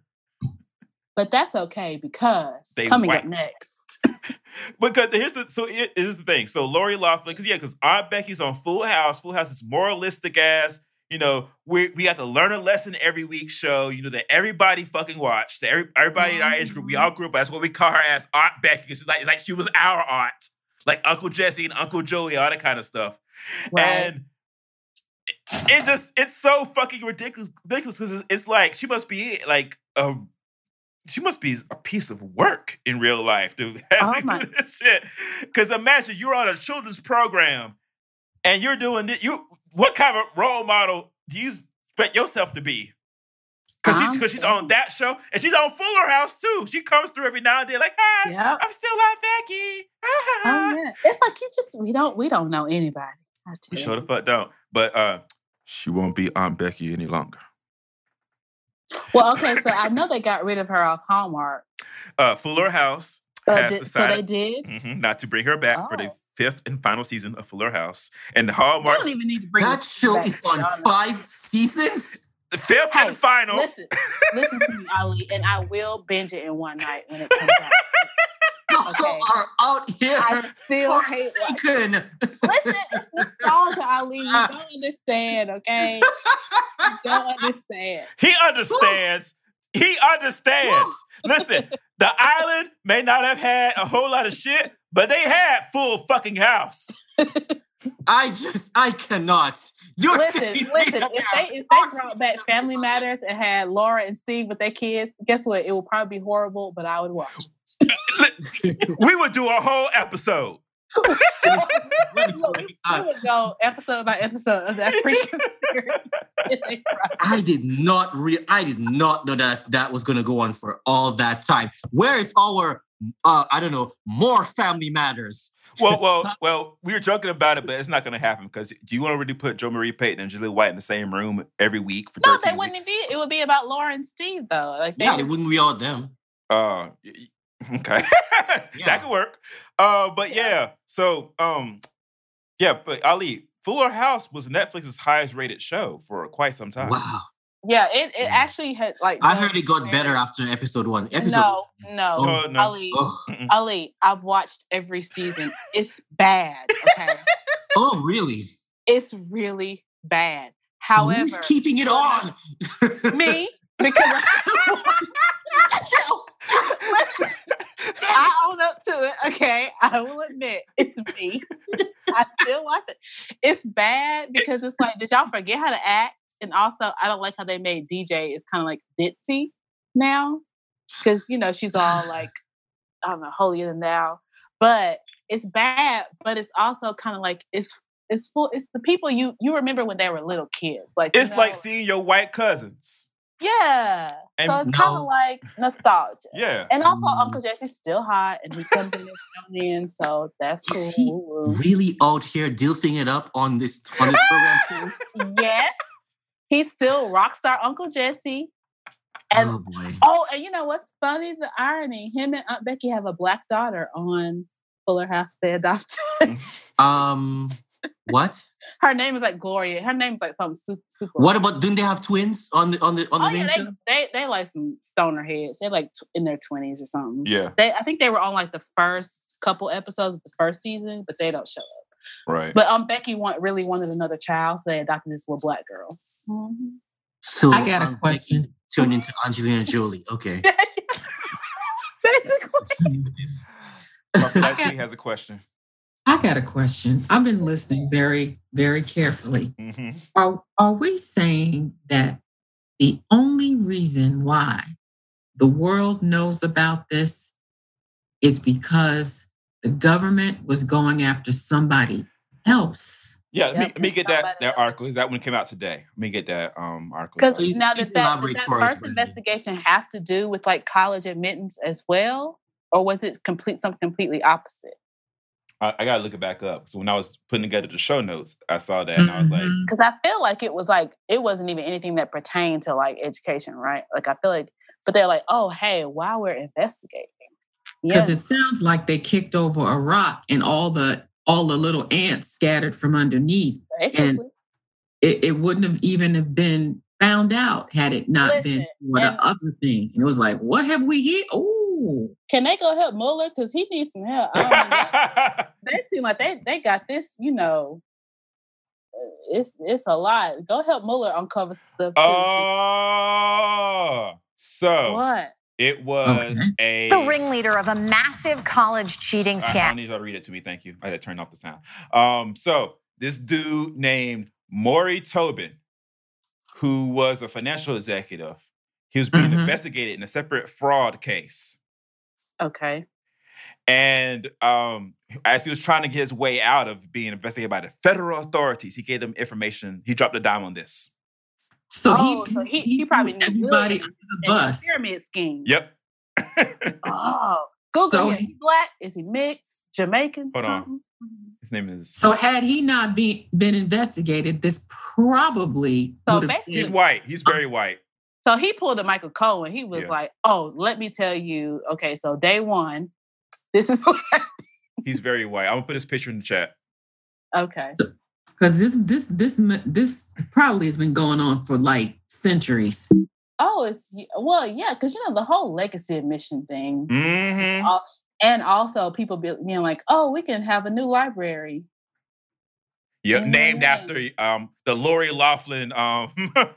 But that's okay because They coming white. up next. [laughs] Because here's the so here- here's the thing. So Lori Loughlin, because yeah, because Aunt Becky's on Full House. Full House is moralistic ass. You know, we we have to learn a lesson every week show. You know that everybody fucking watched. That every, everybody in our age group, we all mm-hmm. grew up. That's what we call her as Aunt Becky because she's like it's like she was our aunt, like Uncle Jesse and Uncle Joey, all that kind of stuff. Right. And it, it just it's so fucking ridiculous ridiculous because it's, it's like she must be like a she must be a piece of work in real life to [laughs] Oh have to my- do this shit. Because imagine you're on a children's program and you're doing this. You what kind of role model do you expect yourself to be? Because she's because she's on that show and she's on Fuller House too. She comes through every now and then like, hi, Yep. I'm still on Becky. Oh yeah. It's like you just we don't we don't know anybody. I We sure the fuck don't. But uh, she won't be Aunt Becky any longer. Well, okay, [laughs] so I know they got rid of her off Hallmark. Uh, Fuller House Uh, has did- so they decided did. mhm, not to bring her back for the Oh. Fifth and final season of Fuller House. And the They Hallmark, don't even need to bring That this show back, is on five seasons. the fifth Hey, and final. Listen, listen to me, Ali, and I will binge it in one night when it comes out. [laughs] Okay. are out here I still hate. watching- forsaken. Listen, it's nostalgia, Ali. You don't [laughs] understand, okay? You don't understand. He understands. He understands. Listen, the island may not have had a whole lot of shit, but they had full fucking house. [laughs] I just, I cannot. You're Listen, listen. If they if they brought back Family Matters and had Laura and Steve with their kids, guess what? It would probably be horrible, but I would watch. [laughs] We would do a whole episode. What is Look, going we on? would go episode by episode of that freaking [laughs] series. if they brought it I did not re- I did not know that that was gonna go on for all that time. Where is our uh I don't know more family matters? Well, well, [laughs] well, we were joking about it, but it's not going to happen because do you want to really put Jo Marie Payton and Jaleel White in the same room every week for No, 13 they wouldn't weeks? be. It would be about Laura and Steve, though. Like Yeah, would- it wouldn't be all them. Uh, y- y- [laughs] okay, Yeah. that could work. Uh, but yeah, so um, yeah, but Ali, Fuller House was Netflix's highest rated show for quite some time. Wow. yeah, it, it Mm. actually had like. I heard it got very- better after episode one. Episode No, one. no, Oh, No, no. Ali, Oh, Ali, I've watched every season. It's bad. Okay, oh really? it's really bad. So However, who's keeping it on? me because [laughs] [laughs] Listen, [laughs] I own up to it. Okay, I will admit it's me. I still watch it. It's bad because it's like, did y'all forget how to act? And also, I don't like how they made DJ is kind of like ditzy now because you know she's all [sighs] like, I don't know, holier than thou. But it's bad. But it's also kind of like it's it's full. It's the people you you remember when they were little kids. Like you It's like seeing your white cousins. Yeah. And so it's kind no. of like nostalgia. Yeah. And also, Mm. Uncle Jesse's still hot, and he comes in this in, so that's cool. Is he Woo, woo. really out here dilfing it up on this on this program still? yes, he's still rock star Uncle Jesse. And oh boy. oh, and you know what's funny? The irony: him and Aunt Becky have a black daughter on Fuller House. They adopted. [laughs] Um what? Her name is like Gloria. Her name is like something super. super What about didn't they have twins on the on the on the Oh main yeah, show? they, they they like some stoner heads. They're like tw- in their twenties or something. Yeah. They I think they were on like the first couple episodes of the first season, but they don't show up. Right. But um, Becky want really wanted another child, so they adopted this little black girl. Mhm. So I got a um, Becky question. Turned into Angelina Jolie. Okay. [laughs] [laughs] Basically, Papa Leslie has a question. I got a question. I've been listening very, very carefully. hmm Are, are we saying that the only reason why the world knows about this is because the government was going after somebody else Yeah, let me, Yep, let me get that that else. article. That one came out today. Let me get that um article. Because now please does that, does that for us, first Brandon. investigation have to do with like college admittance as well, or was it complete something completely opposite? I, I gotta look it back up. So when I was putting together the show notes, I saw that and I was like. Mm-hmm. Because I feel like it was like it wasn't even anything that pertained to like education, right? Like I feel like, but they're like, oh hey, while we're investigating, because yeah, it sounds like they kicked over a rock and all the all the little ants scattered from underneath. basically. It, it wouldn't have even have been found out had it not been Listen, for the other thing. And it was like, what have we here? Oh, Can they go help Mueller because he needs some help? I don't know. [laughs] they seem like they they got this, you know. uh, It's it's a lot. Go help Mueller uncover some stuff too. oh, so what? it was a. The ringleader of a massive college cheating I, I scam. need y'all to read it to me. Thank you. I had to turn off the sound. Um, so this dude named Morrie Tobin, who was a financial executive, he was being Mhm. investigated in a separate fraud case. Okay. And um, as he was trying to get his way out of being investigated by the federal authorities, he gave them information. He dropped a dime on this. so Oh, he so he- he probably threw knew everybody William under the And the bus. pyramid scheme. Yep. Oh, Google So him. Is he- he black? Is he mixed? Jamaican? Hold on. His name is. So had he not be, been investigated, this probably So would have He's white. He's very white. So he pulled a Michael Cohen. He was Yeah. like, "Oh, let me tell you. Okay, so day one, this is [laughs] what. happened." He's very white. I'm gonna put his picture in the chat. Okay. because this this this this probably has been going on for like centuries. Oh, it's well, yeah, because you know the whole legacy admission thing, Mm-hmm. Al- and also people being like, "Oh, we can have a new library." Yep, Mhm. named after um the Lori Laughlin um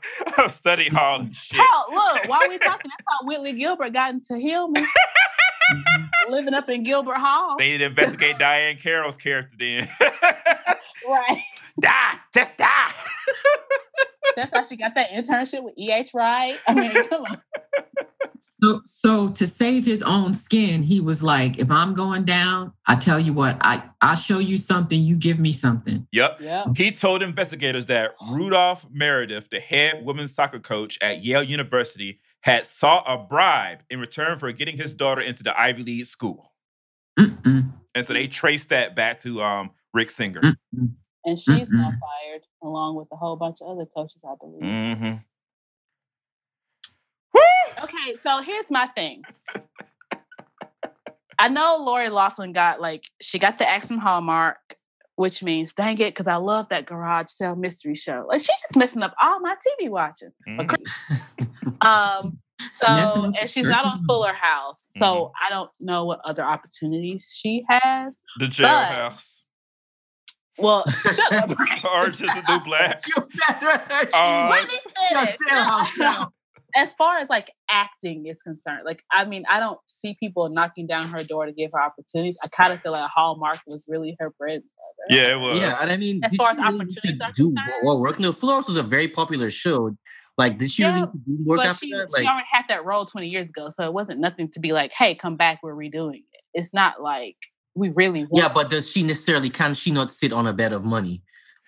[laughs] study hall and shit. Hell, look, while we [laughs] talking, that's how Whitley Gilbert got into Hillman, [laughs] living up in Gilbert Hall. They need to investigate Diahann Carroll's character then. right. die, just die. That's how she got that internship with E.H. Wright. I mean, [laughs] come on. So so to save his own skin, he was like, if I'm going down, I tell you what, I I show you something, you give me something. Yep. Yeah. He told investigators that Rudolph Meredith, the head women's soccer coach at Yale University, had sought a bribe in return for getting his daughter into the Ivy League school. Mm-mm, And so they traced that back to um, Rick Singer. mm-mm. And she's now Mm-mm. fired along with a whole bunch of other coaches, I believe. Mm-hmm. Okay, so here's my thing. I know Lori Laughlin got like she got the X from Hallmark, which means dang it, because I love that garage sale mystery show. Like she's just messing up all my TV watching. Mhm. [laughs] Um, so and she's not on Fuller House, so I don't know what other opportunities she has. The jailhouse. Well, [laughs] shut up. Brandon. Orange is the new black. [laughs] You better Uh, Let me finish. jailhouse now. As far as like acting is concerned, like I mean, I don't see people knocking down her door to give her opportunities. I kind of feel like Hallmark was really her bread. and butter. Yeah, it was. Yeah, and I mean, As far she as really need opportunities are do concerned? more work? No, Full House was a very popular show. Like, did she Yeah, really do work but after she, that? she Like, already had that role 20 years ago, so it wasn't nothing to be like, "Hey, come back, we're redoing it." It's not like we really want. yeah, but does she necessarily can she not sit on a bed of money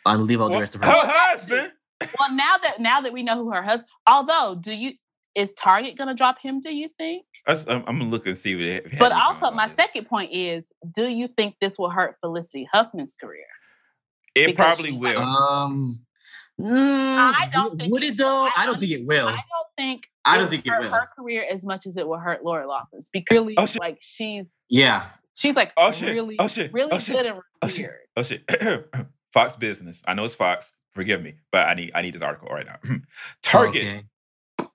and live out the rest of her her? husband. well, now that now that we know who her husband, although, do you is Target going to drop him? Do you think? I'm, I'm gonna look and see what they have. But also, my second point is, do you think this will hurt Felicity Huffman's career? It because probably will. Um, mm, I don't think would it it though? will. I I don't think it will. I don't think. I don't think it hurt will. her career as much as it will hurt Laura Laughlin's because Oh, shit. like she's Yeah, she's like Oh, shit. really Oh, shit. really Oh, shit. good and Oh weird. shit! Oh shit! [clears throat] Fox Business. I know it's Fox. Forgive me, but I need I need this article right now. [clears throat] Target Okay.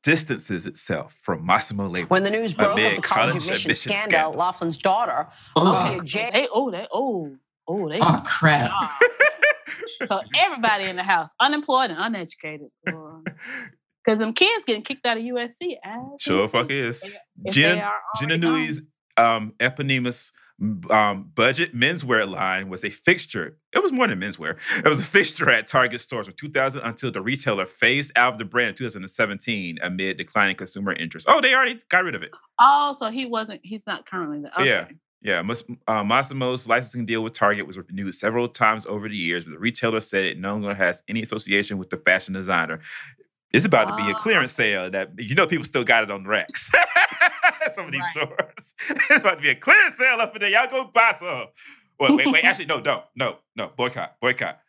distances itself from Mossimo Labor. When the news broke of the college, college admission, admission scandal, scandal. Laughlin's daughter Oh, okay, Jay They oh they oh oh they. Oh crap. [laughs] So everybody in the house, unemployed and uneducated, because them kids getting kicked out of USC. as we sure, fuck speak, is. if they Gina are Gina already gone. Nui's um, eponymous um, budget menswear line was a fixture. It was more than menswear. It was a fixture at Target stores from 2000 until the retailer phased out of the brand in 2017 amid declining consumer interest. Oh, they already got rid of it. Oh, so he wasn't. He's not currently the. Okay. Yeah. Yeah, uh, Mossimo's licensing deal with Target was renewed several times over the years, but the retailer said it no longer has any association with the fashion designer. It's about to be a clearance sale that you know people still got it on Rex. [laughs] some of these Right. stores. [laughs] it's about to be a clearance sale up in there. Y'all go buy some. Wait, wait, wait. Actually, no, don't. No, no. Boycott. Boycott.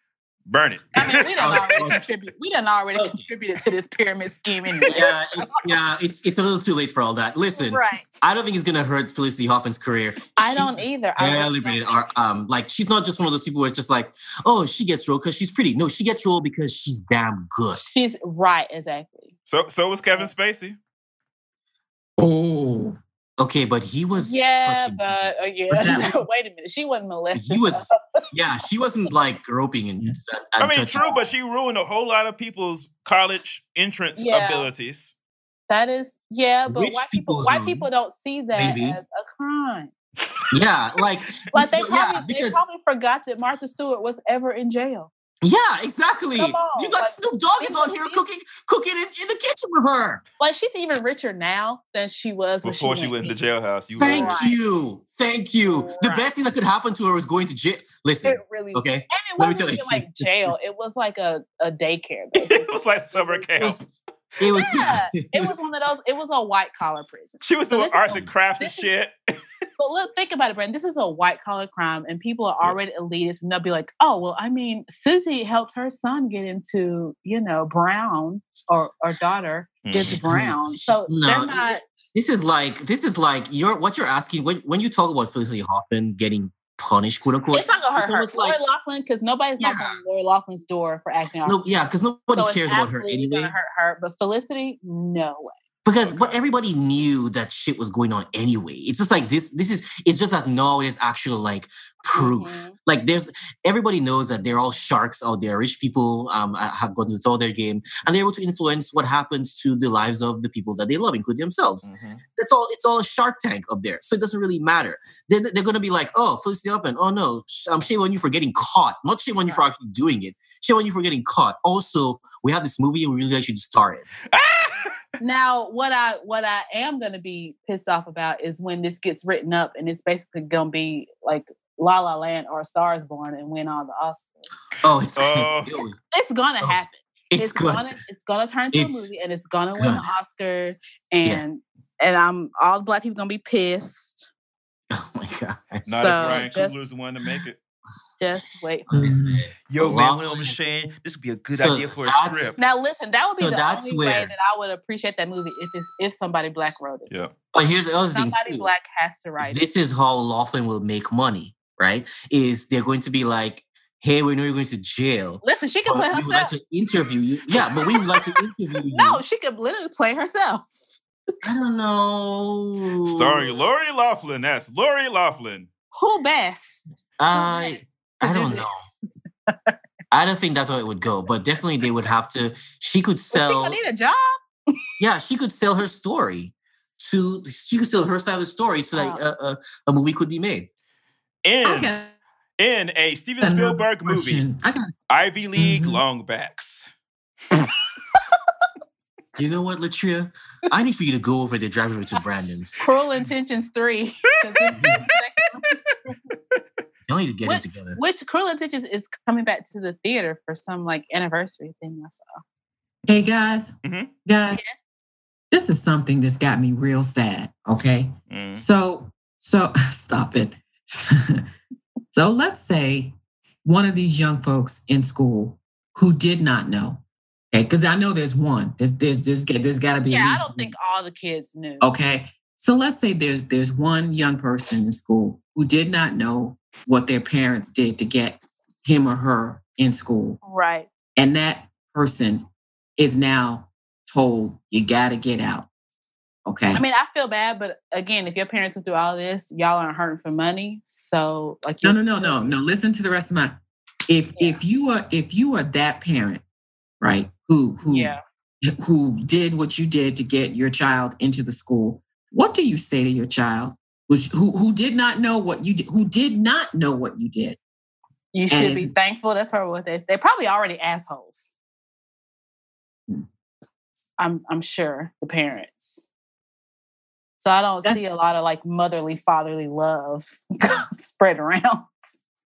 Burn it. I mean, we done [laughs] Okay. already contribute. We done already Okay. contributed to this pyramid scheme anyway. Yeah, it's, yeah, it's it's a little too late for all that. Listen, Right. I don't think it's gonna hurt Felicity Huffman's career. I She don't either. I really Celebrated our um, like she's not just one of those people where it's just like, oh, she gets role because she's pretty. No, she gets role because she's damn good. She's right, exactly. So, so was Kevin Spacey. Oh, Okay, but he was Yeah, touching but uh, But yeah. that- [laughs] No, wait a minute. She wasn't molested. he was [laughs] yeah, she wasn't like groping and, and I mean, touching. true, but she ruined a whole lot of people's college entrance Yeah. abilities. That is, yeah, but Rich white people, people's white own, people don't see that maybe. as a crime. Yeah, like Like they yeah, probably, they probably forgot that Martha Stewart was ever in jail. Yeah, exactly. On, you got like, Snoop Dogg is on here cooking cooking in, in the kitchen with her. Like she's even richer now than she was when Before she, she went in into jailhouse, you Thank Right. you, thank you. The best thing that could happen to her was going to jail. Listen, It really, okay. and it Let me wasn't tell even you. like jail. It was like a, a daycare. [laughs] It was like summer It camp. was, it was, Yeah, [laughs] it it was was- one of those. It was a white collar prison. She was So doing this arts is- and crafts and this is- shit. [laughs] But look, think about it, Brandon. This is a white collar crime, and people are Yeah. already elitist, and they'll be like, "Oh, well, I mean, Susie helped her son get into, you know, Brown or or daughter hmm. gets Brown." So No, they're not. this is like this is like you're what you're asking when when you talk about Felicity Huffman getting punished, quote unquote. It's not gonna hurt her. almost like- Lori Laughlin, because nobody's Yeah. knocking on Lori Laughlin's door for acting. no, yeah, because nobody So cares about her anyway. Gonna hurt her, but Felicity, no way. Because but everybody knew that shit was going on anyway. It's just like this. This is. It's just that no, there's actual like proof. Mhm. Like there's everybody knows that they're all sharks out there. Rich people um have gotten to all their game, and they're able to influence what happens to the lives of the people that they love, including themselves. Mhm. That's all. It's all a Shark Tank up there, so it doesn't really matter. They're, they're going to be like, "Oh, Felicity Huffman. Oh no, um, shame on you for getting caught. Not shame on you for actually doing it. Shame on you for getting caught. Also, we have this movie and we really like you to star it. Now, what I what I am gonna be pissed off about is when this gets written up and it's basically gonna be like La La Land or Stars Born and win all the Oscars. Oh, it's Oh. it's, It's gonna Oh, happen. it's, good. gonna it's gonna turn into a movie and it's gonna win the. Oscar and and I'm all the black people gonna be pissed. [laughs] Oh my god. Not So, if Brian just- Coogler's the one to make it. Just wait. Listen, mm-hmm. Yo, A man, lot Will Machine, this would be a good So idea for a script. Now listen, that would be So the that's only way that I would appreciate that movie if it's, if somebody black wrote it. Yeah. But here's the other thing Somebody black has to write it. This is how Laughlin will make money, right? Is they're going to be like, "Hey, we know you're going to jail, Listen, she can play but we would like to interview you." Yeah, but we would like to interview [laughs] you. No, she could literally play herself. I don't know. Starring Lori Laughlin. That's Lori Laughlin. Who best? I I do don't know. I don't think that's how it would go, but definitely they would have to. She could Well, she sell. could need a job. yeah, she could sell her story to. She could sell her side of the story so that a, a, a movie could be made. In, I in a Steven another Spielberg movie. I got Ivy League Mhm. Longbacks. You know what, Latria? I need for you to go over there, drive over to Brandon's. Cruel Intentions 3. [laughs] 'Cause this- Y'all need to get What- it together. Which Cruel Intentions is coming back to the theater for some like anniversary thing I saw. Hey guys, Mhm. guys, this is something that's got me real sad. Okay, Mm. so so [laughs] stop it. [laughs] so let's say one of these young folks in school who did not know. Okay, because I know there's one. There's there's there's there's got to be. at Yeah, I don't think all the kids knew. Okay. So let's say there's there's one young person in school who did not know what their parents did to get him or her in school. Right. And that person is now told you got to get out. Okay. I mean, I feel bad, but again, if your parents went through all this, y'all aren't hurting for money. So like no, no, no, no, no. Listen to the rest of my if Yeah. if you are if you are that parent, right, who who Yeah. who did what you did to get your child into the school, what do you say to your child who's, who who did not know what you did, who did not know what you did? You should be thankful. That's probably what they they're probably already assholes. Hmm. I'm I'm sure the parents. So I don't That's- see a lot of like motherly, fatherly love [laughs] spread around.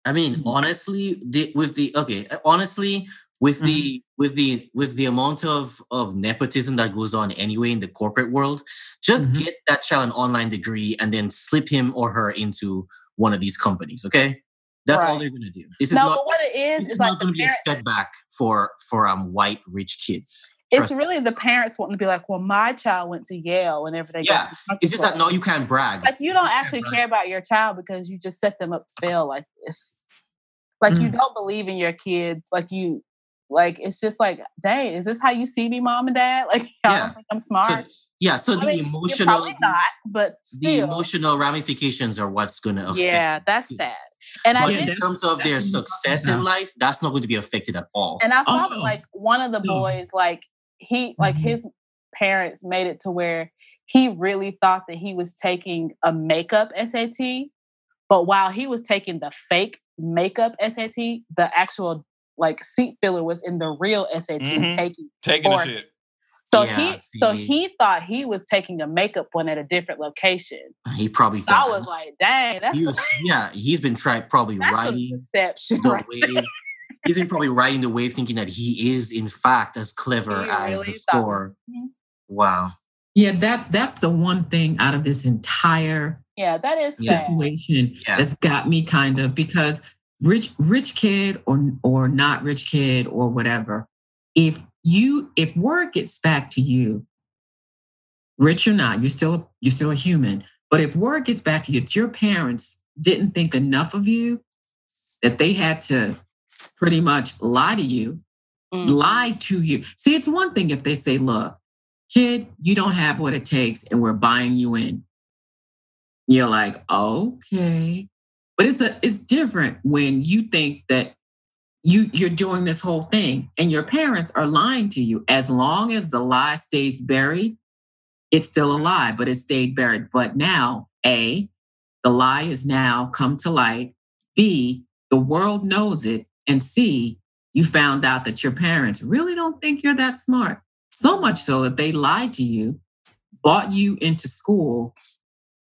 I mean, honestly, the, with the okay, honestly, with the with the with the amount of of nepotism that goes on anyway in the corporate world, just Mhm. get that child an online degree and then slip him or her into one of these companies. Okay, that's all they're gonna do. This is No, not. but what it is is is like not going to be a setback for for um white rich kids. it's Trust me. really the parents wanting to be like, well, my child went to Yale whenever they Yeah, go to the It's just that club. no, you can't brag. like you don't can't actually brag. care about your child because you just set them up to fail like this. Like you Mm. don't believe in your kids. Like you, like it's just like, dang, is this how you see me, mom and dad? [laughs] Like I Yeah. don't think I'm So, smart. yeah, so I the mean, emotional, probably not, but still. the emotional ramifications are what's going to affect. yeah, that's you. sad. And But Yeah, in terms of their that's what I'm talking success in life, that's not going to be affected at all. and I saw Oh, that like one of the boys, like he, like Mhm. his parents made it to where he really thought that he was taking a makeup SAT, but while he was taking the fake makeup SAT, the actual like seat filler was in the real SAT Mhm. taking. Taking the shit. So Yeah, he so he thought he was taking a makeup one at a different location. he probably So I thought was like, dang, that's he was, yeah, he's been trying probably [laughs] that's a riding deception. the Right? wave. He's been probably riding the wave, thinking that he is in fact as clever He as really the thought- score. Mhm. Wow. Yeah, that that's the one thing out of this entire Yeah, that is Yeah. sad. situation Yeah. that's got me kind of because rich rich kid or or not rich kid or whatever if you if word gets back to you rich or not you're still you're still a human but if word gets back to you that your parents didn't think enough of you that they had to pretty much lie to you Mm. lie to you. See it's one thing if they say look kid you don't have what it takes and we're buying you in. You're like okay but it's a it's different when you think that you you're doing this whole thing and your parents are lying to you. As long as the lie stays buried it's still a lie but it stayed buried. But now a the lie has now come to light. B the world knows it. And c you found out that your parents really don't think you're that smart. So much so that they lied to you bought you into school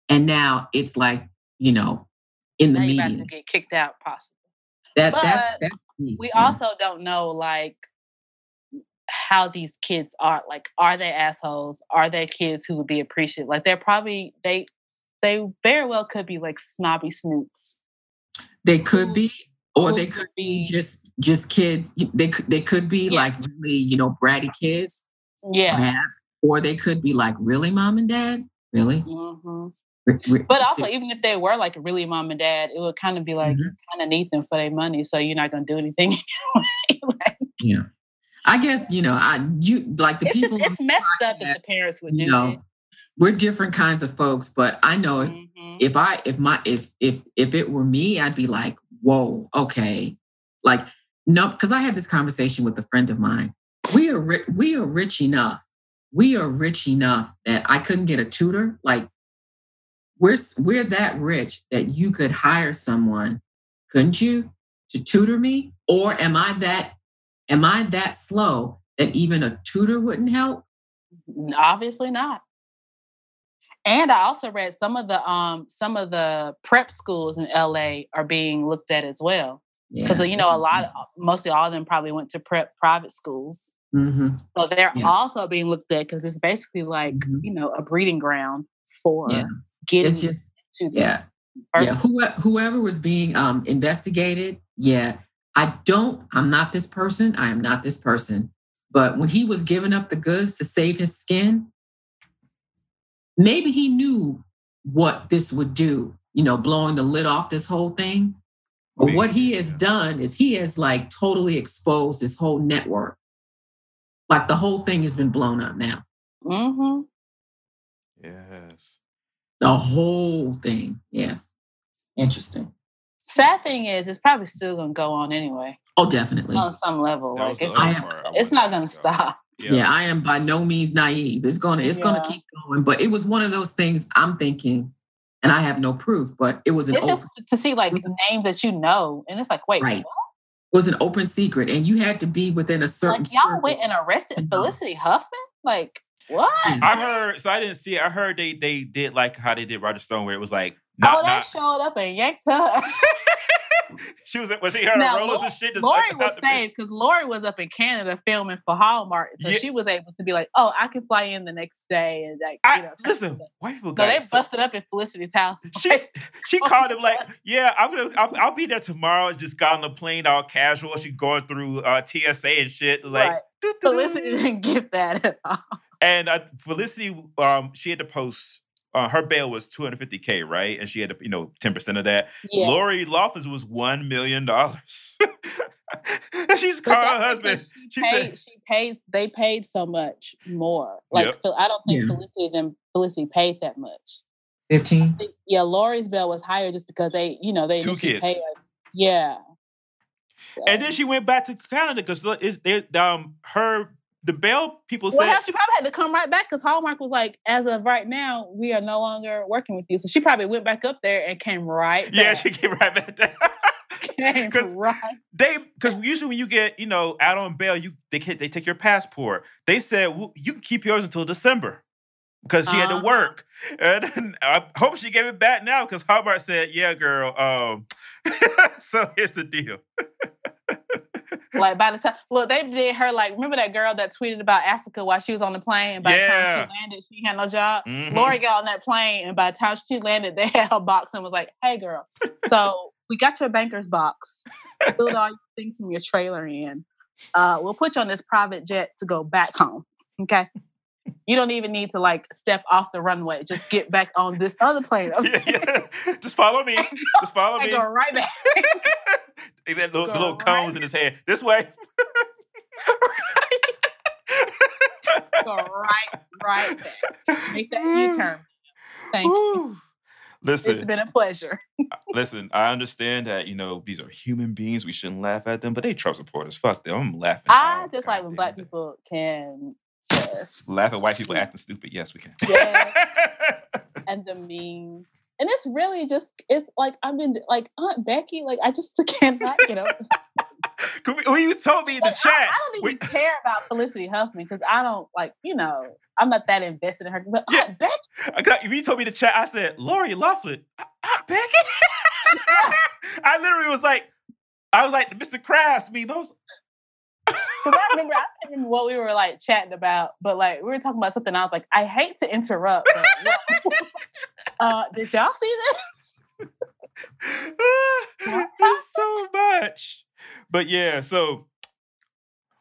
and now it's like you know in the now media about to get kicked out, possibly. that that's But that's key, We yeah. also don't know like how these kids are. Like, are they assholes? Are they kids who would be appreciated? Like, they're probably they they very well could be like snobby snoots. they could who- be or they could could be- just just kids they could they could be Yeah. like really you know bratty kids Yeah. perhaps or they could be like really mom and dad really hmm Re- re- But also, even if they were like really mom and dad, it would kind of be like you kind of need them for their money, so you're not gonna do anything [laughs] like, yeah i guess you know i you like the it's just people it's messed up that the parents would do you know we're different kinds of folks but i know if Mhm. if I if my if if if it were me, I'd be like, whoa, okay, like no, because I had this conversation with a friend of mine. We are ri- we are rich enough. We are rich enough that I couldn't get a tutor. Like we're we're that rich that you could hire someone, couldn't you, to tutor me? Or am I that am I that slow that even a tutor wouldn't help? Obviously not. And I also read some of the um some of the prep schools in LA are being looked at as well because Yeah, you know a lot, mostly all of them probably went to prep private schools, Mhm, so they're Yeah. also being looked at because it's basically like Mhm. you know a breeding ground for Yeah. Getting It's just to the yeah. first- yeah whoever, whoever was being um investigated yeah i don't i'm not this person i am not this person but when he was giving up the goods to save his skin maybe he knew what this would do you know blowing the lid off this whole thing but what he has Yeah. done is he has like totally exposed this whole network like the whole thing has been blown up now Mhm. Yes. The whole thing yeah interesting Sad thing is, it's probably still gonna go on anyway oh definitely on some level. That Like it's, I not, am- I it's not gonna stop. Yeah. I am by no means naive. It's gonna it's gonna keep going. But it was one of those things I'm thinking, and I have no proof, but it was an It's open, just to see like was- names that you know, and it's like, wait, Right. what? it was an open secret, and you had to be within a certain like y'all circle. went and arrested. Felicity Huffman? Like, What? I heard. So I didn't see it. I heard they they did like how they did Roger Stone, where it was like not oh, they not. showed up and yanked [laughs] her. [laughs] she was was she her Now, rollers Lori- and shit. just Lori was saved because Lori was up in Canada filming for Hallmark, so Yeah. she was able to be like, "Oh, I can fly in the next day," and like, I, you know. listen, white people So they it so- busted up in Felicity's house. [laughs] She she called him like, yeah, I'm gonna I'll, I'll be there tomorrow. Just got on the plane all casual. She going through uh, TSA and shit. Like Right. Felicity didn't get that at all. And uh, Felicity, um, she had to post. Uh, her bail was 250k, right? And she had to, you know, 10% of that. Yeah. Lori Loftus was one million dollars. [laughs] she's But called her husband. She She paid, said, she paid. They paid so much more. Like Yep. Phil- I don't think Yeah. Felicity them Felicity paid that much. 15. Yeah, Lori's bill was higher just because they, you know, they Two kids. paid. Like, yeah. and then she went back to Canada because is they um her the bail people Well, said hell, she probably had to come right back because Hallmark was like, as of right now, we are no longer working with you. So she probably went back up there and came right yeah she came right back down. [laughs] came [laughs] right. they because usually when you get you know out on bail you they they take your passport they said well, you can keep yours until december because she had to Uh-huh. work and [laughs] i hope she gave it back now because Hallmark said yeah girl um so here's the deal Like by the time, look, they did her like. Remember that girl that tweeted about Africa while she was on the plane, and by the time she landed, she had no job. Mhm. Lori got on that plane, and by the time she landed, they [laughs] had her box and was like, "Hey, girl, so we got your banker's box. Filled all your things from your trailer in. Uh, we'll put you on this private jet to go back home. Okay." You don't even need to like step off the runway. Just get back on this other plane. Okay? [laughs] yeah, yeah. [laughs] just follow me just follow me go right back. [laughs] That little, the Go little right cones in his head this way go right, right back. Make that U-turn. Thank you. Listen It's been a pleasure. Listen, I understand that you know these are human beings. We shouldn't laugh at them, but they Trump supporters. Fuck them. I'm laughing. I just like when black people can just laugh at white people acting stupid. Yes, we can. Yeah. [laughs] and the memes. And it's really just it's like I've been like Aunt Becky, like I just [laughs] cannot get over. [laughs] Could we- when you told me in the Like, chat, I, I don't even we- care about Felicity Huffman because I don't like, you know, I'm not that invested in her. But Yeah. Aunt Becky, I got- if you told me the chat, I said Lori Laughlin, I, I Becky. I literally was like, I was like Mr. Krabs meme. I was, because I remember I can't remember what we were like chatting about, but like we were talking about something. I was like, I hate to interrupt. But, [laughs] [laughs] uh, did y'all see this? [laughs] There's so much. But yeah, so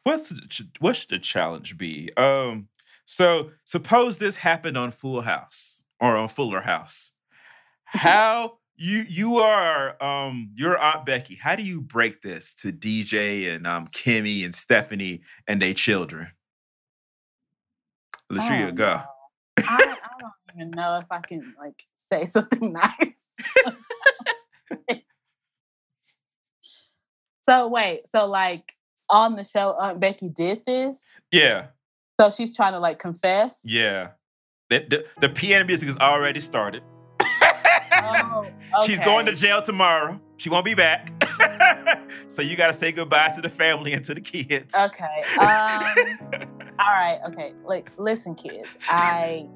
what's what should the challenge be? Um, so suppose this happened on Full House or on Fuller House. How you you are um your Aunt Becky, how do you break this to DJ and um Kimmy and Stephanie and their children? Latria, Oh, go. I, I don't even know if I can like say [laughs] something nice. [laughs] so wait, so like on the show, Aunt Becky did this. Yeah, So she's trying to like confess. yeah. The, the, the piano music is already started. Oh, She's going to jail tomorrow. She won't be back. [laughs] so you got to say goodbye to the family and to the kids. Okay. Um, all right. Okay. Like, listen, kids. I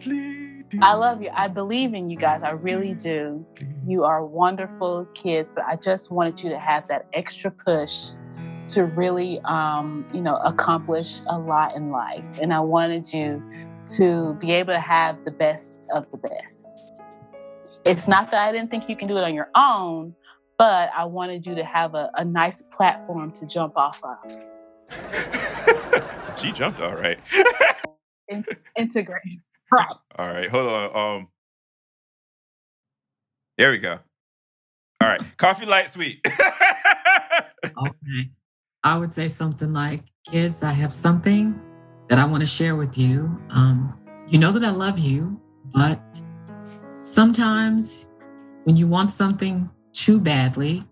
I love you. I believe in you guys. I really do. You are wonderful kids, but I just wanted you to have that extra push to really, um, you know, accomplish a lot in life. And I wanted you to be able to have the best of the best. It's not that I didn't think you can do it on your own, but I wanted you to have a, a nice platform to jump off of. [laughs] she jumped all right. [laughs] Integrate. Right. all right, hold on. Um, there we go. All right, coffee light sweet. [laughs] Okay. I would say something like, kids, I have something that I want to share with you. Um, you know that I love you, but sometimes when you want something too badly,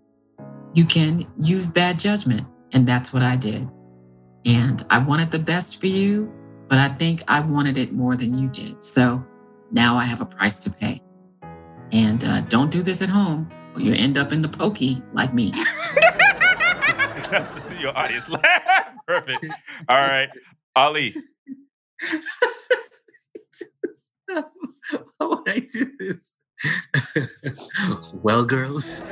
you can use bad judgment. And that's what I did. And I wanted the best for you, but I think I wanted it more than you did. So now I have a price to pay. And uh, don't do this at home or you end up in the pokey like me. That's the studio audience laugh. [laughs] Perfect. All right, Ali. [laughs] How would I do this? [laughs] well, girls,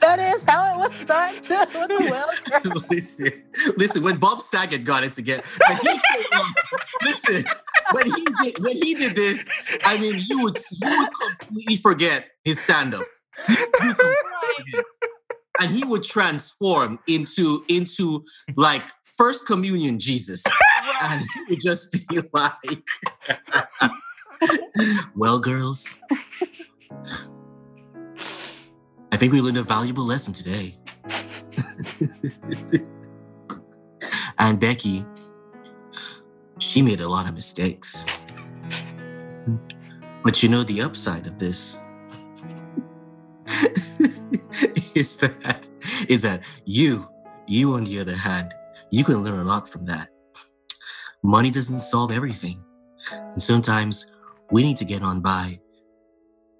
That is how it was started with the well girl. [laughs] listen, listen. When Bob Saget got it together, when he came on- listen, when he did, when he did this, I mean, you would you would completely forget his stand up, [laughs] and he would transform into into like first communion Jesus, and [laughs] he would just be like, [laughs] "Well, girls." I think we learned a valuable lesson today. [laughs] and Becky, she made a lot of mistakes. But you know, the upside of this is that is that you, you on the other hand, you can learn a lot from that. Money doesn't solve everything. And sometimes we need to get on by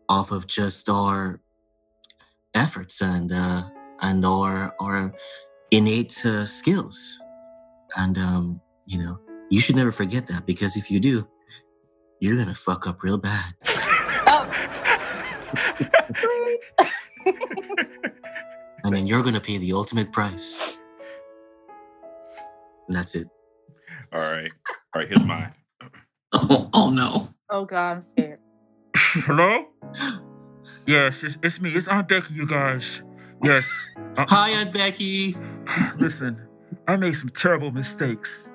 off of just our efforts and uh, and our our innate uh, skills. And um, you know, you should never forget that because if you do, you're gonna fuck up real bad. [laughs] and then you're gonna pay the ultimate price. And that's it. All right. All right, here's mine. Oh, [laughs] oh no. Oh God, I'm scared. [laughs] Hello? Yes, it's, it's me. It's Aunt Becky, you guys. Yes. Uh, Hi, Aunt Becky. [laughs] listen, I made some terrible mistakes.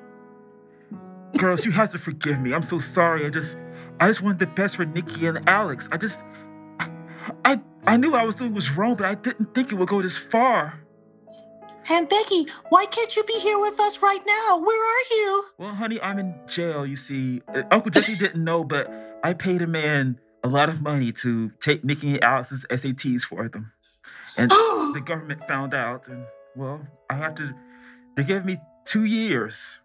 Girls, you have to forgive me. I'm so sorry. I just, I just wanted the best for Nikki and Alex. I just, I, I knew what I was doing was wrong, but I didn't think it would go this far. Aunt Becky, why can't you be here with us right now? Where are you? Well, honey, I'm in jail. You see, Uh, Uncle Jesse didn't know, but I paid a man a lot of money to take Nikki and Alex's SATs for them, and [gasps] the government found out, and well, I have to. They gave me two years.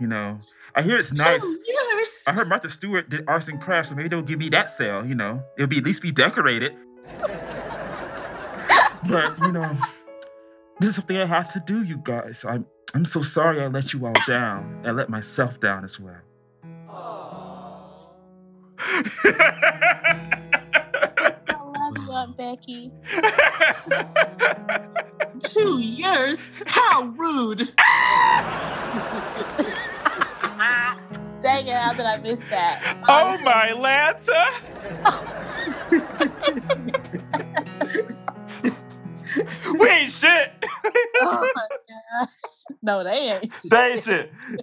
You know, I hear it's nice. Two years. I heard Martha Stewart did arts and crafts, so maybe they'll give me that sale. You know, it'll be at least be decorated. But you know, this is something I have to do, you guys. I'm I'm so sorry I let you all down. I let myself down as well. [laughs] I love you, Aunt Becky. [laughs] Two years? How rude. [laughs] Dang it, how did I miss that? oh my Lanta! We ain't shit. [laughs] Oh my [laughs] gosh. No, they ain't. They ain't shit. [laughs]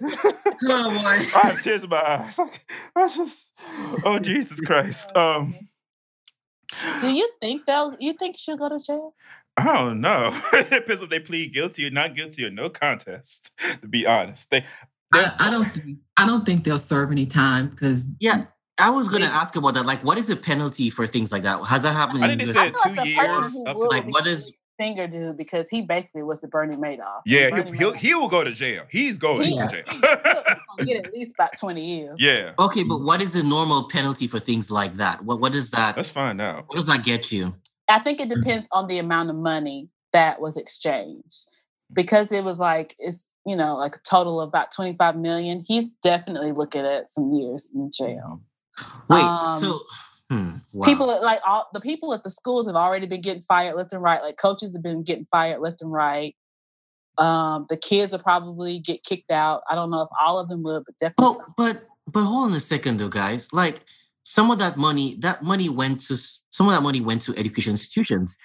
Oh boy. I have tears in my eyes. I just, oh Jesus Christ. Um, Do you think they'll you think she'll go to jail? I don't know. it depends if they plead guilty or not guilty or no contest. To be honest, they. I, I don't think I don't think they'll serve any time because Yeah, I was gonna ask about that. Like, what is the penalty for things like that? Has that happened? I in think they said two years. Up to, Like, what is? Finger dude because he basically was the Bernie Madoff. yeah, Bernie he'll, he'll he will go to jail. He's going Yeah. to jail. he'll [laughs] get at least about 20 years. yeah, Okay, but what is the normal penalty for things like that? What What does that? let's find out. What does that get you? I think it depends on the amount of money that was exchanged. Because it was like it's you know like a total of about 25 million, he's definitely looking at some years in jail. Wait, Um, so hmm, wow. People like all the people at the schools have already been getting fired left and right. Like coaches have been getting fired left and right. Um, the kids will probably get kicked out. I don't know if all of them would, but definitely. Oh, but but hold on a second, though, guys. Like some of that money, that money went to some of that money went to education institutions.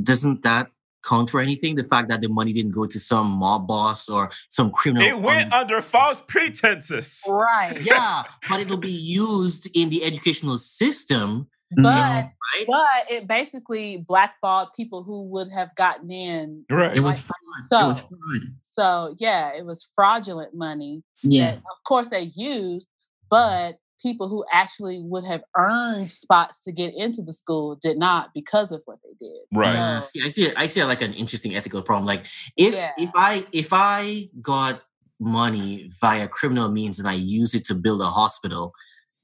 Doesn't that count for anything? The fact that the money didn't go to some mob boss or some criminal. It went un- under false pretenses. Right. [laughs] yeah, but it'll be used in the educational system, But right? but it basically blackballed people who would have gotten in. Right. it was fraud. It was So- fraud. So yeah, it was fraudulent money Yeah. that of course they used, but people who actually would have earned spots to get into the school did not because of what they did. Right. Yeah, So, see, I see. it- I see it like an interesting ethical problem. Like if Yeah. if I if I got money via criminal means and I use it to build a hospital,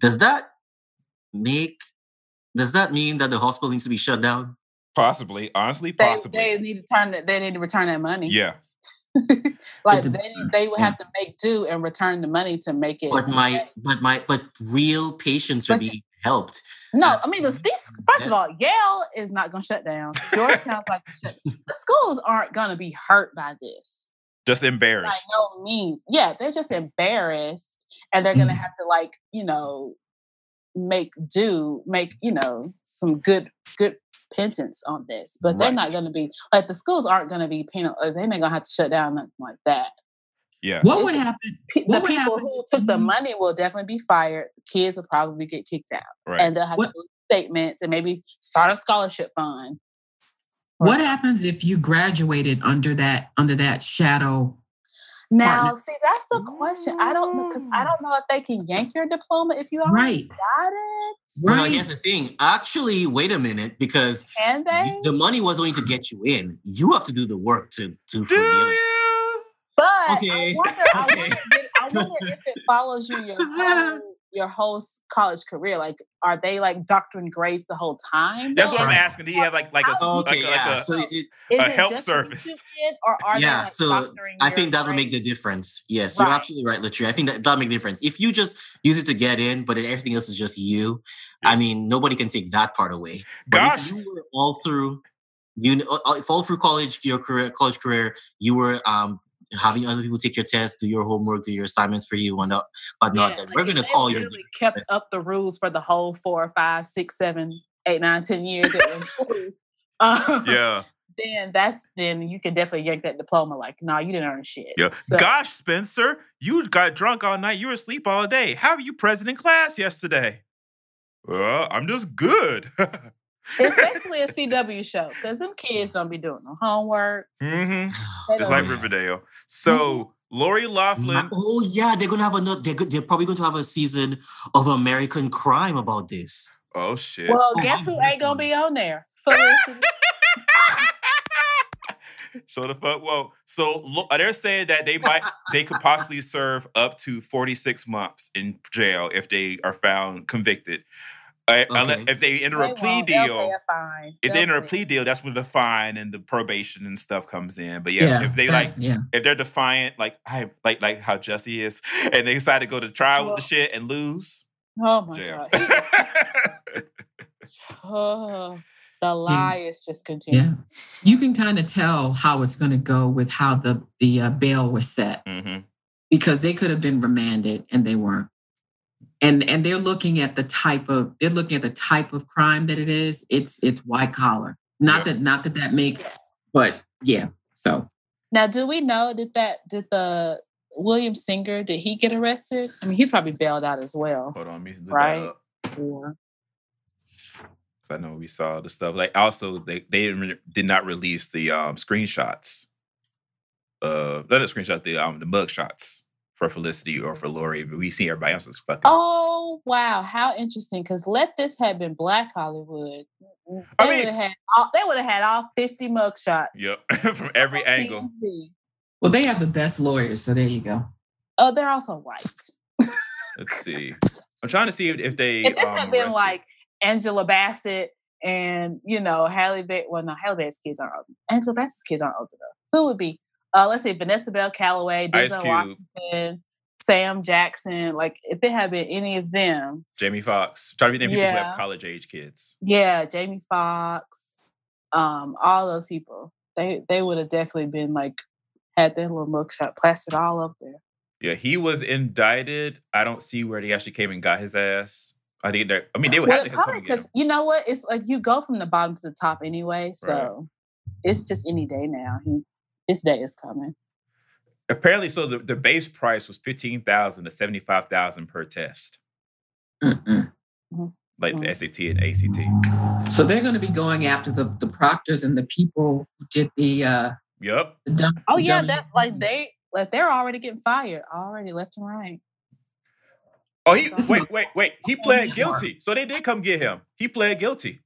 does that make does that mean that the hospital needs to be shut down? Possibly, honestly, possibly. they need to turn it, they need to return that money. yeah. [laughs] like to- they mm, they would yeah. have to make do and return the money to make it. But my but my but real patients are But you- being helped. no, I mean the, mm, these. Mm, first of all, Yale is not going to shut down. Georgetown's like. [laughs] The schools aren't going to be hurt by this. Just by embarrassed. no means. Yeah, they're just embarrassed and they're gonna Mhm. have to like, you know, make do, make, you know, some good good penance on this. But they're not gonna be like the schools aren't gonna be penal uh, they're not gonna have to shut down nothing like that. Yeah. What would happen? Pe- What the would people happen who took the money will definitely be fired. Kids will probably get kicked out. Right. And they'll have What- to do statements and maybe start a scholarship fund. What something. happens if you graduated under that under that shadow? Now, partner? see, that's the question. I don't know because I don't know if they can yank your diploma if you already Right. got it. Well, Right. here's the thing. Actually, wait a minute, because Can they? you- the money was going to get you in. You have to do the work to to for Do the you? But Okay, I wonder, I, [laughs] wonder, if- I wonder if it follows you your [laughs] whole, your whole college career. Like, are they like doctoring grades the whole time? That's though? what I'm asking. Do you have like like a How- like Okay, a, like yeah. a so is it, Is a it help just when you service. or are they yeah, like so I think that will make the difference. Yes, you're Right. absolutely right, Latree. I think that that'll make the difference. If you just use it to get in, but then everything else is just you, I mean, nobody can take that part away. But gosh. if you were all through, you know, uh, if all through college, your career, college career, you were um having other people take your tests, do your homework, do your assignments for you, and not, but not Yeah, that like, we're gonna call your. literally kept up the rules for the whole four, five, six, seven, eight, nine, ten years that we're school. [laughs] Um, Yeah. Then that's then you can definitely yank that diploma. Like, no, you didn't earn shit. Yeah. So- Gosh, Spencer, you got drunk all night. You were asleep all day. How were you present in class yesterday? Well, I'm just good. [laughs] It's basically a CW show because them kids don't be doing no homework. Mm-hmm. Just like Riverdale. So Lori Laughlin. Oh yeah, they're gonna have another. They're, they're probably going to have a season of American Crime about this. Oh shit. Well, Oh, guess I'm who ain't gonna be on there? Felicity. [laughs] so the fuck. Well, so lo- they're saying that they might, they could possibly serve up to 46 months in jail if they are found convicted. Uh, unless- Okay. if they enter They a plea won't. They'll pay deal, a fine. if they They'll enter a plea deal, that's when the fine and the probation and stuff comes in. But yeah, if they that- like, yeah. if they're defiant, like I like like how Jesse is, [laughs] and they decide to go to trial with the shit and lose, Oh my jail. god. [laughs] He- [laughs] oh, the lies just continuing. Yeah. You can kind of tell how it's going to go with how the the uh, bail was set hmm because they could have been remanded and they weren't. And and they're looking at the type of they're looking at the type of crime that it is. It's it's white collar. Not Yeah. that not that that makes, but yeah. So Now, do we know did that did the William Singer did he get arrested? I mean, he's probably bailed out as well. Hold on, me Right. that up. Or- 'Cause I know we saw the stuff. Like also, they they didn't did not release the um screenshots. Uh, not the screenshots, the um the mug shots for Felicity or for Lori. But we see everybody else's fucking. Oh wow, how interesting! Because let this have been Black Hollywood, they I mean- would have had all, they would have had all fifty mugshots. Yep, [laughs] from every on angle. TV. well, they have the best lawyers. So there you go. Oh, they're also white. Let's see. I'm trying to see if, if they. If this um, had been arrested- like Angela Bassett and you know Halle Berry, well, no, Halle Berry's kids aren't old. Angela Bassett's kids aren't old enough. Who would be? Uh, let's say Vanessa Bell Calloway, Denzel Washington, Sam Jackson. Like if it had been any of them, Jamie Foxx, trying to be named people who have college age kids. yeah, Jamie Foxx, um, all those people, they they would have definitely been like had their little mugshot plastered all up there. Yeah, he was indicted. I don't see where they actually came and got his ass. I think that. I mean, they would Well, have to probably and get him. because you know what? It's like you go from the bottom to the top anyway, so it's just any day now. He, his day is coming. Apparently, so the, the base price was fifteen thousand to seventy five thousand per test, Mm-mm. like the Mm. SAT and ACT. So they're going to be going after the the proctors and the people who did the uh Yep. the dumb. Oh yeah, dummy that like they like they're already getting fired already left and right. Oh, he wait, wait, wait. He pled guilty, so they did come get him. He pled guilty.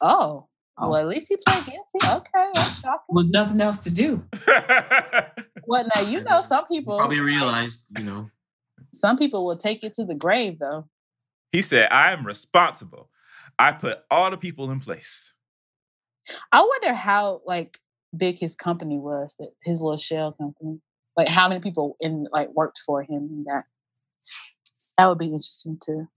Oh. Oh, well at least he played guilty. Okay, that's shocking. was nothing else to do. [laughs] Well, now you know some people Probably realized, you know. some people will take it to the grave though. he said, "I am responsible. I put all the people in place." I wonder how like big his company was, that his little shell company. Like how many people in like worked for him and that. That would be interesting too.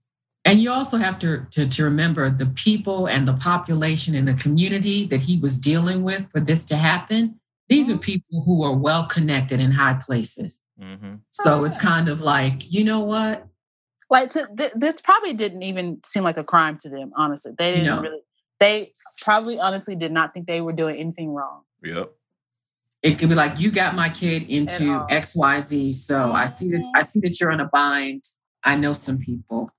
And you also have to, to, to remember the people and the population and the community that he was dealing with for this to happen. These are people who are well connected in high places. Mm-hmm. So it's kind of like, you know what? Like to, th- this probably didn't even seem like a crime to them. Honestly, they didn't No. really. They probably honestly did not think they were doing anything wrong. Yep. It could be like, you got my kid into. XYZ. So I see that I see that you're in a bind. I know some people.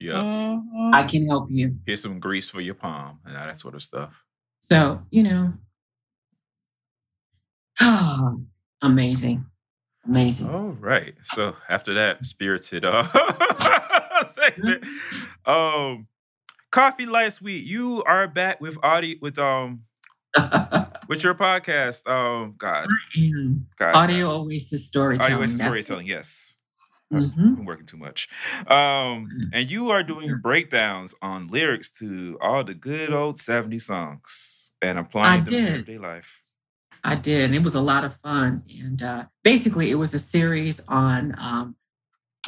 Yep. Mhm. I can help you. Here's some grease for your palm and all that sort of stuff. So, you know. [sighs] amazing. Amazing. All right. So after that spirited uh [laughs] segment, um Coffee last week, you are back with audio with um [laughs] with your podcast. Um God. And God. Audio Oasis storytelling. Audio Oasis storytelling, yes. Mhm. I'm working too much. Um, and you are doing breakdowns on lyrics to all the good old 70 songs and applying I them to did. everyday life. I did. And it was a lot of fun. And uh, basically, it was a series on um,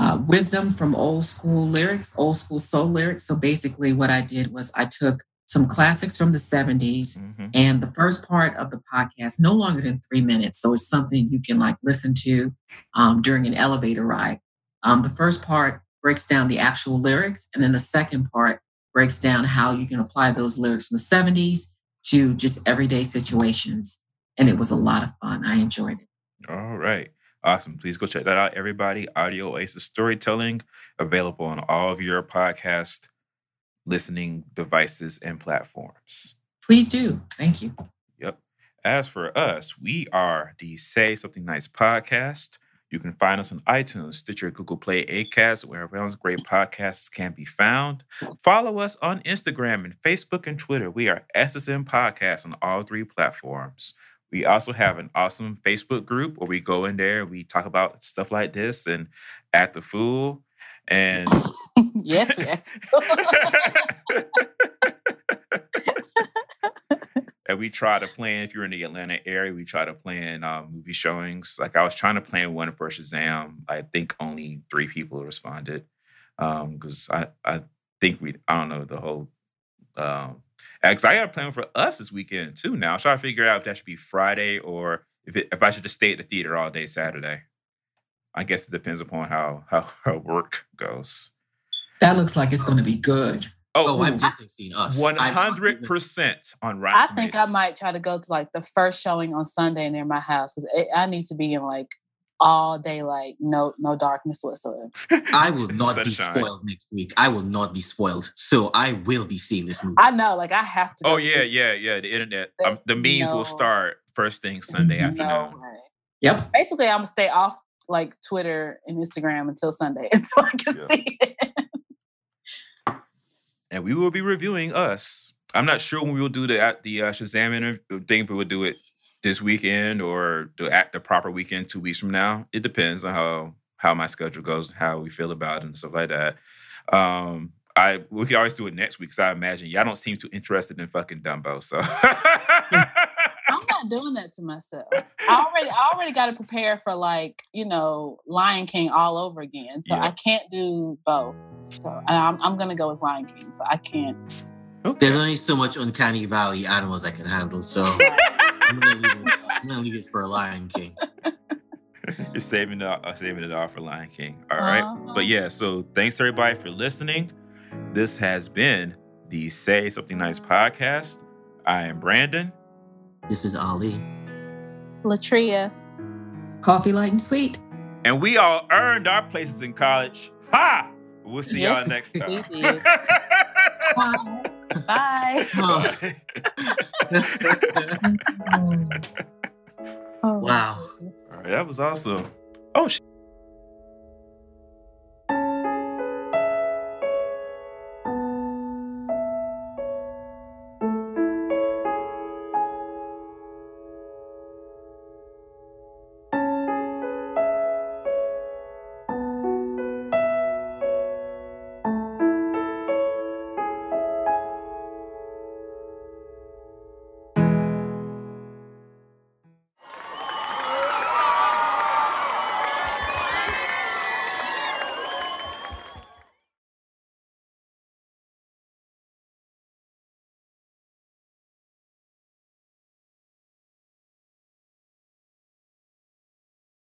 uh, wisdom from old school lyrics, old school soul lyrics. So basically, what I did was I took some classics from the 70s. Mhm. And the first part of the podcast, no longer than three minutes. So it's something you can like listen to um, during an elevator ride. Um, the first part breaks down the actual lyrics. And then the second part breaks down how you can apply those lyrics from the 70s to just everyday situations. And it was a lot of fun. I enjoyed it. All right. Awesome. Please go check that out, everybody. Audio Oasis Storytelling, available on all of your podcast listening devices and platforms. Please do. Thank you. Yep. As for us, we are the Say Something Nice podcast. You can find us on iTunes, Stitcher, Google Play, Acast, wherever else great podcasts can be found. Follow us on Instagram and Facebook and Twitter. We are SSN Podcast on all three platforms. We also have an awesome Facebook group where we go in there, we talk about stuff like this and at the fool. And [laughs] yes, we act. [laughs] and we try to plan if you're in the Atlanta area, we try to plan um, movie showings. Like I was trying to plan one for Shazam. I think only three people responded because I I think we I don't know the whole. Um, because I got a plan for us this weekend too. Now I'm trying to figure out if that should be Friday or if it, if I should just stay at the theater all day Saturday. I guess it depends upon how how, [laughs] how work goes. That looks like it's going to be good. Oh, ooh, I've definitely seen us. One I'm not hundred even- percent on Rotten I think I might try to go to like the first showing on Sunday near my house because I need to be in like all daylight, no no darkness whatsoever. [laughs] I will not be spoiled next week. I will not be spoiled. So I will be seeing this movie. I know, like I have to. Oh yeah, see- yeah, yeah. The internet, um, the memes will start first thing Sunday afternoon. No. Yep. Basically, I'm gonna stay off like Twitter and Instagram until Sunday [laughs] until I can Yeah. see it. And we will be reviewing us. I'm not sure when we will do the at the uh, Shazam interview thing, but we'll do it this weekend or the at the proper weekend two weeks from now. It depends on how how my schedule goes, how we feel about it, and stuff like that. Um, I we could always do it next week because I imagine y'all don't seem too interested in fucking Dumbo. So [laughs] [laughs] not doing that to myself. I already I already got to prepare for like you know Lion King all over again. So Yeah. I can't do both. So and I'm I'm gonna go with Lion King. So I can't. There's only so much uncanny valley animals I can handle. So [laughs] I'm gonna leave it, I'm gonna leave it for a Lion King. [laughs] You're saving it, uh, saving it all for Lion King. All right. Uh-huh. But yeah, so thanks to everybody for listening. This has been the Say Something Nice podcast. I am Brandon. This is Ali. Latria. Coffee light and sweet. And we all earned our places in college. Ha! We'll see y'all next time. did. [laughs] Bye. [laughs] Oh, Oh, Wow. goodness. All right, that was awesome. Oh, shit.